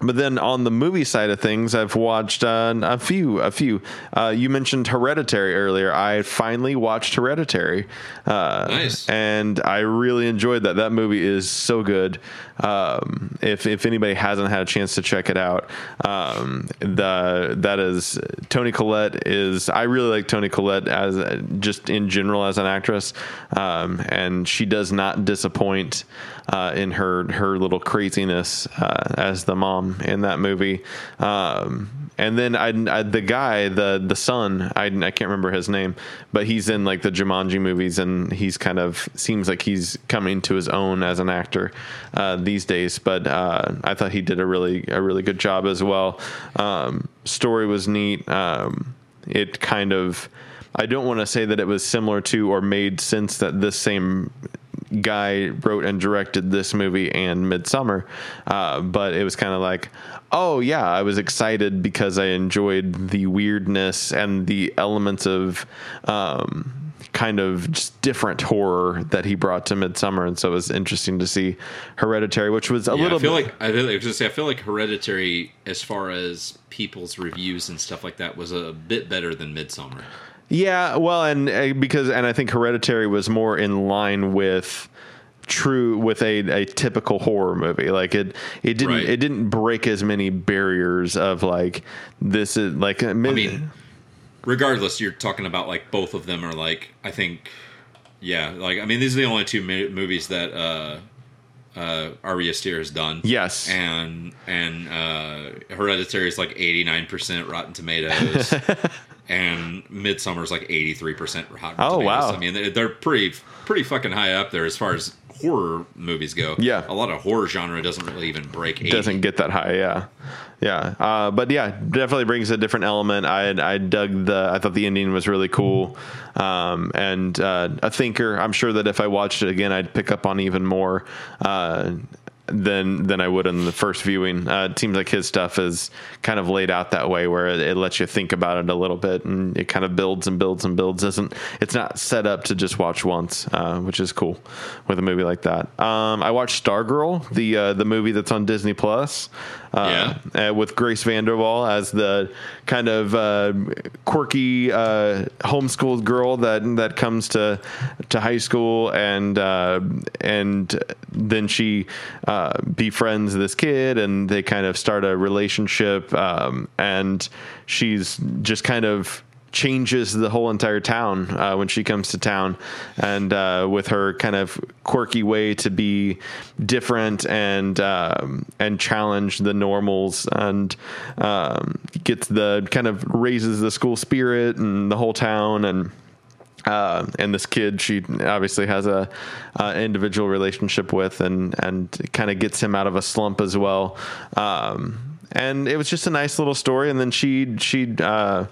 Speaker 2: but then on the movie side of things, I've watched uh, a few. A few. Uh, you mentioned Hereditary earlier. I finally watched Hereditary. Uh,
Speaker 1: Nice.
Speaker 2: And I really enjoyed that. That movie is so good. Um, if if anybody hasn't had a chance to check it out, um, the that is Toni Collette is. I really like Toni Collette as just in general as an actress, um, and she does not disappoint uh, in her her little craziness uh, as the mom in that movie. Um, and then I, I, the guy, the the son, I, I can't remember his name, but he's in like the Jumanji movies, and he's kind of seems like he's coming to his own as an actor uh, these days. But uh, I thought he did a really a really good job as well. Um, story was neat. Um, it kind of I don't want to say that it was similar to or made sense that this same guy wrote and directed this movie and Midsommar, uh, but it was kind of like, oh yeah, I was excited because I enjoyed the weirdness and the elements of. Um, kind of just different horror that he brought to Midsommar, and so it was interesting to see Hereditary, which was a
Speaker 1: Yeah,
Speaker 2: little
Speaker 1: I feel
Speaker 2: bit,
Speaker 1: like I feel, gonna say I feel like Hereditary, as far as people's reviews and stuff like that, was a bit better than Midsommar.
Speaker 2: Yeah, well, and uh, because and I think Hereditary was more in line with true with a, a typical horror movie. Like it it didn't
Speaker 1: Right.
Speaker 2: it didn't break as many barriers of like this is like I
Speaker 1: I mean, regardless, you're talking about like both of them are like I think, yeah, like I mean these are the only two mo- movies that uh, uh, Ari Aster has done.
Speaker 2: Yes.
Speaker 1: and and uh, Hereditary is like 89 percent Rotten Tomatoes. [laughs] And Midsommar is like eighty three percent Rotten
Speaker 2: Oh,
Speaker 1: Tomatoes.
Speaker 2: wow.
Speaker 1: I mean, they're, they're pretty pretty fucking high up there as far as horror movies go.
Speaker 2: Yeah.
Speaker 1: a lot of horror genre doesn't really even break. 80.
Speaker 2: doesn't get that high. Yeah, yeah. Uh, but yeah, definitely brings a different element. I I dug the. I thought the ending was really cool, um, and uh, a thinker. I'm sure that if I watched it again, I'd pick up on even more. Uh, than than I would in the first viewing. Uh, it seems like his stuff is kind of laid out that way, where it, it lets you think about it a little bit, and it kind of builds and builds and builds. Isn't it's not set up to just watch once, uh, which is cool with a movie like that. Um, I watched Stargirl, the uh, the movie that's on Disney Plus. Uh, uh, with Grace VanderWaal as the kind of uh, quirky uh, homeschooled girl that that comes to to high school and uh, and then she uh, befriends this kid and they kind of start a relationship um, and she's just kind of changes the whole entire town uh, when she comes to town, and uh, with her kind of quirky way to be different and um, and challenge the normals, and um, gets the kind of raises the school spirit and the whole town and. Uh, and this kid, she obviously has a uh, individual relationship with, and and kind of gets him out of a slump as well. Um, and it was just a nice little story. And then she she uh,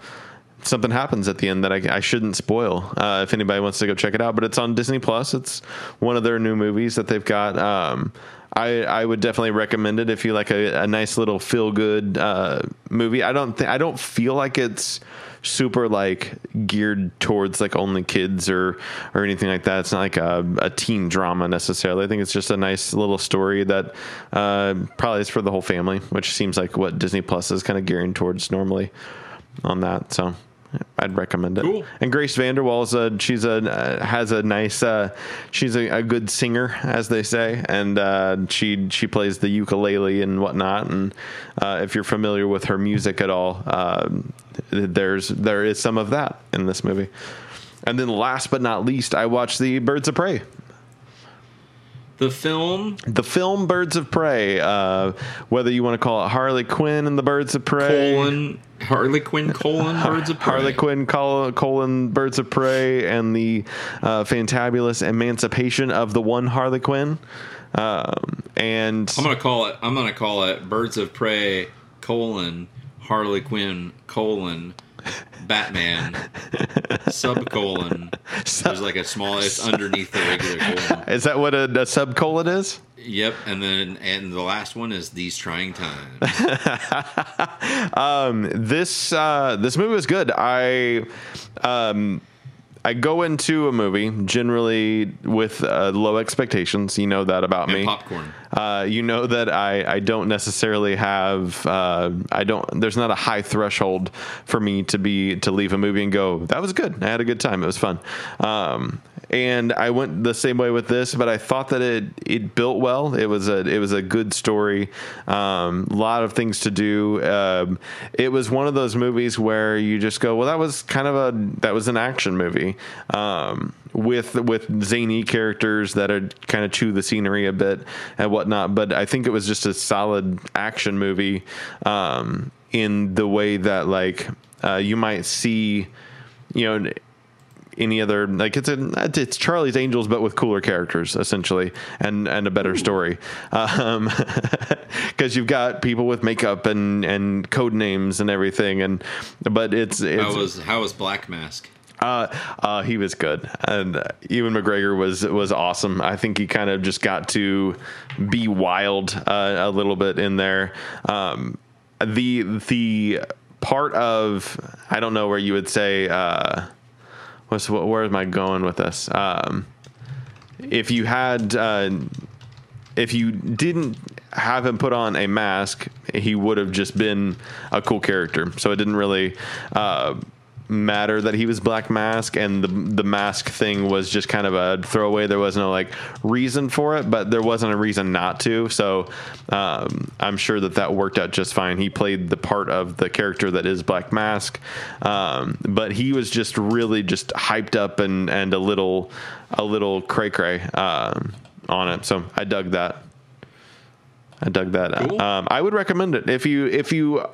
Speaker 2: something happens at the end that I, I shouldn't spoil uh, if anybody wants to go check it out. But it's on Disney Plus. It's one of their new movies that they've got. Um, I, I would definitely recommend it if you like a, a nice little feel good uh, movie. I don't th- I don't feel like it's super like geared towards like only kids or or anything like that. It's not like a, a teen drama necessarily. I think it's just a nice little story that uh, probably is for the whole family, which seems like what Disney Plus is kind of gearing towards normally on that. So I'd recommend it.
Speaker 1: Cool.
Speaker 2: And Grace VanderWaal is a she's a uh, has a nice uh, she's a, a good singer as they say, and uh, she she plays the ukulele and whatnot. And uh, if you're familiar with her music at all, um, there's there is some of that in this movie. And then last but not least, I watched the Birds of Prey.
Speaker 1: The film
Speaker 2: The film Birds of Prey, uh, whether you want to call it Harley Quinn and the Birds of Prey,
Speaker 1: colon Harley Quinn colon Birds of Prey.
Speaker 2: Harley Quinn, col- colon, Birds of Prey, and the uh, fantabulous emancipation of the one Harley Quinn. Um, and
Speaker 1: I'm gonna call it. I'm gonna call it Birds of Prey colon Harley Quinn colon Batman subcolon. There's like a small. It's underneath the regular colon.
Speaker 2: is that what a, a subcolon is?
Speaker 1: Yep, and then and the last one is these trying times. [laughs]
Speaker 2: This uh, this movie was good. I um, I go into a movie generally with uh, low expectations. You know that about
Speaker 1: And
Speaker 2: me.
Speaker 1: popcorn.
Speaker 2: Uh, you know that I, I don't necessarily have uh, I don't there's not a high threshold for me to be to leave a movie and go that was good I had a good time it was fun um, and I went the same way with this but I thought that it it built well it was a it was a good story um, a lot of things to do um, it was one of those movies where you just go well that was kind of a that was an action movie um, with with zany characters that are kind of chew the scenery a bit and whatnot. But I think it was just a solid action movie um, in the way that like uh, you might see, you know. Any other like it's a it's Charlie's Angels but with cooler characters essentially and and a better story, um, [laughs] because you've got people with makeup and and code names and everything and but it's it's
Speaker 1: How was how was Black Mask?
Speaker 2: uh, uh, he was good, and uh, Ewan McGregor was was awesome. I think he kind of just got to be wild uh, a little bit in there. Um, the the part of I don't know where you would say uh, what's what, where am I going with this? Um, if you had uh, if you didn't have him put on a mask, he would have just been a cool character. So it didn't really uh, matter that he was Black Mask, and the the mask thing was just kind of a throwaway. There was no like reason for it, but there wasn't a reason not to. So um, I'm sure that that worked out just fine. He played the part of the character that is Black Mask, um, but he was just really just hyped up and and a little a little cray cray um, on it. So I dug that. I dug that.
Speaker 1: Cool.
Speaker 2: Um, I would recommend it if you if you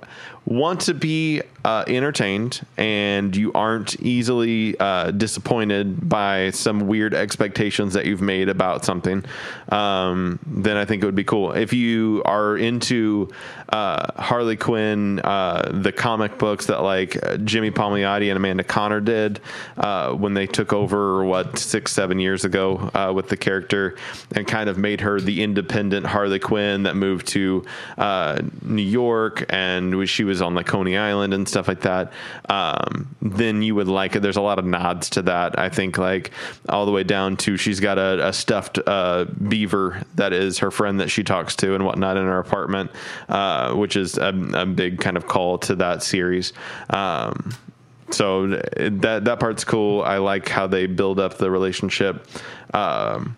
Speaker 2: want to be uh, entertained and you aren't easily uh, disappointed by some weird expectations that you've made about something, um, then I think it would be cool. If you are into uh, Harley Quinn, uh, the comic books that like uh, Jimmy Palmiotti and Amanda Conner did uh, when they took over, what, six, seven years ago uh, with the character and kind of made her the independent Harley Quinn that moved to uh, New York and she was on like Coney Island and stuff like that, um, then you would like it. There's a lot of nods to that. I think like all the way down to she's got a, a stuffed uh, beaver that is her friend that she talks to and whatnot in her apartment, uh, which is a, a big kind of call to that series. Um, so that that part's cool. I like how they build up the relationship. Um,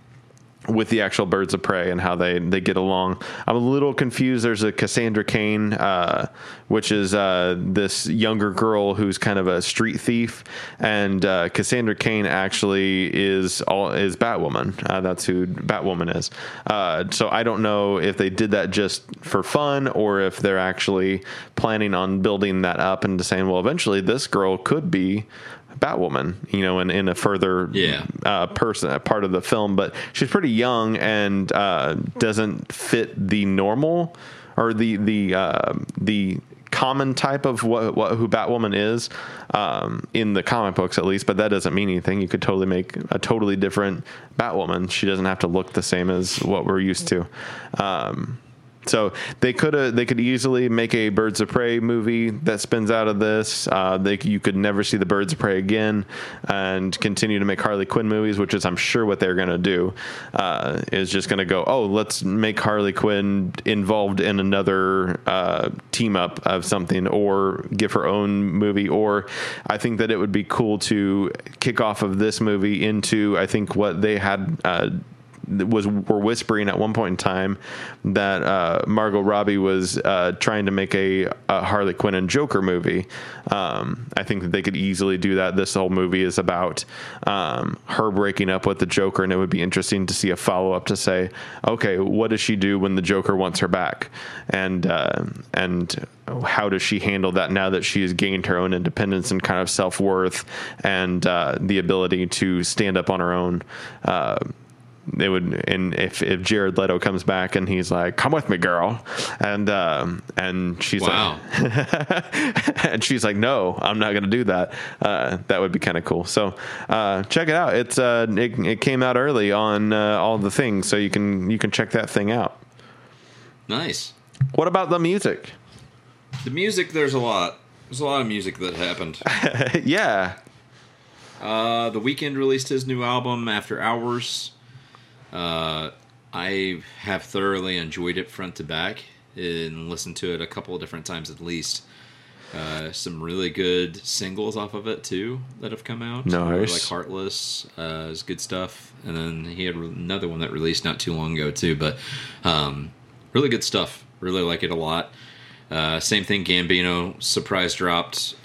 Speaker 2: with the actual birds of prey and how they, they get along. I'm a little confused. There's a Cassandra Cain, uh, which is uh, this younger girl who's kind of a street thief, and uh, Cassandra Cain actually is all is Batwoman. Uh, that's who Batwoman is. Uh, so I don't know if they did that just for fun or if they're actually planning on building that up and saying, well, eventually this girl could be. Batwoman, you know, in, in a further
Speaker 1: Yeah.
Speaker 2: uh, person a part of the film, but she's pretty young and uh, doesn't fit the normal or the the uh, the common type of what, what who Batwoman is um, in the comic books at least. But that doesn't mean anything. You could totally make a totally different Batwoman. She doesn't have to look the same as what we're used to. Um, so they could they could easily make a Birds of Prey movie that spins out of this. Uh, they you could never see the Birds of Prey again, and continue to make Harley Quinn movies, which is I'm sure what they're going to do. Uh, is just going to go oh let's make Harley Quinn involved in another uh, team up of something, or give her own movie. Or I think that it would be cool to kick off of this movie into I think what they had. Uh, was were whispering at one point in time that uh, Margot Robbie was uh, trying to make a, a Harley Quinn and Joker movie. Um, I think that they could easily do that. This whole movie is about um, her breaking up with the Joker, and it would be interesting to see a follow up to say, okay, what does she do when the Joker wants her back, and uh, and how does she handle that now that she has gained her own independence and kind of self worth and uh, the ability to stand up on her own. They would and if if Jared Leto comes back and he's like come with me girl and um and she's
Speaker 1: Wow.
Speaker 2: like [laughs] and she's like no I'm not going to do that uh that would be kind of cool so uh check it out it's uh it, it came out early on uh, all the things so you can you can check that thing out
Speaker 1: Nice.
Speaker 2: what about the music
Speaker 1: The music, there's a lot. There's a lot of music that happened. [laughs]
Speaker 2: yeah
Speaker 1: Uh, the Weeknd released his new album After Hours. Uh, I have thoroughly enjoyed it front to back and listened to it a couple of different times at least. Uh, some really good singles off of it too that have come out.
Speaker 2: Nice.
Speaker 1: like Heartless uh, is good stuff, and then he had another one that released not too long ago too. But um, really good stuff. Really like it a lot. Uh, same thing. Gambino surprise dropped.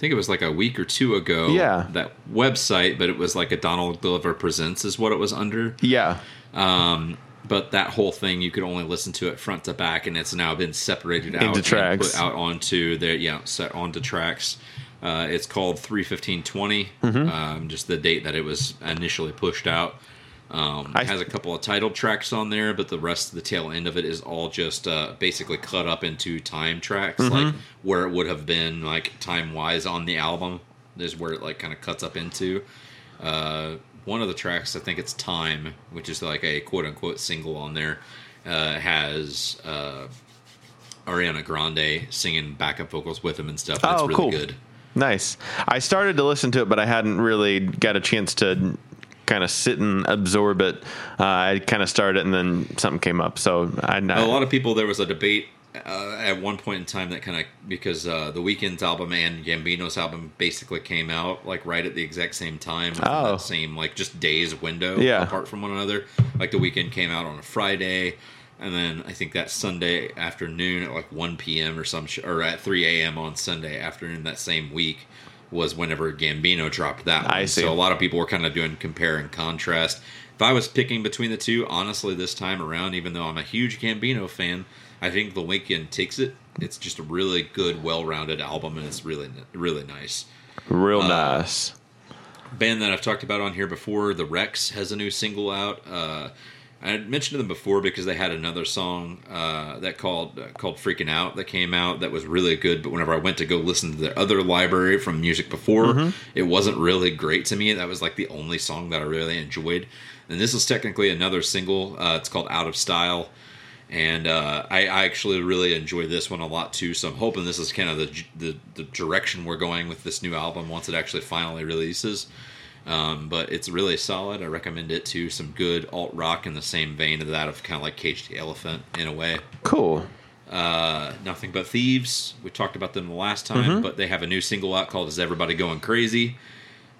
Speaker 1: I think it was like a week or two ago.
Speaker 2: Yeah.
Speaker 1: That website, but it was like a Donald Glover presents is what it was under.
Speaker 2: yeah
Speaker 1: Um, but that whole thing you could only listen to it front to back, and it's now been separated out
Speaker 2: Into tracks.
Speaker 1: put out onto the yeah set onto tracks. Uh, it's called three fifteen twenty.
Speaker 2: Mm-hmm.
Speaker 1: Um, just the date that it was initially pushed out. Um,
Speaker 2: I-
Speaker 1: it has a couple of title tracks on there, but the rest of the tail end of it is all just uh, basically cut up into time tracks,
Speaker 2: Mm-hmm.
Speaker 1: like where it would have been like time wise on the album. Is where it like kind of cuts up into. Uh, one of the tracks, I think it's "Time," which is like a quote unquote single on there, uh, has uh, Ariana Grande singing backup vocals with him and stuff. and
Speaker 2: Oh,
Speaker 1: it's really
Speaker 2: cool.
Speaker 1: good.
Speaker 2: Nice. I started to listen to it, but I hadn't really got a chance to kind of sit and absorb it. Uh, I kind of started, and then something came up. So I,
Speaker 1: a lot of people there was a debate uh, at one point in time that kind of because uh, the Weeknd's album and gambino's album basically came out like right at the exact same time
Speaker 2: Oh.
Speaker 1: that same like just days window
Speaker 2: Yeah.
Speaker 1: apart from one another like the Weeknd came out on a friday and then i think that sunday afternoon at like 1 p.m or some sh- or at 3 a.m on sunday afternoon that same week was whenever gambino dropped that one.
Speaker 2: I see.
Speaker 1: so a lot of people were kind of doing compare and contrast if i was picking between the two honestly this time around even though i'm a huge gambino fan I think the Weeknd takes it it's just a really good, well-rounded album, and it's really really nice.
Speaker 2: Real nice.
Speaker 1: band that I've talked about on here before, The Wrecks, has a new single out. Uh, I had mentioned them before because they had another song uh, that called uh, called "Freaking Out" that came out that was really good. But whenever I went to go listen to their other library from music before, it wasn't really great to me. That was like the only song that I really enjoyed. And this is technically another single. Uh, it's called "Out of Style." and uh, I, I actually really enjoy this one a lot too. So I'm hoping this is kind of the, the the direction we're going with this new album once it actually finally releases. Um, but it's really solid. I recommend it to some good alt rock in the same vein of that of kind of like Cage the Elephant in a way.
Speaker 2: Cool.
Speaker 1: Uh, Nothing but Thieves. We talked about them the last time, but they have a new single out called "Is Everybody Going Crazy."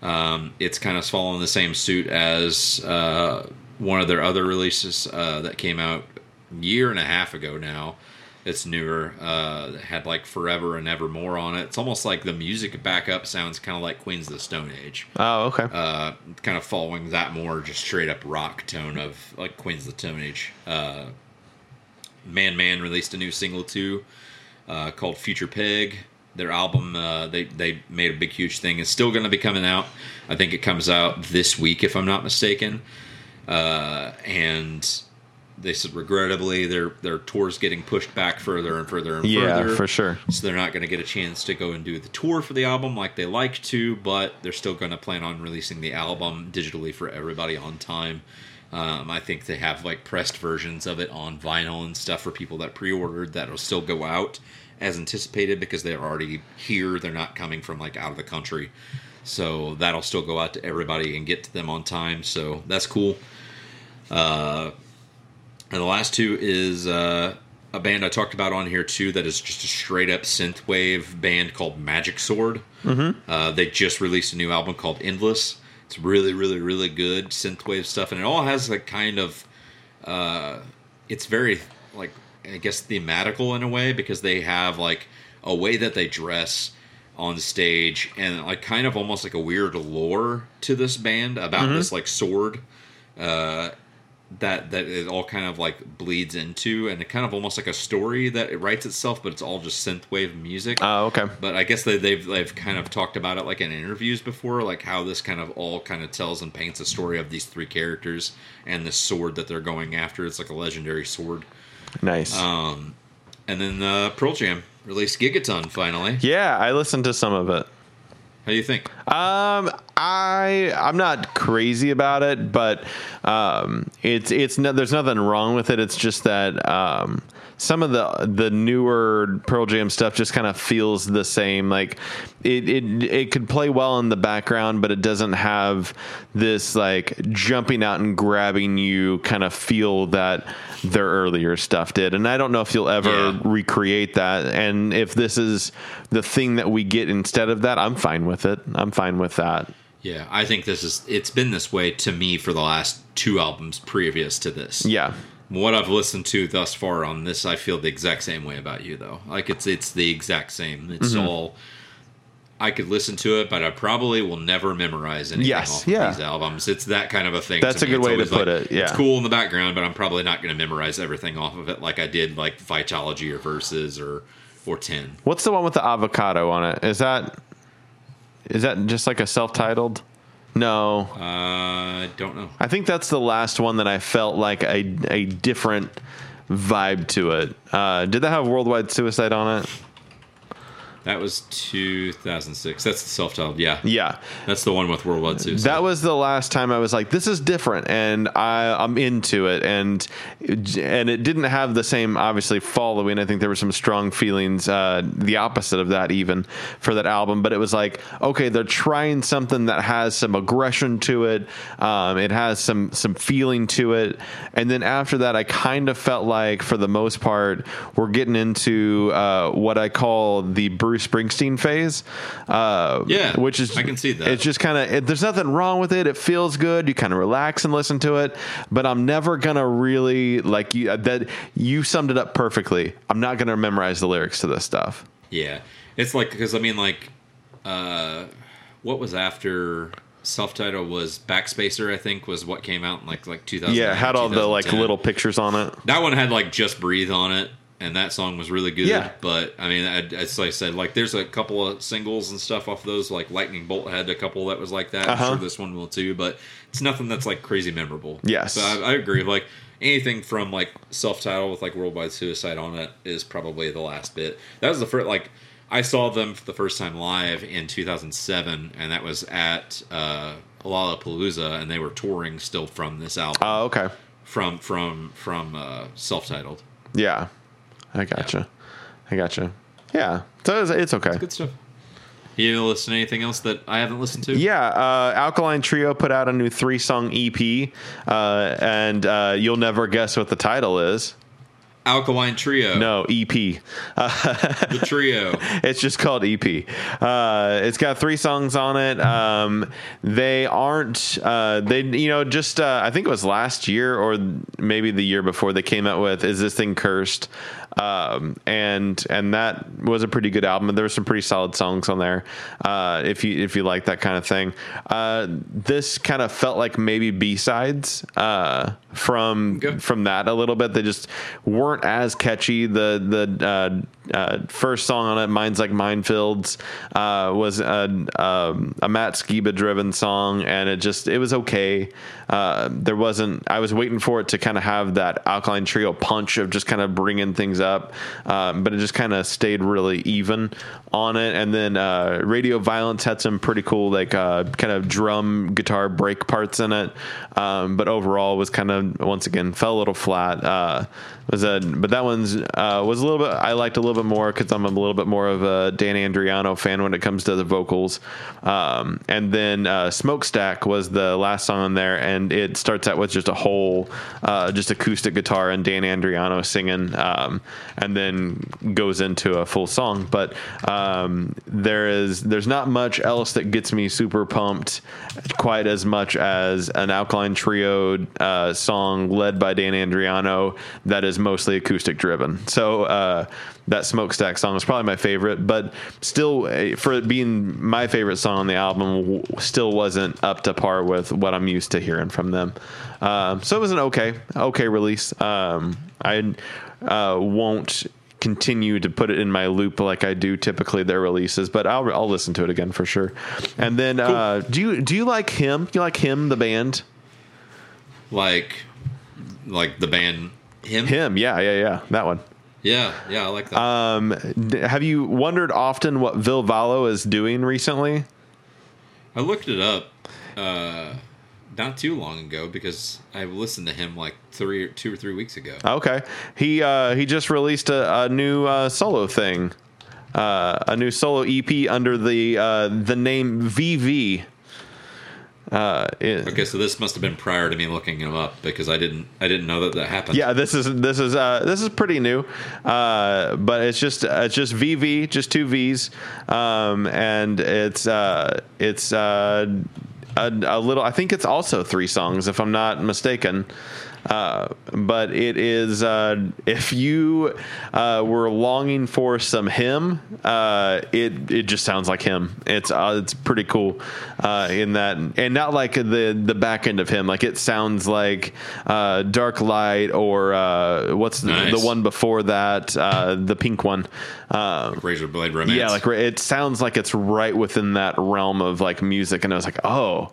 Speaker 1: Um, it's kind of following the same suit as uh, one of their other releases uh, that came out a year and a half ago now. It's newer. Uh, had like Forever and Evermore on it. It's almost like the music backup sounds kind of like Queens of the Stone Age.
Speaker 2: Oh, okay.
Speaker 1: Uh, kind of following that more just straight up rock tone of like Queens of the Stone Age. Uh, Man Man released a new single too uh, called Future Peg. Their album, uh, they they made a big huge thing. It's still going to be coming out. I think it comes out this week, if I'm not mistaken. Uh, and they said regrettably their their tour's getting pushed back further and further and
Speaker 2: yeah,
Speaker 1: further.
Speaker 2: for sure.
Speaker 1: So they're not going to get a chance to go and do the tour for the album like they like to, but they're still going to plan on releasing the album digitally for everybody on time. Um, I think they have like pressed versions of it on vinyl and stuff for people that pre-ordered that'll still go out as anticipated because they're already here. They're not coming from like out of the country, so that'll still go out to everybody and get to them on time. So that's cool. Uh, and the last two is uh, a band I talked about on here too that is just a straight up synthwave band called Magic Sword. Mm-hmm. Uh, they just released a new album called Endless. It's really, really, really good synthwave stuff, and it all has like kind of, uh, it's very like I guess thematical in a way because they have like a way that they dress on stage and like kind of almost like a weird lore to this band about this like sword uh, that that it all kind of like bleeds into, and it kind of almost like a story that it writes itself, but it's all just synthwave music.
Speaker 2: Oh, okay.
Speaker 1: But I guess they, they've they've kind of talked about it like in interviews before, like how this kind of all kind of tells and paints a story of these three characters and the sword that they're going after. It's like a legendary sword.
Speaker 2: Nice.
Speaker 1: Um, and then uh, Pearl Jam released Gigaton finally.
Speaker 2: yeah, I listened to some of it.
Speaker 1: How do you think?
Speaker 2: Um, I I'm not crazy about it, but um, it's it's no, there's nothing wrong with it. It's just that um, some of the the newer Pearl Jam stuff just kind of feels the same. Like it it it could play well in the background, but it doesn't have this like jumping out and grabbing you kind of feel that their earlier stuff did. And I don't know if you'll ever
Speaker 1: Yeah.
Speaker 2: recreate that. And if this is the thing that we get instead of that, I'm fine with it. I'm fine with that.
Speaker 1: Yeah, I think this is. It's been this way to me for the last two albums previous to this.
Speaker 2: Yeah.
Speaker 1: What I've listened to thus far on this, I feel the exact same way about you, though. Like it's it's the exact same. It's
Speaker 2: Mm-hmm.
Speaker 1: all. I could listen to it, but I probably will never memorize anything
Speaker 2: Yes,
Speaker 1: off
Speaker 2: yeah.
Speaker 1: of these albums. It's that kind of a thing.
Speaker 2: That's a good
Speaker 1: It's
Speaker 2: way to put
Speaker 1: like,
Speaker 2: it, yeah.
Speaker 1: it's cool in the background, but I'm probably not going to memorize everything off of it like I did like Vitology or Verses or or Ten.
Speaker 2: What's the one with the avocado on it? Is that is that just like a self-titled? No.
Speaker 1: Uh, I don't know.
Speaker 2: I think that's the last one that I felt like a a different vibe to it. Uh, did that have Worldwide Suicide on it?
Speaker 1: That was 2006. That's the self-titled. Yeah,
Speaker 2: Yeah.
Speaker 1: that's the one with World Worldwide Suicide.
Speaker 2: That was the last time I was like, "This is different," and I, I'm into it. And and it didn't have the same obviously following. I think there were some strong feelings, uh, the opposite of that even for that album. But it was like, okay, they're trying something that has some aggression to it. Um, it has some some feeling to it. And then after that, I kind of felt like, for the most part, we're getting into uh, what I call the Bruce Springsteen phase. Uh,
Speaker 1: Yeah,
Speaker 2: which is
Speaker 1: I can see that.
Speaker 2: It's just kind of there's nothing wrong with it. It feels good. You kind of relax and listen to it. But I'm never gonna really like you. That you summed it up perfectly. I'm not gonna memorize the lyrics to this stuff.
Speaker 1: Yeah, it's like because I mean, like, uh, what was after self-titled was Backspacer. I think was what came out in like like 2000.
Speaker 2: Yeah, had all the like little pictures on it.
Speaker 1: That one had like Just Breathe on it. And that song was really good.
Speaker 2: Yeah.
Speaker 1: But I mean, I, as I said, like there's a couple of singles and stuff off those. Like Lightning Bolt had a couple that was like that.
Speaker 2: Uh-huh.
Speaker 1: I'm sure this one will too. But it's nothing that's like crazy memorable.
Speaker 2: Yes.
Speaker 1: So I, I agree. Like anything from like self title with like Worldwide Suicide on it is probably the last bit. That was the first like. I saw them for the first time live in 2007, and that was at uh, Lollapalooza, and they were touring still from this album
Speaker 2: Oh, okay.
Speaker 1: from from from uh, self-titled.
Speaker 2: Yeah, I gotcha. I gotcha. Yeah, so it's, it's okay.
Speaker 1: Good stuff. You listen to anything else that I haven't listened to?
Speaker 2: Yeah, uh, Alkaline Trio put out a new three song EP, uh, and uh, you'll never guess what the title is.
Speaker 1: Alkaline Trio.
Speaker 2: No, EP. [laughs]
Speaker 1: The trio.
Speaker 2: It's just called EP. Uh, it's got three songs on it. Um, they aren't. Uh, they you know just uh, I think it was last year or maybe the year before they came out with "Is This Thing Cursed," um, and and that was a pretty good album. There were some pretty solid songs on there. Uh, if you if you like that kind of thing, uh, this kind of felt like maybe B sides uh, from
Speaker 1: Okay.
Speaker 2: from that a little bit. They just weren't as catchy. The the uh, uh, first song on it, "Minds Like Minefields," uh, was a, um, a Matt Skiba driven song, and it just it was okay. Uh, there wasn't. I was waiting for it to kind of have that Alkaline Trio punch of just kind of bringing things up, um, but it just kind of stayed really even on it. And then uh, Radio Violence had some pretty cool like uh, kind of drum guitar break parts in it, um, but overall was kind of once again fell a little flat. Uh, was a but that one's uh, was a little bit I liked a little bit more because I'm a little bit more of a Dan Andriano fan when it comes to the vocals. Um, and then uh, Smokestack was the last song on there, and it starts out with just a whole uh, just acoustic guitar and Dan Andriano singing, um, and then goes into a full song. But um, there is there's not much else that gets me super pumped quite as much as an Alkaline Trio uh, song led by Dan Andriano that is mostly acoustic driven. So uh, that Smokestack song is probably my favorite, but still, uh, for it being my favorite song on the album, still wasn't up to par with what I'm used to hearing from them. Um, so it was an okay, okay release. Um, I uh, won't continue to put it in my loop like I do typically their releases, but I'll I'll listen to it again for sure. And then, uh, do you do you like him? You like him, the band?
Speaker 1: Like like the band him.
Speaker 2: Him, yeah, yeah, yeah, that one.
Speaker 1: Yeah, yeah, I like that.
Speaker 2: Um, have you wondered often what Ville Valo is doing recently?
Speaker 1: I looked it up uh not too long ago because I listened to him like three two or three weeks ago.
Speaker 2: Okay, he uh, he just released a, a new uh, solo thing, uh, a new solo EP under the uh, the name VV. Uh, it-
Speaker 1: Okay, so this must have been prior to me looking him up because I didn't I didn't know that that happened.
Speaker 2: Yeah, this is this is uh, this is pretty new, uh, but it's just it's just VV, just two V's, um, and it's uh, it's uh, a, a little. I think it's also three songs, if I'm not mistaken. Uh, but it is uh, if you uh, were longing for some him, uh, it it just sounds like him. It's uh, it's pretty cool uh, in that, and not like the the back end of him. Like it sounds like uh, Dark Light or uh, what's the,
Speaker 1: Nice.
Speaker 2: the one before that, uh, the pink one. Uh,
Speaker 1: Razor Blade Romance.
Speaker 2: yeah, like it sounds like it's right within that realm of like music, and I was like, oh,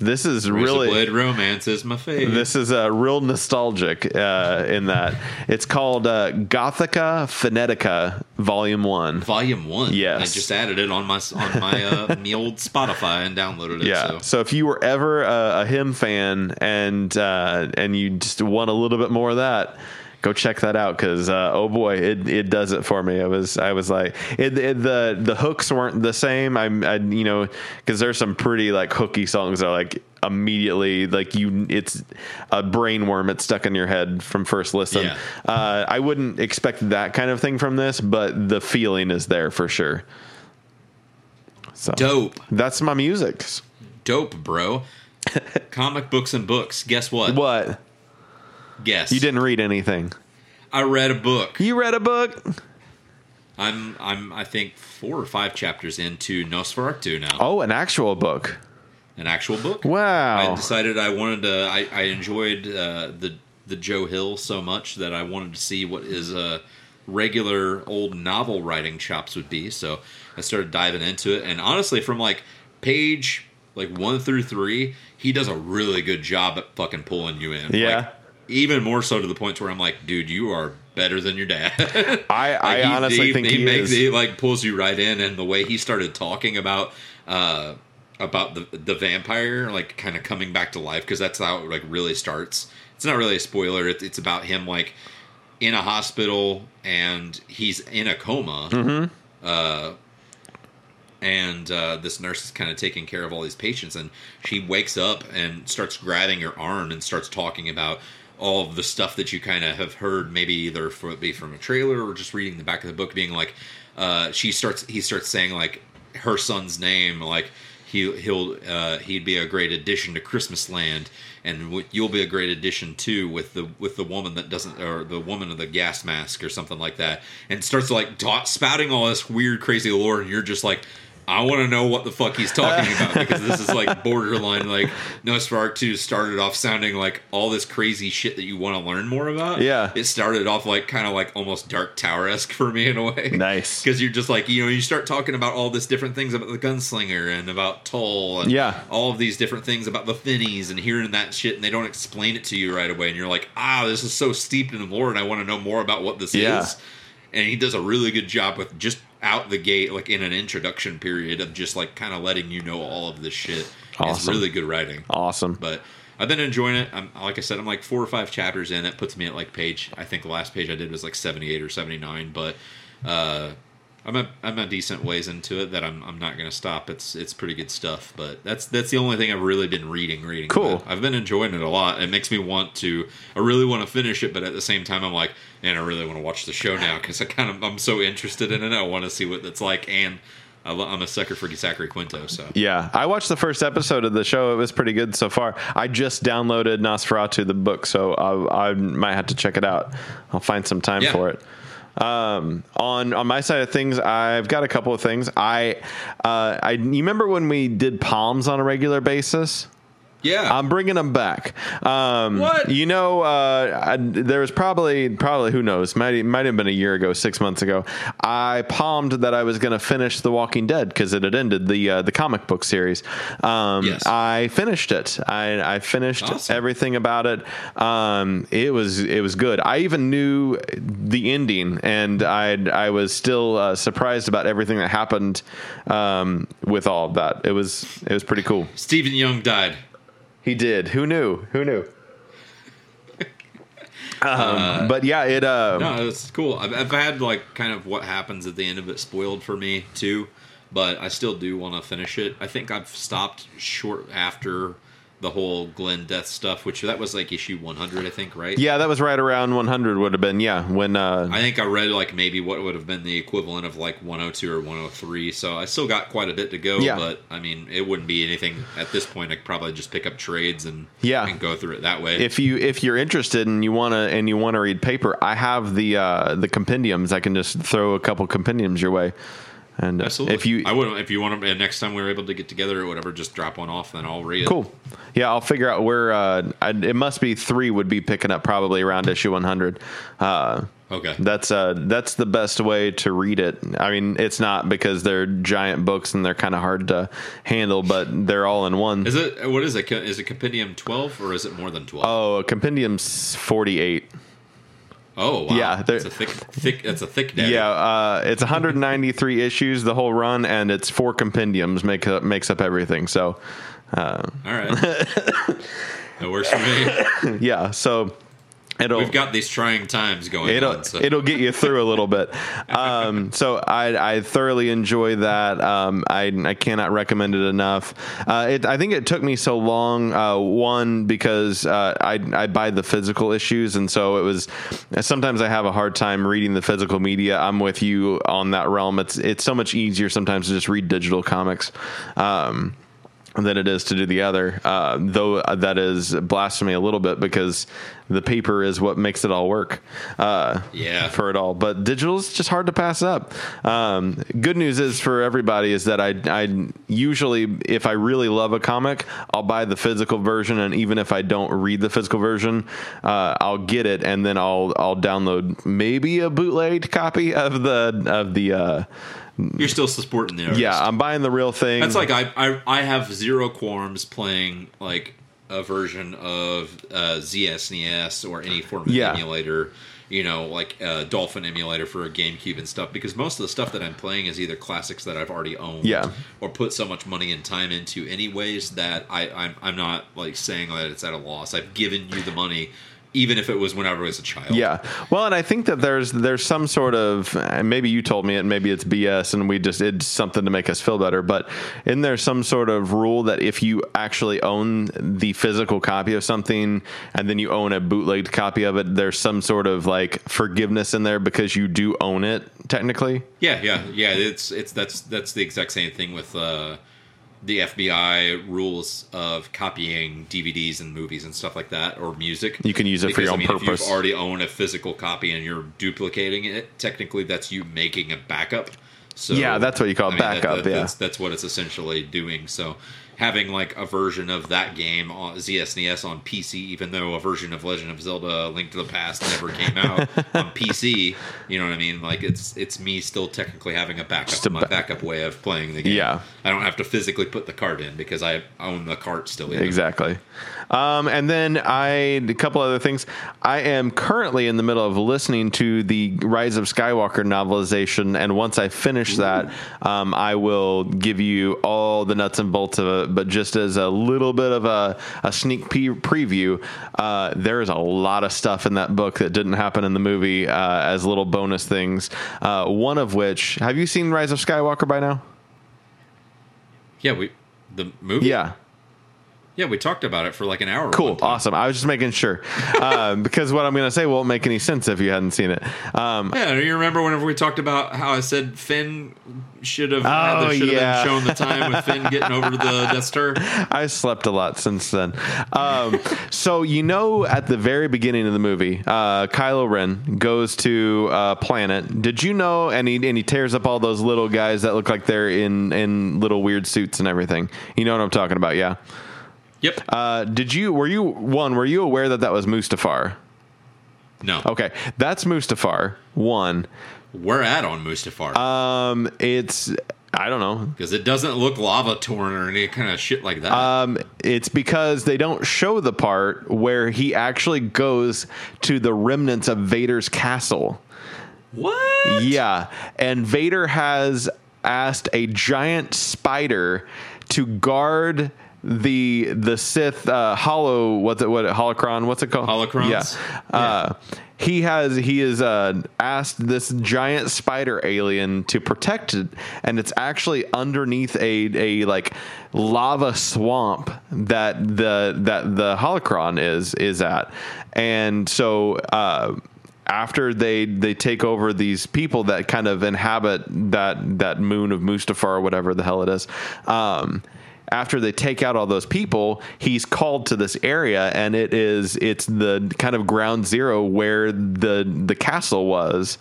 Speaker 2: this is
Speaker 1: Razor
Speaker 2: really
Speaker 1: Blade Romance is my favorite.
Speaker 2: this is uh, real nostalgic uh, in that it's called uh, Gothica Phonetica Volume One.
Speaker 1: Volume one.
Speaker 2: Yes.
Speaker 1: I just added it on my on my uh, [laughs] me old Spotify and downloaded it.
Speaker 2: Yeah.
Speaker 1: So.
Speaker 2: So if you were ever a, a him fan and uh, and you just want a little bit more of that, go check that out because uh, oh boy, it, it does it for me. I was I was like it, it, the the hooks weren't the same. I'm I, you know because there's some pretty like hooky songs that are like immediately like you it's a brain worm it's stuck in your head from first listen
Speaker 1: Yeah.
Speaker 2: uh, i wouldn't expect that kind of thing from this but the feeling is there for sure so
Speaker 1: Dope.
Speaker 2: that's my music
Speaker 1: Dope, bro. [laughs] Comic books and books. Guess what?
Speaker 2: what
Speaker 1: Guess.
Speaker 2: You didn't read anything.
Speaker 1: I read a book.
Speaker 2: You read a book?
Speaker 1: I'm I'm I think four or five chapters into NOS4A2 now.
Speaker 2: Oh, an actual book.
Speaker 1: An actual book.
Speaker 2: Wow.
Speaker 1: I decided I wanted to. I, I enjoyed uh, the the Joe Hill so much that I wanted to see what his uh, regular old novel writing chops would be. So I started diving into it, and honestly, from like page like one through three, he does a really good job at fucking pulling you in.
Speaker 2: Yeah.
Speaker 1: Like, even more so to the point where I'm like, dude, you are better than your dad. [laughs]
Speaker 2: I, [laughs] I
Speaker 1: he-
Speaker 2: honestly think he,
Speaker 1: makes
Speaker 2: is.
Speaker 1: he like pulls you right in, and the way he started talking about uh about the the vampire like kind of coming back to life because that's how it like really starts. It's not really a spoiler. It's, it's about him like in a hospital and he's in a coma.
Speaker 2: Mm-hmm.
Speaker 1: Uh, and uh, this nurse is kind of taking care of all these patients, and she wakes up and starts grabbing her arm and starts talking about all of the stuff that you kind of have heard, maybe either from, be from a trailer or just reading the back of the book, being like, uh, she starts, he starts saying like her son's name, like he he'll uh, he'd be a great addition to Christmas Land, and w- you'll be a great addition too with the with the woman that doesn't or the woman of the gas mask or something like that, and starts like ta- spouting all this weird crazy lore, and you're just like. I want to know what the fuck he's talking about because this is like borderline like NOS4A2 started off sounding like all this crazy shit that you want to learn more about.
Speaker 2: Yeah.
Speaker 1: it started off like kind of like almost Dark Tower esque for me in a way.
Speaker 2: Nice. [laughs]
Speaker 1: because you're just like you know you start talking about all this different things about the gunslinger and about Tull and
Speaker 2: Yeah.
Speaker 1: all of these different things about the Finnies and hearing that shit and they don't explain it to you right away and you're like ah this is so steeped in lore and I want to know more about what this
Speaker 2: Yeah.
Speaker 1: is and he does a really good job with just out the gate like in an introduction period of just like kind of letting you know all of this shit it's really good writing
Speaker 2: Awesome.
Speaker 1: but I've been enjoying it. I'm like I said, I'm like four or five chapters in. That puts me at like page. I think the last page I did was like 78 or 79. But uh, I'm a I'm a decent ways into it that I'm I'm not gonna stop. It's it's pretty good stuff. But that's that's the only thing I've really been reading. Reading.
Speaker 2: Cool.
Speaker 1: I've been enjoying it a lot. It makes me want to. I really want to finish it, but at the same time, I'm like, man, I really want to watch the show now because I kind of I'm so interested in it. I want to see what it's like, and I I'm a sucker for Zachary Quinto. So
Speaker 2: Yeah, I watched the first episode of the show. It was pretty good so far. I just downloaded NOS4A2 the book, so I, I might have to check it out. I'll find some time
Speaker 1: Yeah.
Speaker 2: for it. Um, on on my side of things, I've got a couple of things. I, uh, I you remember when we did palms on a regular basis?
Speaker 1: Yeah,
Speaker 2: I'm bringing them back. Um,
Speaker 1: What?
Speaker 2: You know, uh, I, there was probably, probably who knows, might might have been a year ago, six months ago. I palmed that I was going to finish The Walking Dead because it had ended the uh, the comic book series. Um,
Speaker 1: Yes.
Speaker 2: I finished it. I, I finished
Speaker 1: Awesome.
Speaker 2: everything about it. Um, it was it was good. I even knew the ending, and I I was still uh, surprised about everything that happened um, with all of that. It was it was pretty cool.
Speaker 1: Steven Yeun died.
Speaker 2: He did. Who knew? Who knew? [laughs] um, but yeah, it. Uh,
Speaker 1: No, it's cool. I've, I've had like kind of what happens at the end of it spoiled for me too, but I still do want to finish it. I think I've stopped short after the whole Glenn death stuff, which that was like issue 100, I think, right?
Speaker 2: yeah, that was right around 100. Would have been yeah when. Uh,
Speaker 1: I think I read like maybe what would have been the equivalent of like 102 or 103. So I still got quite a bit to go.
Speaker 2: Yeah.
Speaker 1: But I mean, it wouldn't be anything at this point. I could probably just pick up trades and
Speaker 2: Yeah.
Speaker 1: and go through it that way.
Speaker 2: if you if you're interested and you want to and you want to read paper, I have the uh, the compendiums. I can just throw a couple compendiums your way. And uh,
Speaker 1: Absolutely.
Speaker 2: if you
Speaker 1: I would if you want to. Next time we're able to get together or whatever, just drop one off, then I'll read it.
Speaker 2: cool, yeah, I'll figure out where. Uh, I, it must be three would be picking up probably around issue 100. Uh,
Speaker 1: Okay.
Speaker 2: That's uh that's the best way to read it. I mean, it's not because they're giant books and they're kind of hard to handle, but they're all in one.
Speaker 1: Is it what is it? Is it compendium twelve or is it more than twelve?
Speaker 2: Oh, compendium's 48.
Speaker 1: Oh, wow.
Speaker 2: yeah, they're-
Speaker 1: a thick, thick. That's a thick [laughs] daddy.
Speaker 2: Yeah, uh, it's 193 [laughs] issues the whole run, and it's four compendiums make up, makes up everything. So, uh,
Speaker 1: All right. [laughs] that works for me.
Speaker 2: yeah, so it'll
Speaker 1: We've got these trying times going
Speaker 2: it'll
Speaker 1: on. So.
Speaker 2: it'll get you through a little bit. [laughs] Um, so I I thoroughly enjoy that. Um, I I cannot recommend it enough. Uh, it, I think it took me so long. Uh, one because uh, I I buy the physical issues, and so it was. Sometimes I have a hard time reading the physical media. I'm with you on that realm. It's it's so much easier sometimes to just read digital comics. Um, than it is to do the other. Uh, though uh, that is blasphemy a little bit because the paper is what makes it all work. Uh,
Speaker 1: Yeah.
Speaker 2: for it all. But digital is just hard to pass up. Um, good news is for everybody is that I I usually if I really love a comic, I'll buy the physical version, and even if I don't read the physical version, uh, I'll get it and then I'll I'll download maybe a bootlegged copy of the of the. Uh,
Speaker 1: You're still supporting the artist.
Speaker 2: yeah, I'm buying the real thing.
Speaker 1: That's like I, I I have zero qualms playing like a version of uh, ZSNES or any form of
Speaker 2: Yeah.
Speaker 1: emulator. You know, like a Dolphin emulator for a GameCube and stuff. Because most of the stuff that I'm playing is either classics that I've already owned,
Speaker 2: Yeah.
Speaker 1: or put so much money and time into, anyways. That I I'm, I'm not like saying that it's at a loss. I've given you the money, even if it was whenever I was a child.
Speaker 2: Yeah. Well, and I think that there's there's some sort of maybe you told me it, maybe it's BS, and we just did something to make us feel better. But isn't there some sort of rule that if you actually own the physical copy of something and then you own a bootlegged copy of it, there's some sort of like forgiveness in there because you do own it technically.
Speaker 1: Yeah, yeah, yeah. It's it's that's that's the exact same thing with uh, the FBI rules of copying DVDs and movies and stuff like that, or music.
Speaker 2: You can use it for your own
Speaker 1: If
Speaker 2: purpose.
Speaker 1: you've already own a physical copy and you're duplicating it, technically that's you making a backup. So
Speaker 2: Yeah, that's what you call a backup, yeah.
Speaker 1: that's, that's what it's essentially doing. So having like a version of that game on ZSNES on PC, even though a version of Legend of Zelda: Link to the Past never came out [laughs] on PC, you know what I mean? Like it's it's me still technically having a backup,
Speaker 2: a
Speaker 1: my backup way of playing the game.
Speaker 2: Yeah.
Speaker 1: I don't have to physically put the card in because I own the cart still. Either.
Speaker 2: Exactly. Um, and then I a couple other things. I am currently in the middle of listening to the Rise of Skywalker novelization, and once I finish that, um, I will give you all the nuts and bolts of it. But just as a little bit of a, a sneak pe- preview, uh, there is a lot of stuff in that book that didn't happen in the movie uh, as little bonus things. Uh, one of which, have you seen Rise of Skywalker by now?
Speaker 1: Yeah, we the movie.
Speaker 2: Yeah.
Speaker 1: Yeah, we talked about it for like an hour.
Speaker 2: Cool, awesome. I was just making sure [laughs] um, because what I'm going to say won't make any sense if you hadn't seen it. Um,
Speaker 1: Yeah, do you remember whenever we talked about how I said Finn should have
Speaker 2: Oh,
Speaker 1: should have
Speaker 2: yeah.
Speaker 1: shown the time with Finn getting over the [laughs] Death Star?
Speaker 2: I slept a lot since then. Um, so you know, at the very beginning of the movie, uh, Kylo Ren goes to a planet. Did you know? And he and he tears up all those little guys that look like they're in in little weird suits and everything. You know what I'm talking about? Yeah.
Speaker 1: Yep.
Speaker 2: Uh, did you? Were you one? Were you aware that that was Mustafar?
Speaker 1: no.
Speaker 2: Okay, that's Mustafar. One.
Speaker 1: We're at on Mustafar
Speaker 2: Um, it's I don't know.
Speaker 1: because it doesn't look lava torn or any kind of shit like that.
Speaker 2: Um, it's because they don't show the part where he actually goes to the remnants of Vader's castle.
Speaker 1: what?
Speaker 2: Yeah, and Vader has asked a giant spider to guard the the Sith uh, hollow what's it what holocron what's it called
Speaker 1: Holocrons?
Speaker 2: yeah, Uh, he has he has uh, asked this giant spider alien to protect it and it's actually underneath a a like lava swamp that the that the holocron is is at and so uh after they they take over these people that kind of inhabit that that moon of Mustafar or whatever the hell it is. Um, after they take out all those people, he's called to this area, and it is it's the kind of ground zero where the the castle was,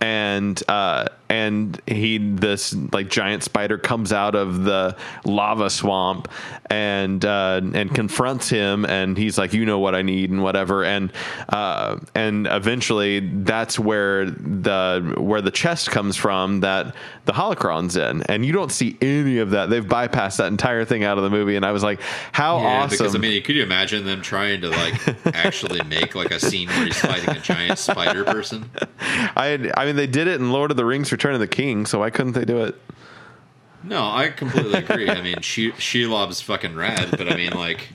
Speaker 2: and uh, and he this like giant spider comes out of the lava swamp and uh, and confronts him, and he's like, you know what I need and whatever, and uh, and eventually that's where the where the chest comes from that the holocron's in, and you don't see any of that. They've bypassed that entire thing out of the movie, and I was like, how
Speaker 1: Yeah,
Speaker 2: awesome!
Speaker 1: because I mean, could you imagine them trying to like actually make like a scene where he's fighting a giant spider person? [laughs]
Speaker 2: I I mean they did it in Lord of the Rings: Return of the King, so why couldn't they do it?
Speaker 1: No, I completely agree. I mean, she Shelob's fucking rad, but I mean, like,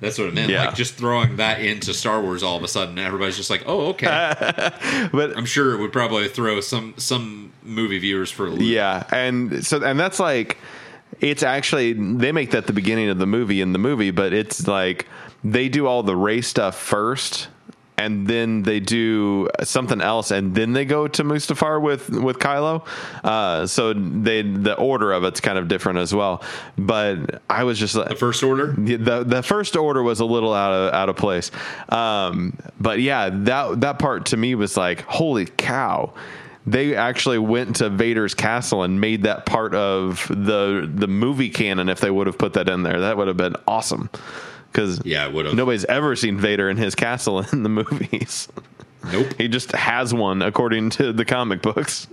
Speaker 1: that's what I meant.
Speaker 2: Yeah.
Speaker 1: Like, just throwing that into Star Wars all of a sudden, everybody's just like, "Oh, okay." [laughs]
Speaker 2: But
Speaker 1: I'm sure it would probably throw some some movie viewers for a loop.
Speaker 2: Yeah, and so and that's like it's actually they make that the beginning of the movie in the movie, but it's like they do all the Rey stuff first and then they do something else, and then they go to Mustafar with with Kylo. Uh, so they the order of it's kind of different as well. But I was just like
Speaker 1: The first order.
Speaker 2: the, the the first order was a little out of out of place. Um, but yeah, that that part to me was like, holy cow. They actually went to Vader's castle and made that part of the the movie canon. If they would have put that in there, that would have been awesome. Because
Speaker 1: Yeah, would have.
Speaker 2: nobody's ever seen Vader in his castle in the movies.
Speaker 1: Nope.
Speaker 2: he just has one, according to the comic books.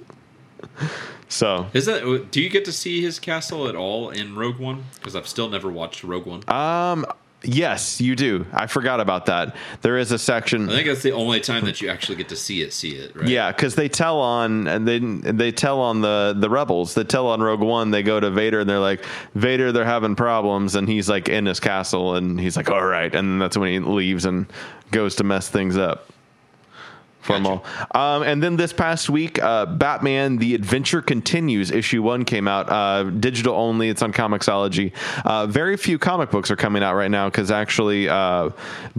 Speaker 2: So
Speaker 1: Is that? Do you get to see his castle at all in Rogue One? Because I've still never watched Rogue One.
Speaker 2: Um, yes, you do. I forgot about that. There is a section.
Speaker 1: I think that's the only time that you actually get to see it. See it, right?
Speaker 2: Yeah, because they tell on and they they tell on the the rebels. They tell on Rogue One. They go to Vader and they're like, Vader, they're having problems, and he's like in his castle, and he's like, all right, and that's when he leaves and goes to mess things up. For them all. Um, and then this past week, uh, Batman: The Adventure Continues issue one came out, uh, digital only. It's on Comixology. Uh, very few comic books are coming out right now because actually, uh,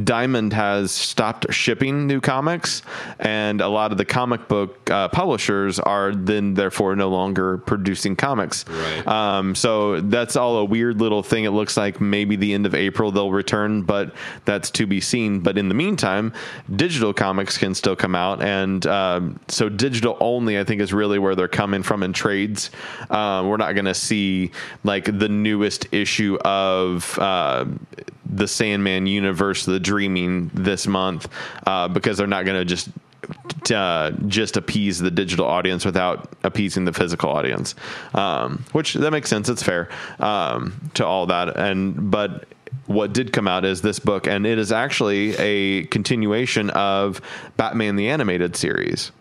Speaker 2: Diamond has stopped shipping new comics, and a lot of the comic book uh, publishers are then therefore no longer producing comics.
Speaker 1: Right.
Speaker 2: Um, so that's all a weird little thing. It looks like maybe the end of April they'll return, but that's to be seen. But in the meantime, digital comics can still come out, and um, so digital only, I think, is really where they're coming from in trades. Um, we're not going to see like the newest issue of. Uh, the Sandman universe, the Dreaming, this month, uh, because they're not going to just uh, just appease the digital audience without appeasing the physical audience, um, which that makes sense. It's fair um, to all that, and but what did come out is this book, and it is actually a continuation of Batman the animated series.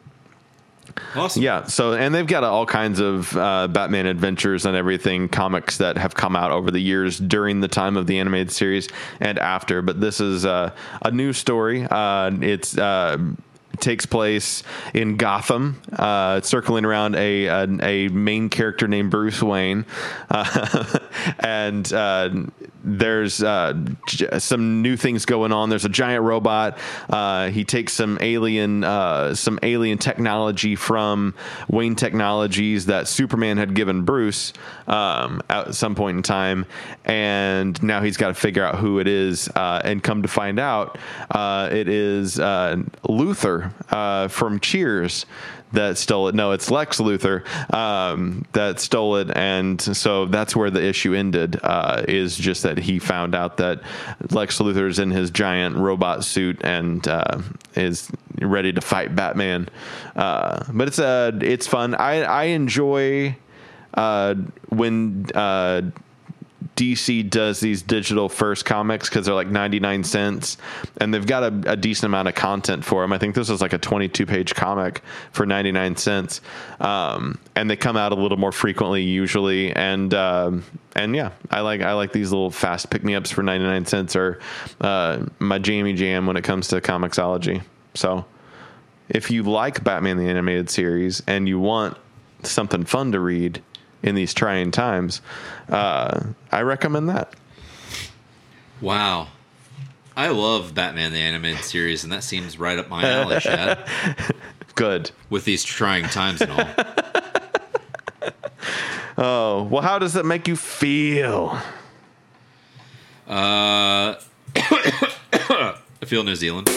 Speaker 1: Awesome.
Speaker 2: Yeah. So, and they've got all kinds of uh, Batman adventures and everything, comics that have come out over the years during the time of the animated series and after. But this is uh, a new story. Uh, it's. Uh, takes place in Gotham, uh, circling around a, a a main character named Bruce Wayne, [laughs] uh, [laughs] and uh, there's uh, j- some new things going on. There's a giant robot. Uh, he takes some alien uh, some alien technology from Wayne Technologies that Superman had given Bruce um, at some point in time, and now he's got to figure out who it is. Uh, and come to find out, uh, it is uh, Luther from Cheers that stole it. No, it's Lex Luthor um, that stole it, and so that's where the issue ended. Uh, is just that he found out that Lex Luthor is in his giant robot suit and uh, is ready to fight Batman. Uh, but it's uh, it's fun. I I enjoy uh, when. Uh, DC does these digital first comics because they're like 99 cents and they've got a, a decent amount of content for them. I think this is like a 22 page comic for 99 cents. Um, and they come out a little more frequently usually. And, um, and yeah, I like, I like these little fast pick me ups for 99 cents or, uh, my jammy jam when it comes to Comixology. So if you like Batman the Animated Series and you want something fun to read in these trying times, uh, I recommend that.
Speaker 1: Wow. I love Batman the animated series, and that seems right up my alley, Shad. [laughs]
Speaker 2: Good.
Speaker 1: With these trying times and all. [laughs]
Speaker 2: Oh, well, how does that make you feel?
Speaker 1: Uh, [coughs] I feel New Zealand.